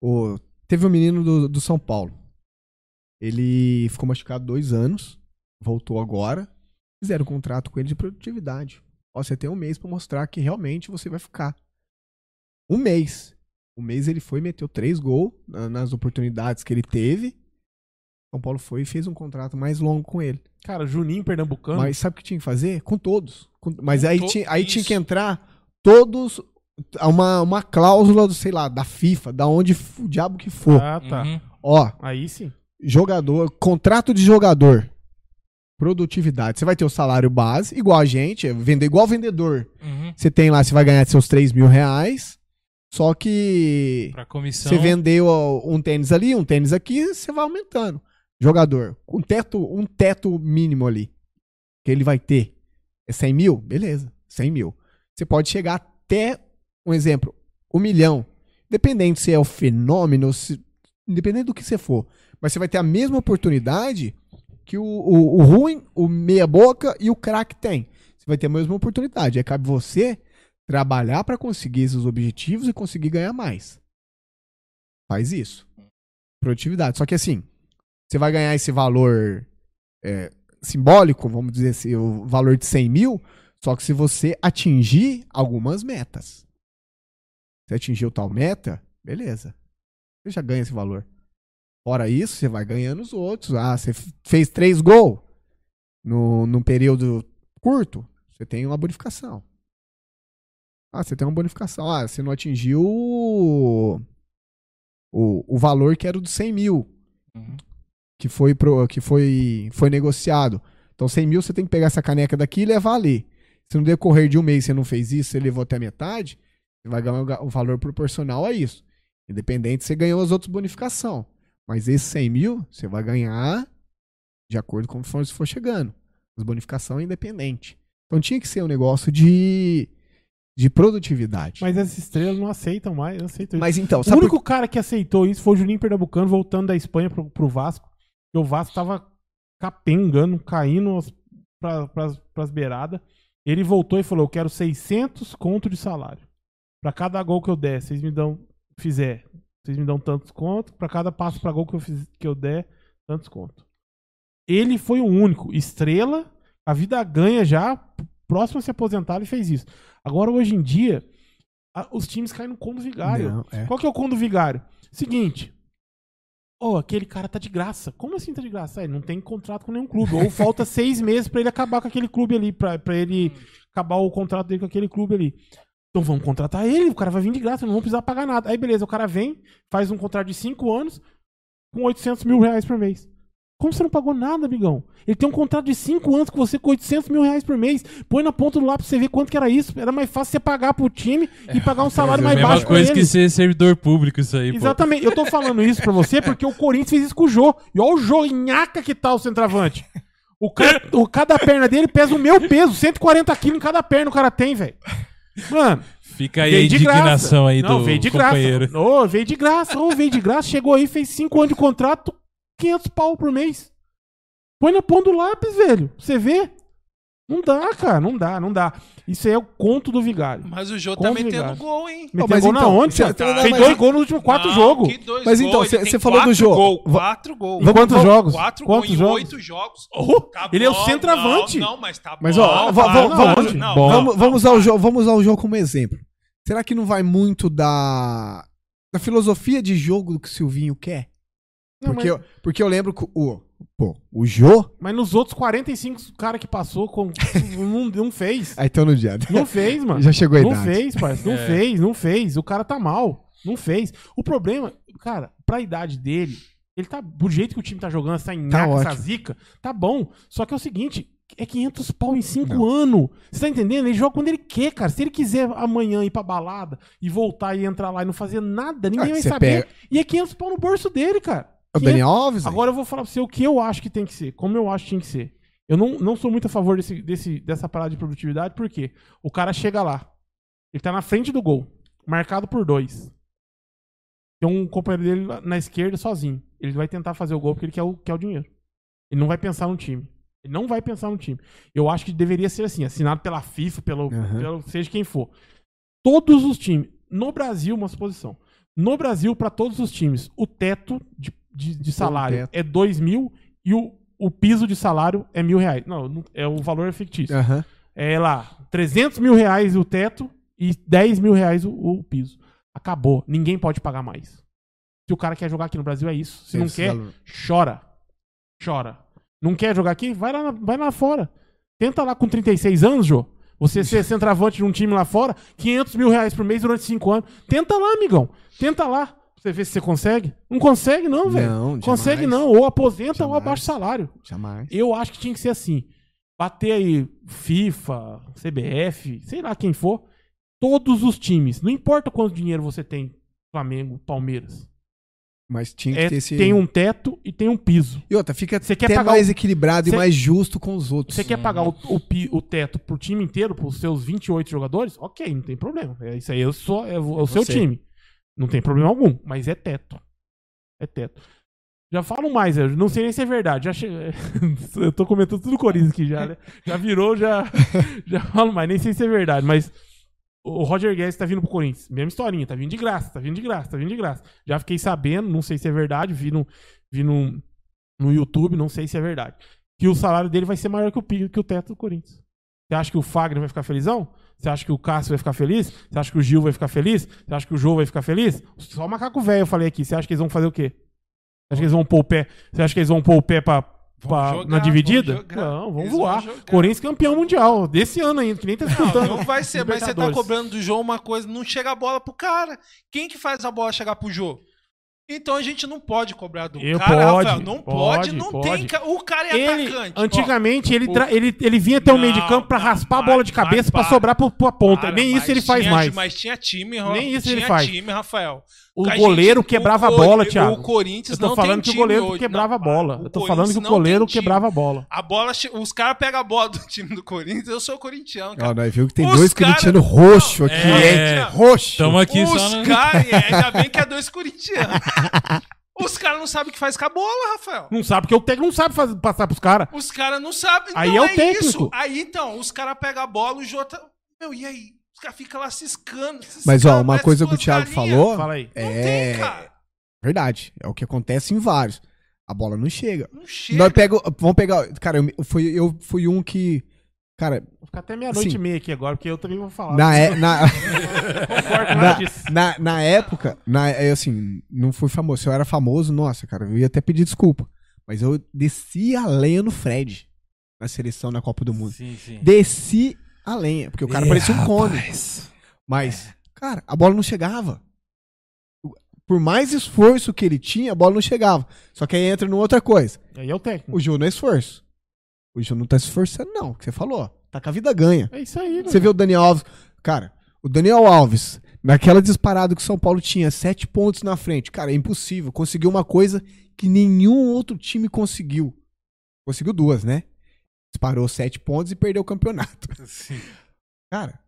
O... Teve um menino do, do São Paulo. Ele ficou machucado dois anos. Voltou agora. Fizeram um contrato com ele de produtividade. Ó, você tem um mês pra mostrar que realmente você vai ficar. Um mês. Um mês ele foi e meteu três gols na- nas oportunidades que ele teve. São Paulo foi e fez um contrato mais longo com ele. Cara, Juninho Pernambucano. Mas sabe o que tinha que fazer? Com todos. Com- mas Com aí, to- tinha, aí tinha que entrar todos. Uma, uma cláusula, do, sei lá, da FIFA, da onde o diabo que for. Ah, tá. Uhum. Ó, Aí sim. Jogador, contrato de jogador. Produtividade. Você vai ter o salário base, igual a gente, é vender igual vendedor. Uhum. Você tem lá, você vai ganhar seus 3 mil reais. Só que Pra comissão. você vendeu um tênis ali, um tênis aqui, você vai aumentando. Jogador, um teto, um teto mínimo ali que ele vai ter é 100 mil? Beleza, 100 mil. Você pode chegar até, um exemplo, um milhão. Dependendo se é o fenômeno, se, independente do que você for. Mas você vai ter a mesma oportunidade que o, o, o ruim, o meia-boca e o craque tem. Você vai ter a mesma oportunidade. Aí cabe você trabalhar para conseguir esses objetivos e conseguir ganhar mais. Faz isso. Produtividade. Só que assim, você vai ganhar esse valor é, simbólico, vamos dizer assim, o valor de 100 mil, só que se você atingir algumas metas. Se atingir tal meta, beleza. Você já ganha esse valor. Fora isso, você vai ganhando os outros. Ah, você fez três gols no, num período curto, você tem uma bonificação. Ah, você tem uma bonificação. Ah, você não atingiu o, o, o valor que era o dos 100 mil, Uhum. que foi, pro, que foi, foi negociado. Então, 100 mil você tem que pegar essa caneca daqui e levar ali. Se no decorrer de um mês você não fez isso, você levou até a metade, você vai ganhar o ga- o valor proporcional a isso. Independente, você ganhou as outras bonificações. Mas esses 100 mil, você vai ganhar de acordo com conforme for chegando. As bonificações é independente. Então tinha que ser um negócio de, de produtividade. Mas as estrelas não aceitam mais, não aceitam isso. Mas então, O único cara que aceitou isso foi o Juninho Pernambucano voltando da Espanha pro, pro Vasco. E o Vasco tava capengando, caindo as- pra, pras, pras beiradas. Ele voltou e falou: Eu quero 600 conto de salário. Pra cada gol que eu der, vocês me dão, fizer, vocês me dão tantos conto. Pra cada passo pra gol que eu, fiz, que eu der, tantos conto. Ele foi o único. Estrela, a vida ganha já, próximo a se aposentar, ele fez isso. Agora, hoje em dia, a- os times caem no conto vigário. Não, é. Qual que é o conto vigário? Seguinte. Ô, aquele cara tá de graça. Como assim tá de graça? Ah, ele não tem contrato com nenhum clube. Ou falta <laughs> seis meses pra ele acabar com aquele clube ali. Pra ele acabar o contrato dele com aquele clube ali. Então vamos contratar ele. O cara vai vir de graça. Não vamos precisar pagar nada. Aí beleza, o cara vem, faz um contrato de cinco anos com 800 mil reais por mês. Como você não pagou nada, amigão? Ele tem um contrato de 5 anos com você com 800 mil reais por mês. Põe na ponta do lápis pra você ver quanto que era isso. Era mais fácil você pagar pro time e pagar um salário É mais baixo pra coisa ele. que ser servidor público, isso aí, pô. Exatamente. Eu tô falando isso pra você porque o Corinthians fez isso com o Jô. E olha o Jô, nhaca que tá o centroavante. O cara, o, cada perna dele pesa o meu peso. 140 quilos em cada perna o cara tem, velho. Mano, Fica aí a indignação graça. aí Não, do veio de companheiro. graça. Ô, veio de graça. Ô, veio de graça. Chegou aí, fez 5 anos de contrato, 500 pau por mês. Põe na ponta do lápis, velho. Você vê? Não dá, cara. Não dá, não dá. Isso aí é o conto do vigário. Mas o Jô tá metendo vigário? gol, hein? Meteu mas gol na então, onde, você- cara? tá- Fez mas- dois gols nos últimos quatro Não, jogos. Mas então, ele cê- tem cê falou do Jô. Gol, quatro gols. Em quantos jogos? Quatro Quantos gols em jogos? oito jogos. <laughs> Oh, Tá ele é o bom, centroavante. Não, não, mas tá Mas bom. ó, va- tá va- bom, vamos- não, bom. não, vamos, vamos, usar o para. jogo, vamos usar o jogo como exemplo. Será que não vai muito da, da filosofia de jogo do que o Silvinho quer? Não, Porque, mas- eu, porque eu lembro que o, pô, o Jô. Mas nos outros 45 cara que passou, com, não, não fez. Aí então no dia. Não fez, mano. Já chegou a Não idade. fez, parceiro. Não É. fez, não fez. O cara tá mal. Não fez. O problema, cara, pra idade dele, ele tá. Do jeito que o time tá jogando, tá em Tá nhaca, essa zica, tá bom. Só que é o seguinte. É 500 pau em 5 Não. anos. Você tá entendendo? Ele joga quando ele quer, cara. Se ele quiser amanhã ir pra balada e voltar e entrar lá e não fazer nada, ninguém Ah, vai saber. pega- E é 500 pau no bolso dele, cara. O 500 Daniel Alves? aí. Agora eu vou falar pra você o que eu acho que tem que ser, como eu acho que tinha que ser. Eu não, não sou muito a favor desse, desse, dessa parada de produtividade, porque o cara chega lá, ele tá na frente do gol, marcado por dois. Tem um companheiro dele na esquerda sozinho. Ele vai tentar fazer o gol porque ele quer o, quer o dinheiro. Ele não vai pensar no time. Ele não vai pensar no time. Eu acho que deveria ser assim, assinado pela FIFA, pelo, Aham. pelo seja quem for. Todos os times. No Brasil, uma suposição. No Brasil, para todos os times, o teto de, de, de salário é 2 mil e o, o piso de salário é mil reais. Não, não- é o valor é fictício. Aham. É lá, 300 mil reais o teto e 10 mil reais o, o piso. Acabou. Ninguém pode pagar mais. Se o cara quer jogar aqui no Brasil, é isso. Se não Esse quer, valor. chora. Chora. Não quer jogar aqui? Vai lá, vai lá fora. Tenta lá com 36 anos, Jô. Você ser <laughs> centroavante de um time lá fora, 500 mil reais por mês durante 5 anos. Tenta lá, amigão. Tenta lá. Você ver se você consegue. Não consegue, não, velho. Não, Consegue jamais. não. Ou aposenta ou Jamais. abaixa o salário. Jamais. Eu acho que tinha que ser assim. Bater aí FIFA, CBF, sei lá quem for. Todos os times. Não importa quanto dinheiro você tem. Flamengo, Palmeiras. Mas tinha que É, ter esse. Tem um teto e tem um piso. E outra, fica Você quer até pagar mais o- equilibrado Você- e mais justo com os outros. Você quer pagar o, o, pi- o teto pro time inteiro, pros seus 28 jogadores? Ok, não tem problema. É isso aí, eu sou, é o, é o seu você. time. Não tem problema algum, mas é teto. É teto. Já falo mais, eu não sei nem se é verdade. Já che... <laughs> eu tô comentando tudo Corinthians aqui já, né? Já virou, já, <laughs> já falo mais, nem sei se é verdade, mas o Roger Guedes tá vindo pro Corinthians. Mesma historinha, tá vindo de graça, tá vindo de graça, tá vindo de graça. Já fiquei sabendo, não sei se é verdade, vi no, vi no, no YouTube, não sei se é verdade. Que o salário dele vai ser maior que o, que o teto do Corinthians. Você acha que o Fagner vai ficar felizão? Você acha que o Cássio vai ficar feliz? Você acha que o Gil vai ficar feliz? Você acha que o Jô vai ficar feliz? Só o macaco velho eu falei aqui. Você acha que eles vão fazer o quê? Você acha que eles vão pôr o pé? Você acha que eles vão pôr o pé pra, pra- jogar, na dividida? vamos. Não, vamos Eles vão voar. Corinthians campeão mundial. Desse ano ainda, que nem tá disputando. Não, não vai ser, mas você tá cobrando do João uma coisa, não chega a bola pro cara. Quem que faz a bola chegar pro Jô? Então a gente não pode cobrar do Eu cara, pode, Rafael. Não pode, pode, não pode. tem. O cara é Ele, atacante. ó. antigamente, ele, o- tra- ele, ele vinha até o meio de campo pra raspar a bola de cabeça para. sobrar pro, pra ponta. Para, Nem isso ele faz tinha- mais. Mas tinha time, Nem isso tinha ele faz. time, Rafael. O A goleiro gente- quebrava o a bola, Thiago. O Corinthians Eu tô não falando que o goleiro hoje. quebrava a Não, bola. para. Eu tô falando que o não goleiro quebrava a bola. A bola, os caras pegam a bola do time do Corinthians, eu sou corintiano, cara. Ó, nós viu que tem Os dois cara- corintianos roxo aqui, É. hein? Roxo. Tamo aqui Os só no... caras, <laughs> ainda bem que é dois corintianos. Os caras não sabem o que faz com a bola, Rafael. Não sabe, porque o técnico não sabe fazer- passar pros caras. Os caras não sabem. Aí Então é o técnico. Isso. Aí então, os caras pegam a bola, o Jota. Meu, e aí? Os caras ficam lá ciscando. Mas, ciscando, ó, uma coisa que o Thiago falou Fala aí. Não é tem, cara. verdade. É o que acontece em vários. A bola não chega. Não chega. Nós pega, vamos pegar. Cara, eu fui, eu fui um que. Cara, Vou ficar até meia-noite Sim. e meia aqui agora, porque eu também vou falar. na, é- na, <laughs> na, na, na época, na, é assim, não fui famoso. Se eu era famoso, nossa, cara, eu ia até pedir desculpa. Mas eu desci a lenha no Fred. Na seleção na Copa do Mundo. Sim, sim. Desci a lenha. Porque o cara Ih, parecia um cone. Mas, cara, a bola não chegava. Por mais esforço que ele tinha, a bola não chegava. Só que aí entra numa outra coisa. Aí é o técnico. O Jô não é esforço. O Jô não tá se esforçando, não. O que você falou. Tá com a vida ganha. É isso aí, Você vê o Daniel Alves. Cara, o Daniel Alves, naquela disparada que o São Paulo tinha, sete pontos na frente. Cara, é impossível. Conseguiu uma coisa que nenhum outro time conseguiu. Conseguiu duas, né? Disparou sete pontos e perdeu o campeonato. <laughs> Sim. Cara,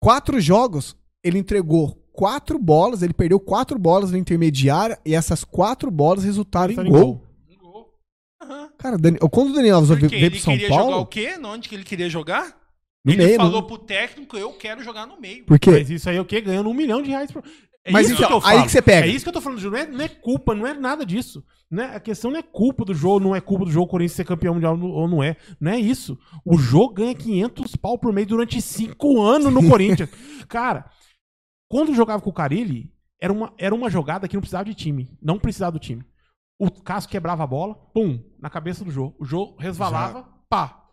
quatro jogos, ele entregou quatro bolas, ele perdeu quatro bolas na intermediária e essas quatro bolas resultaram em Tá em gol. Um gol. Aham. Cara, quando o Daniel Alves veio veio ele pro São queria jogar o Paulo, quê? Onde que ele queria jogar? no ele meio, falou no- pro técnico, eu quero jogar no meio. Por quê? Mas isso aí é o quê? Ganhando um milhão de reais. Por... É Mas isso então, que eu aí falo. que você pega. É isso que eu tô falando. Não é, não é culpa, não é nada disso. Né? A questão não é culpa do jogo, não é culpa do jogo Corinthians ser campeão mundial ou não é. Não é isso. O jogo ganha 500 pau por mês durante 5 anos no <laughs> Corinthians. Cara, quando jogava com o Carilli, era uma, era uma jogada que não precisava de time. Não precisava do time. O Cássio quebrava a bola, pum, na cabeça do jogo. O jogo resvalava, pá.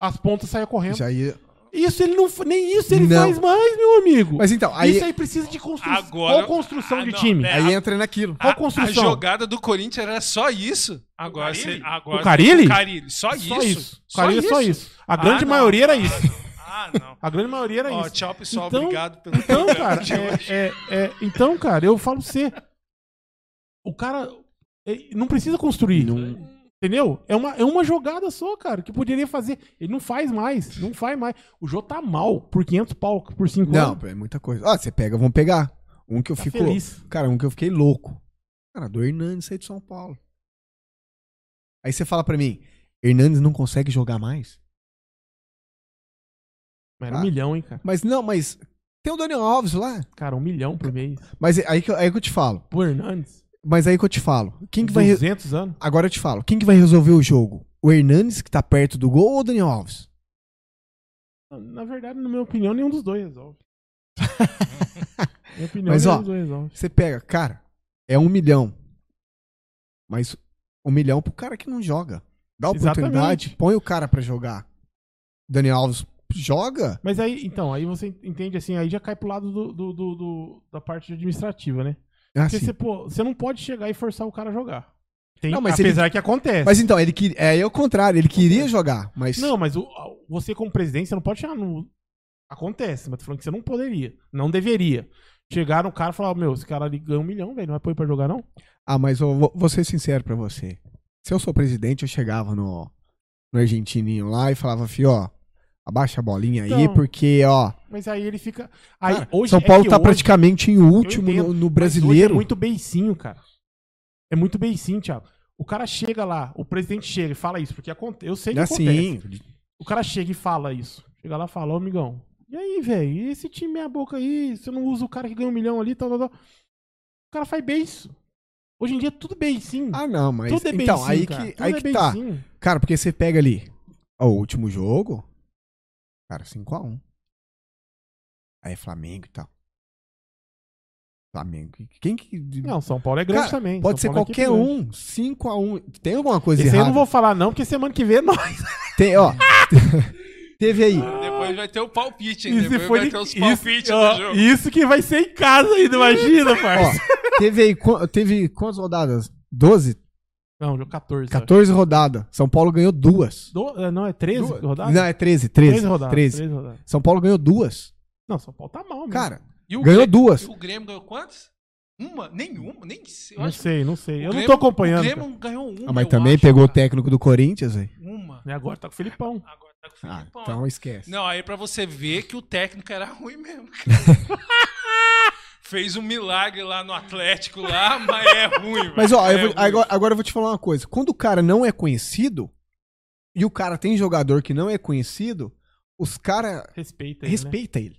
As pontas saíam correndo. Já ia- Isso ele não. Nem isso ele Não. faz mais, meu amigo. Mas então, aí, Isso aí precisa de construção. Agora- Qual construção Ah, de não, time? é, aí entra naquilo. Qual A- construção? A, jogada do Corinthians era só isso. Agora Carilli? você. Agora O Carilli? O Carilli. Só, Só isso. isso. Carilli é só isso. A grande Ah, não. maioria era Ah, isso. não. Ah, não. A grande maioria era Ó, isso. tchau, pessoal. Então- obrigado pelo Então, cara, de hoje. é, é- é- então, cara, eu falo pra você. O cara é, não precisa construir. Entendeu? É uma, é uma jogada só, cara, que poderia fazer. Ele não faz mais. Não faz mais. O jogo tá mal por 500 pau por 5 Não, anos. é muita coisa. Ó, você pega, vamos pegar. Um que eu Tá fico. feliz. Cara, um que eu fiquei louco. Cara, do Hernandes sair de São Paulo. Aí você fala pra mim, Hernandes não consegue jogar mais? Mas era um Ah. milhão, hein, cara. Mas não, mas tem o Daniel Alves lá. Cara, um milhão por mês. Mas é aí que, eu- aí que eu te falo. Pro Hernandes. Mas aí que eu te falo. Quem que vai. re- 200 anos. Agora eu te falo. Quem que vai resolver o jogo? O Hernandes, que tá perto do gol, ou o Daniel Alves? Na verdade, na minha opinião, nenhum dos dois resolve. <laughs> minha opinião, Mas, nenhum ó, dos dois resolve. Você pega, cara, é um milhão. Mas um milhão pro cara que não joga. Dá a oportunidade, Exatamente. põe o cara pra jogar. Daniel Alves joga? Mas aí, então, aí você entende assim, aí já cai pro lado do, do- do- do- da parte administrativa, né? É Porque assim. você, pô, você não pode chegar e forçar o cara a jogar. Tem, Não, mas apesar que acontece. Mas então, ele queria. É, é o contrário, ele queria jogar, mas. Não, mas o- você como presidente, você não pode chegar no... Acontece, mas tô falando que você não poderia. Não deveria. Chegar no cara e falar, meu, esse cara ali ganha um milhão, velho, não vai pôr pra jogar, não? Ah, mas eu vou, vou ser sincero pra você. Se eu sou presidente, eu chegava no, no argentininho lá e falava, fio, ó, abaixa a bolinha aí, Então, porque, ó. Mas aí ele fica... Aí, cara, hoje São é Paulo que tá hoje- praticamente em último entendo, no, no Mas brasileiro. é muito beicinho, cara. É muito beicinho, Thiago. O cara chega lá, o presidente chega e fala isso, porque eu sei que acontece. assim. O cara chega e fala isso. Chega lá e fala, ô amigão, e aí, velho? E esse time meia boca aí? Você não usa o cara que ganha um milhão ali, tal, tal, tal. O cara faz beiço. Hoje em dia é tudo beicinho. Ah, não, mas. tudo é então, beicinho, aí cara. que, Tudo aí é que tá. beicinho. Cara, porque você pega ali. Ó, o último jogo. Cara, 5x1. Aí é Flamengo e tal. Flamengo. Quem que. Não, São Paulo é grande Cara, também. Pode ser São Paulo é qualquer grande. um. 5x1. Tem alguma coisa Esse aí eu errada? não vou falar não, porque semana que vem é nós. <laughs> Tem, ó. <laughs> teve aí. Depois vai ter o palpite, hein? Depois for vai ter os isso, palpites ó, do jogo. isso que vai ser em casa ainda, imagina, Ó, parça. teve aí. Teve quantas rodadas? 12? Não, jogo 14. 14 rodadas. São Paulo ganhou duas. Do, é, não, é 13 Duas. rodadas? Não, é 13. 13. 13 rodadas. 13. 13 rodadas. São Paulo ganhou duas. Não, São Paulo tá mal, mano. Cara, E o ganhou Grêmio- duas. E o Grêmio ganhou quantas? Uma? Nenhuma? Nem sei. Eu não sei, não sei. o Eu não Grêmio- tô acompanhando. O cara. Grêmio ganhou uma. Ah, mas eu também acho, pegou o cara. técnico do Corinthians, velho. Uma. E agora tá com o Filipão. Agora tá com o Ah, Filipão. então esquece. Não, aí pra você ver que o técnico era ruim mesmo. <laughs> <laughs> cara. Fez um milagre lá no Atlético lá, <laughs> mas é ruim, velho. Mas ó, eu É vou- ruim. agora, agora eu vou te falar uma coisa. Quando o cara não é conhecido e o cara tem jogador que não é conhecido, os caras Respeita ele, né? respeita ele.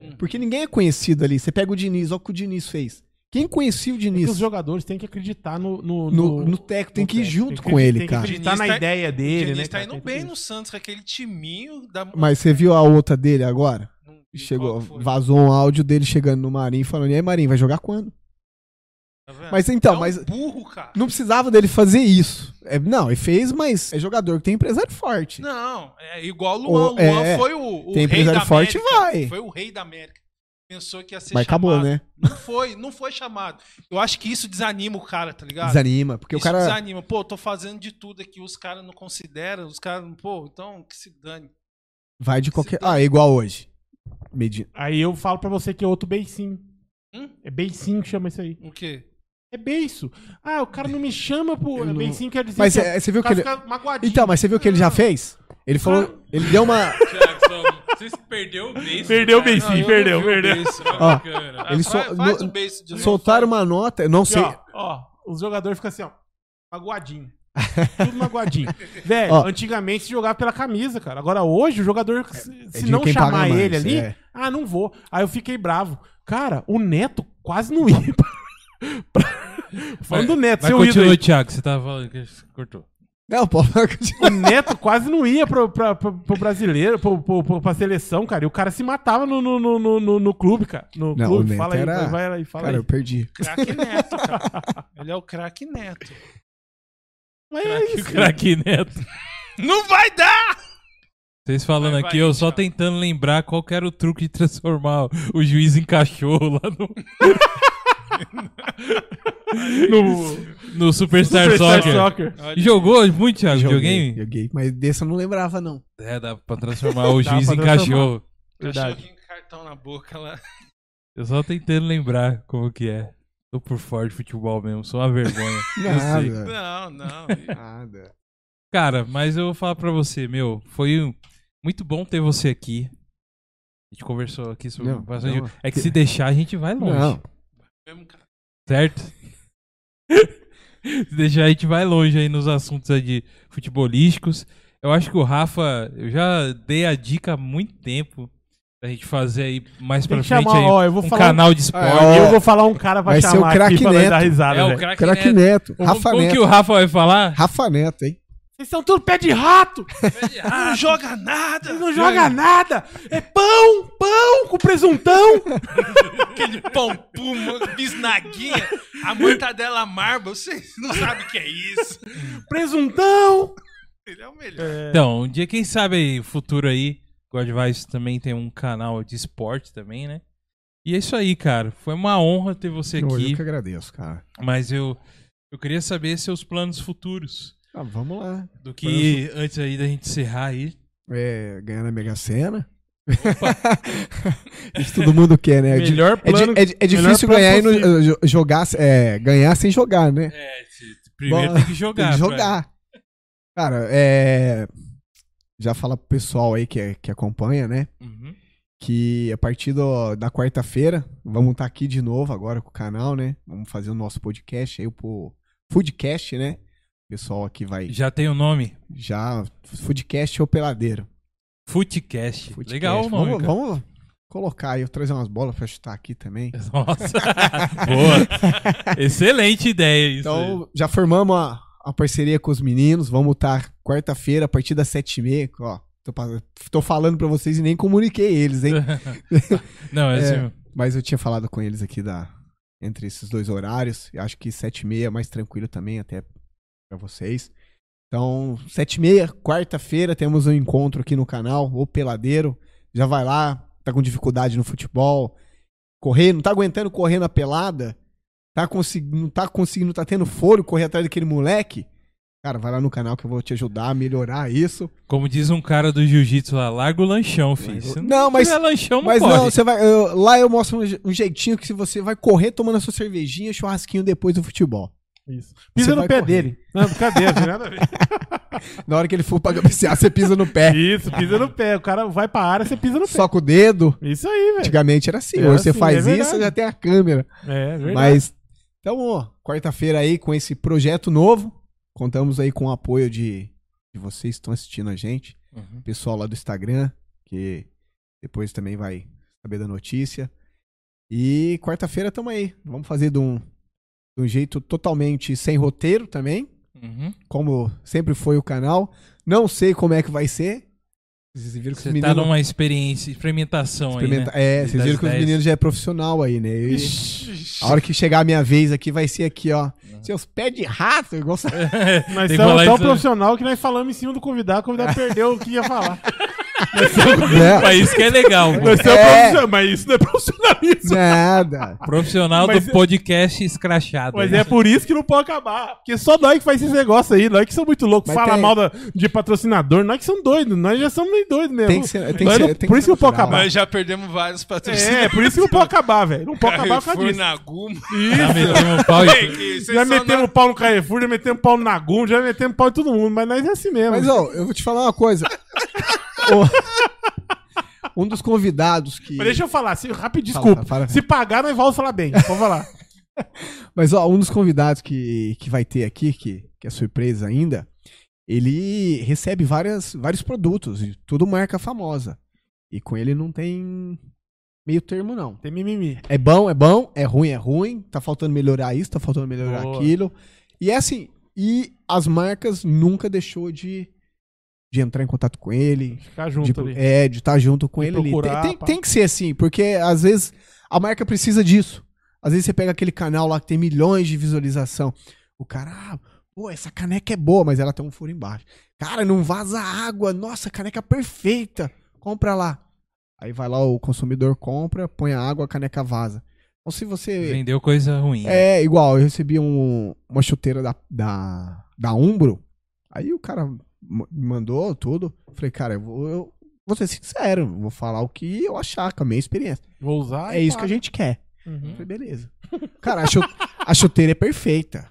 Hum. Porque ninguém é conhecido ali. Você pega o Diniz, olha o que o Diniz fez. Quem conhecia o É que Diniz? os jogadores têm que acreditar no... No, No, no técnico, tem no que ir técnico. junto Tem com que- ele, tem que cara. acreditar Diniz na tá- ideia O dele, Diniz né? tá cara? indo bem no Santos com aquele timinho da. Mas você viu a outra dele agora? Vi Chegou, que vazou um áudio dele chegando no Marinho falando: E aí, Marinho, vai jogar quando? Tá vendo? Mas então, É um mas burro, cara. não precisava dele fazer isso. É, não, ele fez, mas é jogador que tem empresário forte. Não, é igual o Luan. O- Luan é, foi o, o tem empresário forte, América. vai. Foi o rei da América. Pensou que ia ser Mas chamado. acabou, né? Não foi, não foi chamado. Eu acho que isso desanima o cara, tá ligado? Desanima, porque isso o cara. desanima. Pô, tô fazendo de tudo aqui, os caras não consideram, os caras, pô, então que se dane. Vai de qualquer. dá- Ah, é igual hoje. Medina. Aí eu falo pra você que é outro beicinho. Hum? É beicinho que chama isso aí. O quê? É beiço. Ah, o cara não me chama É <laughs> não- beicinho quer dizer Mas que é, você viu o que ele. fica magoadinho. Então, mas você viu o que ele já fez? Ele falou. Ele deu uma. <laughs> Você perdeu o beijo. Perdeu o beicinho, Não, perdeu, não vi o perdeu. Ó. Ah, ele faz- faz no- soltaram uma nota, eu não sei. ó, ó, os jogadores ficam assim, ó, magoadinho. Tudo magoadinho. <laughs> Velho, Ó. antigamente se jogava pela camisa, cara. Agora hoje o jogador, se, é se não chamar mais, ele ali, é. Ah, não vou. Aí eu fiquei bravo. Cara, o Neto quase não ia <laughs> pra... pra- Falando do Neto, Mas seu continua, aí. Thiago. Você tava falando que cortou. Não, pô. O Neto quase não ia pro, pra, pro, pro brasileiro, pro, pro, pro, pra seleção, cara. E o cara se matava no, no, no, no, no- no clube, cara. No Não, clube. o Neto fala aí, era- vai lá e fala Cara, aí. eu perdi. Craque Neto, cara. Ele é o craque Neto. Mas <laughs> é Craque- isso. Craque Neto. Não vai dar! Vocês falando Vai, aqui, vai, eu só tentando lembrar qual que era o truque de transformar o juiz em cachorro lá no, <laughs> No no Superstar, Superstar Soccer. Soccer. Jogou muito, Thiago, Joguei, videogame? joguei, mas desse eu não lembrava, não. É, dá pra transformar o juiz em cachorro. Verdade. Cartão na boca lá. Eu só tentando lembrar como que é. Tô por fora de futebol mesmo, sou uma vergonha. <laughs> Nada. Não, não. <laughs> Nada. Cara, mas eu vou falar pra você, meu, foi um- muito bom ter você aqui. A gente conversou aqui sobre Não, bastante. não. É que se deixar, a gente vai longe. Não. Certo? <laughs> se deixar, a gente vai longe aí nos assuntos aí de futebolísticos. Eu acho que o Rafa, eu já dei a dica há muito tempo da gente fazer aí mais Tem pra frente chamar, aí ó, eu vou um falar canal de esporte. É, ó, Eu vou falar um cara pra Vai ser o chamar aqui craque Neto. dar risada, É o craque Neto. Neto. Rafa como Neto. que o Rafa vai falar? Rafa Neto, hein? Vocês são tudo pé de rato. Não joga nada! Vocês não jogam nada. É pão, pão com presuntão. <laughs> Aquele pão puma, bisnaguinha, a mortadela marba, vocês não sabem o que é isso. presuntão. Ele é o melhor. Então, um dia, quem sabe aí, o futuro aí, God Vice também tem um canal de esporte também, né? E é isso aí, cara. Foi uma honra ter você Eu aqui, que agradeço, cara. mas eu, eu queria saber seus planos futuros. Ah, vamos lá. Do que antes aí da gente encerrar aí. É, ganhar na Mega Sena. <laughs> Isso todo mundo quer, né? É di- Melhor É, di- plano. é di- é melhor difícil plano ganhar e não- possível. jo- jogar, é, ganhar sem jogar, né? É, primeiro Bom, tem que jogar. Tem que jogar. Cara, é. Já fala pro pessoal aí que, que acompanha, né? Uhum. Que a partir do- da quarta-feira, vamos estar aqui de novo agora com o canal, né? Vamos fazer o nosso podcast aí, o Foodcast, né? Pessoal aqui vai Já tem o nome. já. Foodcast ou Peladeiro. Footcast. Foodcast. Legal o nome, Vamos, vamos colocar aí, eu trazer umas bolas pra chutar aqui também. <laughs> Nossa. Boa. Excelente ideia isso. Então, já formamos a, a parceria com os meninos. Vamos estar quarta-feira, a partir das sete e meia. Ó, tô, tô falando pra vocês e nem comuniquei eles, hein? <laughs> Não, é <laughs> É. assim. Mas eu tinha falado com eles aqui da entre esses dois horários. Acho que 7 e meia é mais tranquilo também, até pra vocês. Então, 7 e meia, quarta-feira, temos um encontro aqui no canal, o Peladeiro. Já vai lá, tá com dificuldade no futebol, correr, não tá aguentando correr na pelada, tá conseguindo, não tá conseguindo, tá tendo fôlego correr atrás daquele moleque. Cara, vai lá no canal que eu vou te ajudar a melhorar isso. Como diz um cara do jiu-jitsu lá, larga o lanchão, filho. Se Não, mas- lanchão, não Mas corre. não, você vai. eu- lá eu mostro um, um jeitinho que se você vai correr tomando a sua cervejinha, churrasquinho depois do futebol. Isso. Pisa Você no pé correr. dele. Não, brincadeira, tem nada a ver. <laughs> Na hora que ele for pra cabecear, você pisa no pé. Isso, pisa no pé. O cara vai pra área, você pisa no pé. Só com o dedo. Isso aí, velho. Antigamente era assim. É Hoje você assim, faz é isso, verdade. já tem a câmera. É, verdade. Mas, então, ó, quarta-feira aí com esse projeto novo. Contamos aí com o apoio de, de vocês que estão assistindo a gente. Uhum. Pessoal lá do Instagram, que depois também vai saber da notícia. E quarta-feira tamo aí. Vamos fazer de um, de um jeito totalmente sem roteiro também. Uhum. Como sempre foi o canal. Não sei como é que vai ser. Vocês viram que Você os tá meninos... numa experiência, experimentação experimenta- aí, né? É, vocês viram que os ideias. meninos já é profissional aí, né? E a hora que chegar a minha vez aqui, vai ser aqui, ó. Seus pés de rato, igual <laughs> Nós somos tão isso- profissional que nós falamos em cima do convidado, o convidado perdeu o que ia falar. <laughs> né? Mas isso que é legal. Nós somos É. profissional, mas isso não é profissionalismo. Nada. Profissional Mas- do podcast escrachado. Mas né? é por isso que não pode acabar. Porque só nós que faz esse negócio aí, nós que somos muito loucos, Mas fala tem- mal da- de patrocinador, nós que somos doidos, nós já somos meio doidos mesmo. Tem que ser- tem que ser- não- tem por isso que não pode acabar. Nós já perdemos vários patrocinadores. É, por isso que não pode acabar, velho. Não pode acabar por causa disso. Naguma. Já metemos o pau e- Já metemos pau no Carrefour, já metemos pau no Nagum, já metemos pau em todo mundo, mas nós é assim mesmo. Mas, ó, eu vou te falar uma coisa. Um dos convidados que. Mas deixa eu falar, se, rápido, desculpa. fala, fala. Se pagar, nós vamos falar bem. Pode falar. <laughs> Mas, ó, um dos convidados que, que vai ter aqui, que, que é surpresa ainda, ele recebe várias, vários produtos, tudo marca famosa. E com ele não tem meio termo, não. Tem mimimi. É bom, é bom, é ruim, é ruim, tá faltando melhorar isso, tá faltando melhorar Boa. aquilo. E é assim, e as marcas nunca deixou de, de entrar em contato com ele, Ficar junto de, ali. é, de estar junto com De ele ali. procurar, Tem, tem, tem que ser assim, porque às vezes a marca precisa disso. Às vezes você pega aquele canal lá que tem milhões de visualização. O cara, ah, pô, essa caneca é boa, mas ela tem um furo embaixo. Cara, não vaza água. Nossa, caneca perfeita. Compra lá. Aí vai lá, o consumidor compra, põe a água, a caneca vaza. Então se você. Vendeu coisa ruim. né? É, igual, eu recebi um- uma chuteira da, da, da Umbro. Aí o cara mandou tudo. Falei, cara, eu vou, eu vou ser sincero, vou falar o que eu achar, com a minha experiência. Vou usar. é isso que a gente quer. Uhum. Falei, beleza. Cara, a, chu- <laughs> a chuteira é perfeita.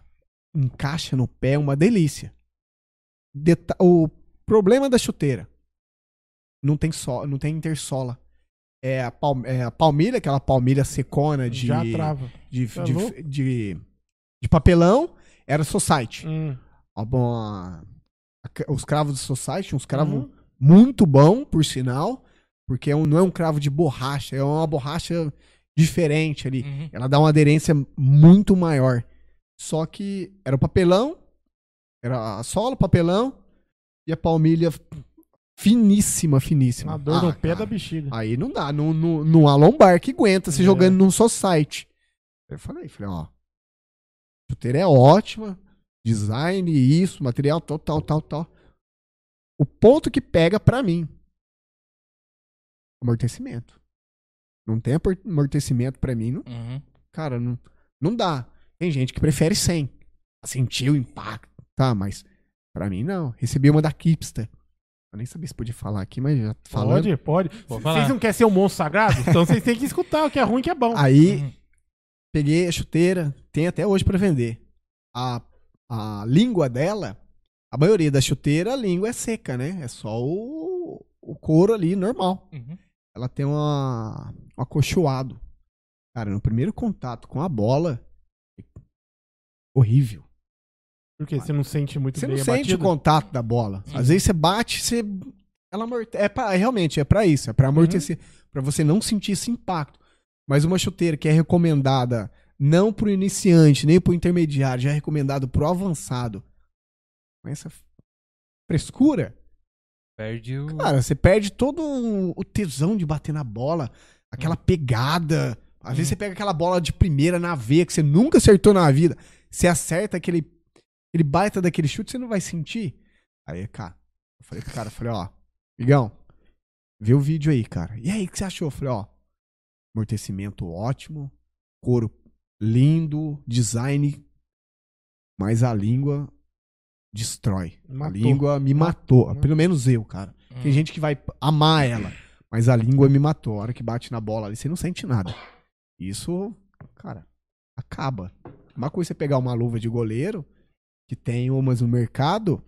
Encaixa no pé, é uma delícia. Deta- o problema da chuteira não tem só, não tem intersola. É a, palm- é a palmilha, aquela palmilha secona de Já trava. de, Tá de, de, de papelão era Society. Hum. Ó, bom, os cravos do Society, uns cravos Uhum. muito bom, por sinal, porque é um- não é um cravo de borracha, é uma borracha diferente ali. Uhum. Ela dá uma aderência muito maior. Só que era o papelão, era a sola, papelão e a palmilha finíssima, finíssima. Uma dor no Ah, pé cara. da bexiga. Aí não dá, não, não, não há lombar que aguenta se É. jogando num só site. Eu falei, falei, ó, chuteira é ótima, design, isso, material, tal, tal, tal, tal. O ponto que pega pra mim, amortecimento. Não tem amortecimento pra mim, não, Uhum. cara, não, não dá. Tem gente que prefere sem, sentir o impacto, tá, mas pra mim não. Recebi uma da Kipster. Eu nem sabia se podia falar aqui, mas já falando. Pode, pode. Vocês não querem ser um monstro sagrado? Então vocês têm que escutar o que é ruim e o que é bom. Aí Uhum. peguei a chuteira, tem até hoje pra vender. A, a língua dela, a maioria da chuteira, a língua é seca, né? É só o, o couro ali normal. Uhum. Ela tem uma, um acolchoado. Cara, no primeiro contato com a bola, horrível. Porque você não sente muito Você bem não a sente o batida? contato da bola. Uhum. Às vezes você bate, você ela amorte... é pra, realmente é pra isso, é pra amortecer, Pra você não sentir esse impacto. Mas uma chuteira que é recomendada não pro iniciante, nem pro intermediário, já é recomendado pro avançado. Com essa frescura, Perde o. cara, você perde todo o tesão de bater na bola, aquela pegada. Às vezes você pega aquela bola de primeira na veia que você nunca acertou na vida. Você acerta aquele, aquele baita daquele chute, você não vai sentir. Aí, cara, eu falei pro cara, eu falei, ó, Migão, vê o vídeo aí, cara. E aí, o que você achou? Eu falei, ó, amortecimento ótimo, couro lindo, design, mas a língua destrói. A Matou. língua me matou. Matou, né? Pelo menos eu, cara. Tem gente que vai amar ela, mas a língua me matou. A hora que bate na bola ali, você não sente nada. Isso, cara, acaba. Uma coisa é você pegar uma luva de goleiro, que tem umas no mercado,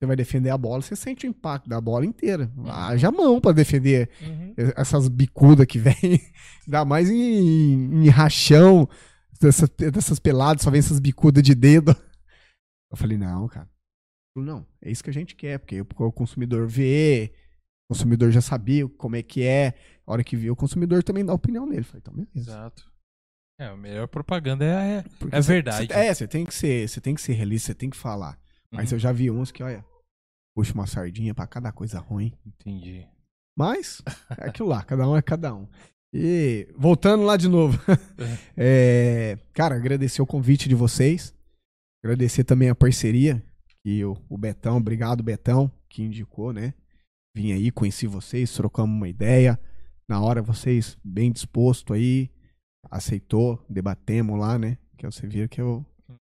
você vai defender a bola, você sente o impacto da bola inteira. Haja mão pra defender Uhum. essas bicudas que vem, <laughs> ainda mais em, em rachão, dessa- dessas peladas, só vem essas bicudas de dedo. Eu falei, não, cara. Não, é isso que a gente quer, porque o consumidor vê, o consumidor já sabia como é que é, a hora que vê, o consumidor também dá a opinião dele. Eu falei, então beleza. Exato. É, a melhor propaganda é, é, Porque é verdade. cê- é, você tem que ser, você tem que ser realista, você tem que falar. Mas Uhum. eu já vi uns que, olha, puxa uma sardinha pra cada coisa ruim. Entendi. Mas é <laughs> aquilo lá, cada um é cada um. E voltando lá de novo. <laughs> é, cara, agradecer o convite de vocês. Agradecer também a parceria que o, o Betão, obrigado Betão, que indicou, né? Vim aí, conheci vocês, trocamos uma ideia. Na hora vocês bem disposto aí, aceitou, debatemos lá, né? Que você viu que eu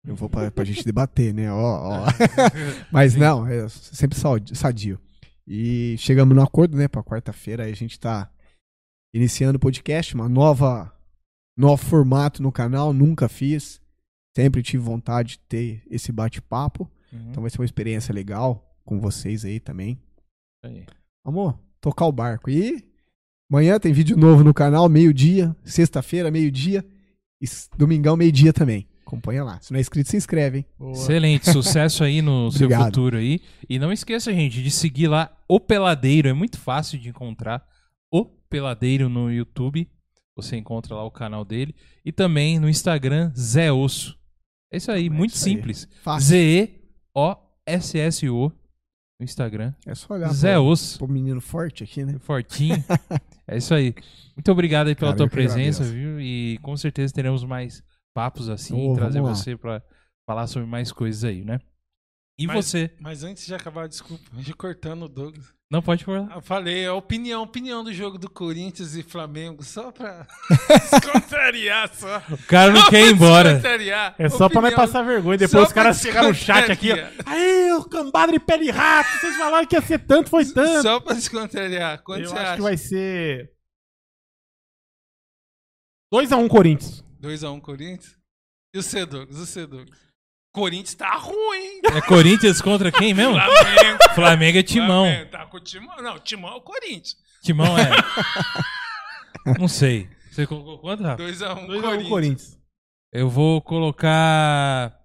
eu vou pra, pra gente debater, né? Ó, ó. <laughs> Mas não, é sempre sadio. E chegamos no acordo, né, pra quarta-feira. Aí a gente tá iniciando o podcast, uma nova, novo formato no canal, nunca fiz. Sempre tive vontade de ter esse bate-papo. Uhum. Então vai ser uma experiência legal com vocês aí também. Aí. Vamos tocar o barco. E amanhã tem vídeo novo no canal, meio-dia. Sexta-feira, meio-dia. E domingão, meio-dia também. Acompanha lá. Se não é inscrito, se inscreve, hein? Excelente, sucesso aí no <laughs> seu futuro aí. E não esqueça, gente, de seguir lá o Peladeiro. É muito fácil de encontrar o Peladeiro no YouTube. Você encontra lá o canal dele. E também no Instagram, Zé Osso. É isso aí, É muito isso simples. Z-E-O-S-S-O no Instagram. É só olhar Zé pro, Osso. pro menino forte aqui, né? Fortinho. <laughs> é isso aí. Muito obrigado aí pela Cara, tua presença, viu? E com certeza teremos mais papos assim, Ô, trazer vamos lá. você pra falar sobre mais coisas aí, né? E Mas- você? Mas antes de acabar, desculpa, de cortando o Douglas. Não pode falar. Eu falei, a opinião, opinião do jogo do Corinthians e Flamengo, só pra <laughs> descontrariar, só. O cara não quer ir embora. É só pra não Opinião- passar vergonha. Depois só os caras chegaram no chat aqui, ó. Aí, o cambada de pé de rato. Vocês falaram que ia ser tanto, foi tanto. Só pra descontrariar. Quanto Eu você acho acha? que vai ser. 2x1 Corinthians. 2x1 Corinthians? E o C, Douglas? O C, Douglas? Corinthians tá ruim. É Corinthians contra quem mesmo? Flamengo. Flamengo é Timão. Flamengo, Tá com o Timão. Não, Timão é o Corinthians. Timão é. <laughs> Não sei. Você colocou quanto, Rafa? 2x1 2x1 Corinthians. Corinthians. Eu vou colocar.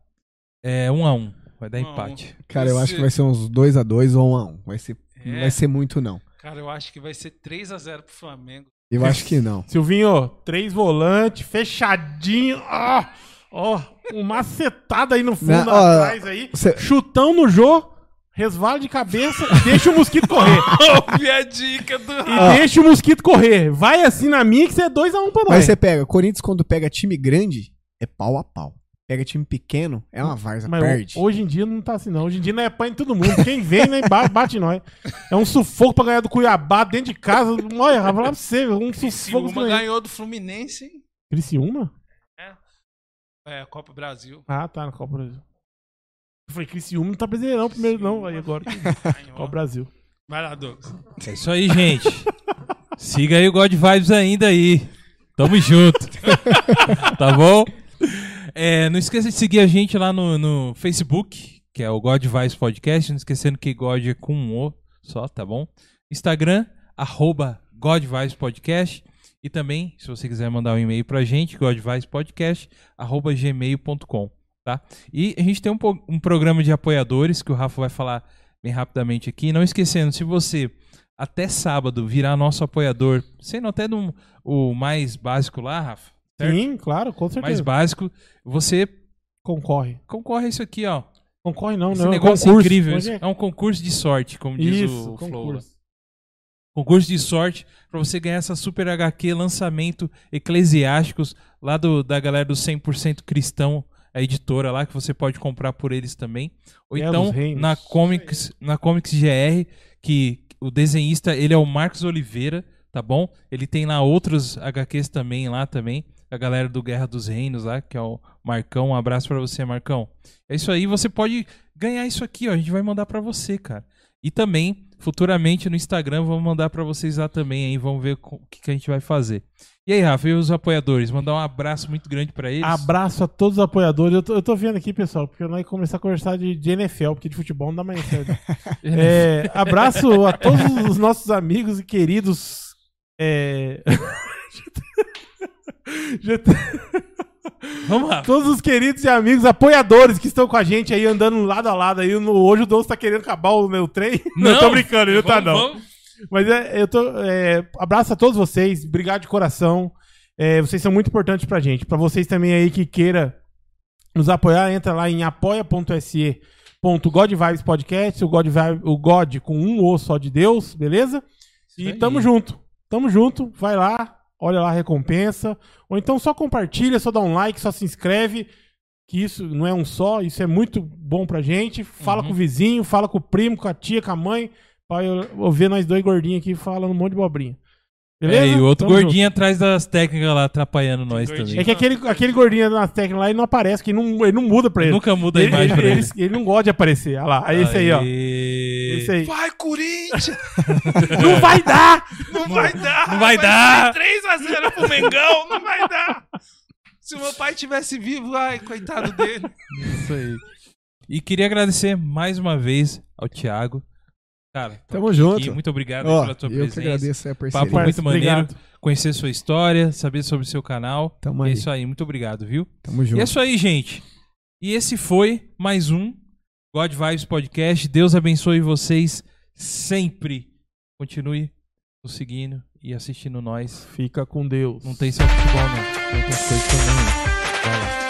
É, um a um. Vai dar Um um. empate. Cara, eu Esse- acho que vai ser uns 2x2 ou 1x1. Vai ser, Não É. vai ser muito, não. Cara, eu acho que vai ser 3x0 pro Flamengo. Eu acho que não. Silvinho, três volantes, fechadinho. Ó, ó, um macetado aí no fundo Não, ó, atrás aí. você- Chutão no Jô, resvalo de cabeça e <laughs> deixa o mosquito correr. <laughs> Ouve a dica do... E deixa o mosquito correr. Vai assim na minha que você é 2x1 pra nós. Mas você pega, Corinthians quando pega time grande, é pau a pau. Pega time pequeno, é uma varza, Mas perde. hoje em dia não tá assim, não. Hoje em dia não é pãe em todo mundo. Quem vem, né, bate, nós. É um sufoco pra ganhar do Cuiabá dentro de casa. Olha, Rafa, lá pra você, um sufoco. Criciúma ganhou do Fluminense, hein? Criciúma? É, Copa Brasil. Ah, tá, na Copa Brasil. Eu falei, Criciúma não tá brasileirão primeiro, não. Aí agora. <laughs> Copa Brasil. Vai lá, Douglas. É isso aí, gente. Siga aí o God Vibes ainda aí. Tamo junto. <laughs> tá bom? É, não esqueça de seguir a gente lá no, no Facebook, que é o God Vibes Podcast. Não esquecendo que God é com um O só, tá bom? Instagram, arroba God Vibes Podcast. E também, se você quiser mandar um e-mail pra gente, godvicepodcast, arroba gmail.com, tá? E a gente tem um, um programa de apoiadores que o Rafa vai falar bem rapidamente aqui. Não esquecendo, se você até sábado virar nosso apoiador, sendo até no, o mais básico lá, Rafa, certo? Sim, claro, com mais certeza. básico, você Concorre. concorre a isso aqui, ó. Concorre não, Esse não. é negócio concurso. incrível. É É um concurso de sorte, como diz Isso, o Flow. lá. concurso. de sorte pra você ganhar essa super HQ lançamento Eclesiásticos lá do, da galera do 100% Cristão, a editora lá que você pode comprar por eles também. Ou então na Comics, na Comics GR, que o desenhista, ele é o Marcos Oliveira, tá bom? Ele tem lá outros HQs também lá também, a galera do Guerra dos Reinos lá, que é o Marcão. Um abraço pra você, Marcão. É isso aí, você pode ganhar isso aqui, ó. A gente vai mandar pra você, cara. E também, futuramente no Instagram, vamos mandar pra vocês lá também aí, vamos ver o que, que a gente vai fazer. E aí, Rafa, e os apoiadores? Mandar um abraço muito grande pra eles. Abraço a todos os apoiadores. Eu tô, eu tô vendo aqui, pessoal, porque nós vamos começar a conversar de, de NFL, porque de futebol não dá mais certo. <laughs> É, abraço a todos os nossos amigos e queridos. É... <laughs> Já te- <laughs> Vamos lá. todos os queridos e amigos apoiadores que estão com a gente aí andando lado a lado aí. No, hoje o Douglas tá querendo acabar o meu trem. <laughs> Não, tô brincando, ele não tá não. vamos- Mas é, eu tô. é, abraço a todos vocês, obrigado de coração. É, vocês são muito importantes pra gente. Pra vocês também aí que queira nos apoiar, entra lá em apoia.se God Vibes Podcast, o God, Vibe- o God com um O só de Deus, beleza? E aí. tamo junto. Tamo junto. Vai lá, olha lá a recompensa. Ou então só compartilha, só dá um like, só se inscreve. Que isso não é um só, isso é muito bom pra gente. Fala Uhum. com o vizinho, fala com o primo, com a tia, com a mãe. Pra eu, eu ver nós dois gordinhos aqui falando um monte de bobrinha. Beleza? É, e o outro Tamo gordinho atrás das técnicas lá, atrapalhando nós gordinho. também. junto. É que aquele, aquele gordinho na técnica lá, ele não aparece, que ele não, ele não muda pra ele. Nunca muda a ele, imagem ele, pra ele. ele- ele não gosta de aparecer. Olha lá, aí esse aí, ó. Esse aí. Vai, Corinthians! <laughs> Não vai dar! Não vai dar! não vai dar. 3x0 pro Mengão, não vai dar! Se o meu pai tivesse vivo, ai, coitado dele. Isso aí. E queria agradecer mais uma vez ao Thiago. Cara, Tamo aqui, junto. Muito obrigado Ó, pela tua eu que presença. agradeço aí a Papo parceria. muito maneiro. Obrigado. Conhecer sua história, saber sobre o seu canal. Tamo É aí. isso aí, muito obrigado, viu? Tamo E junto. é isso aí, gente. E esse foi mais um God Vibes Podcast. Deus abençoe vocês sempre. Continue nos seguindo e assistindo nós. Fica com Deus. Não tem só futebol, não. Tem outras coisas também. Vai lá.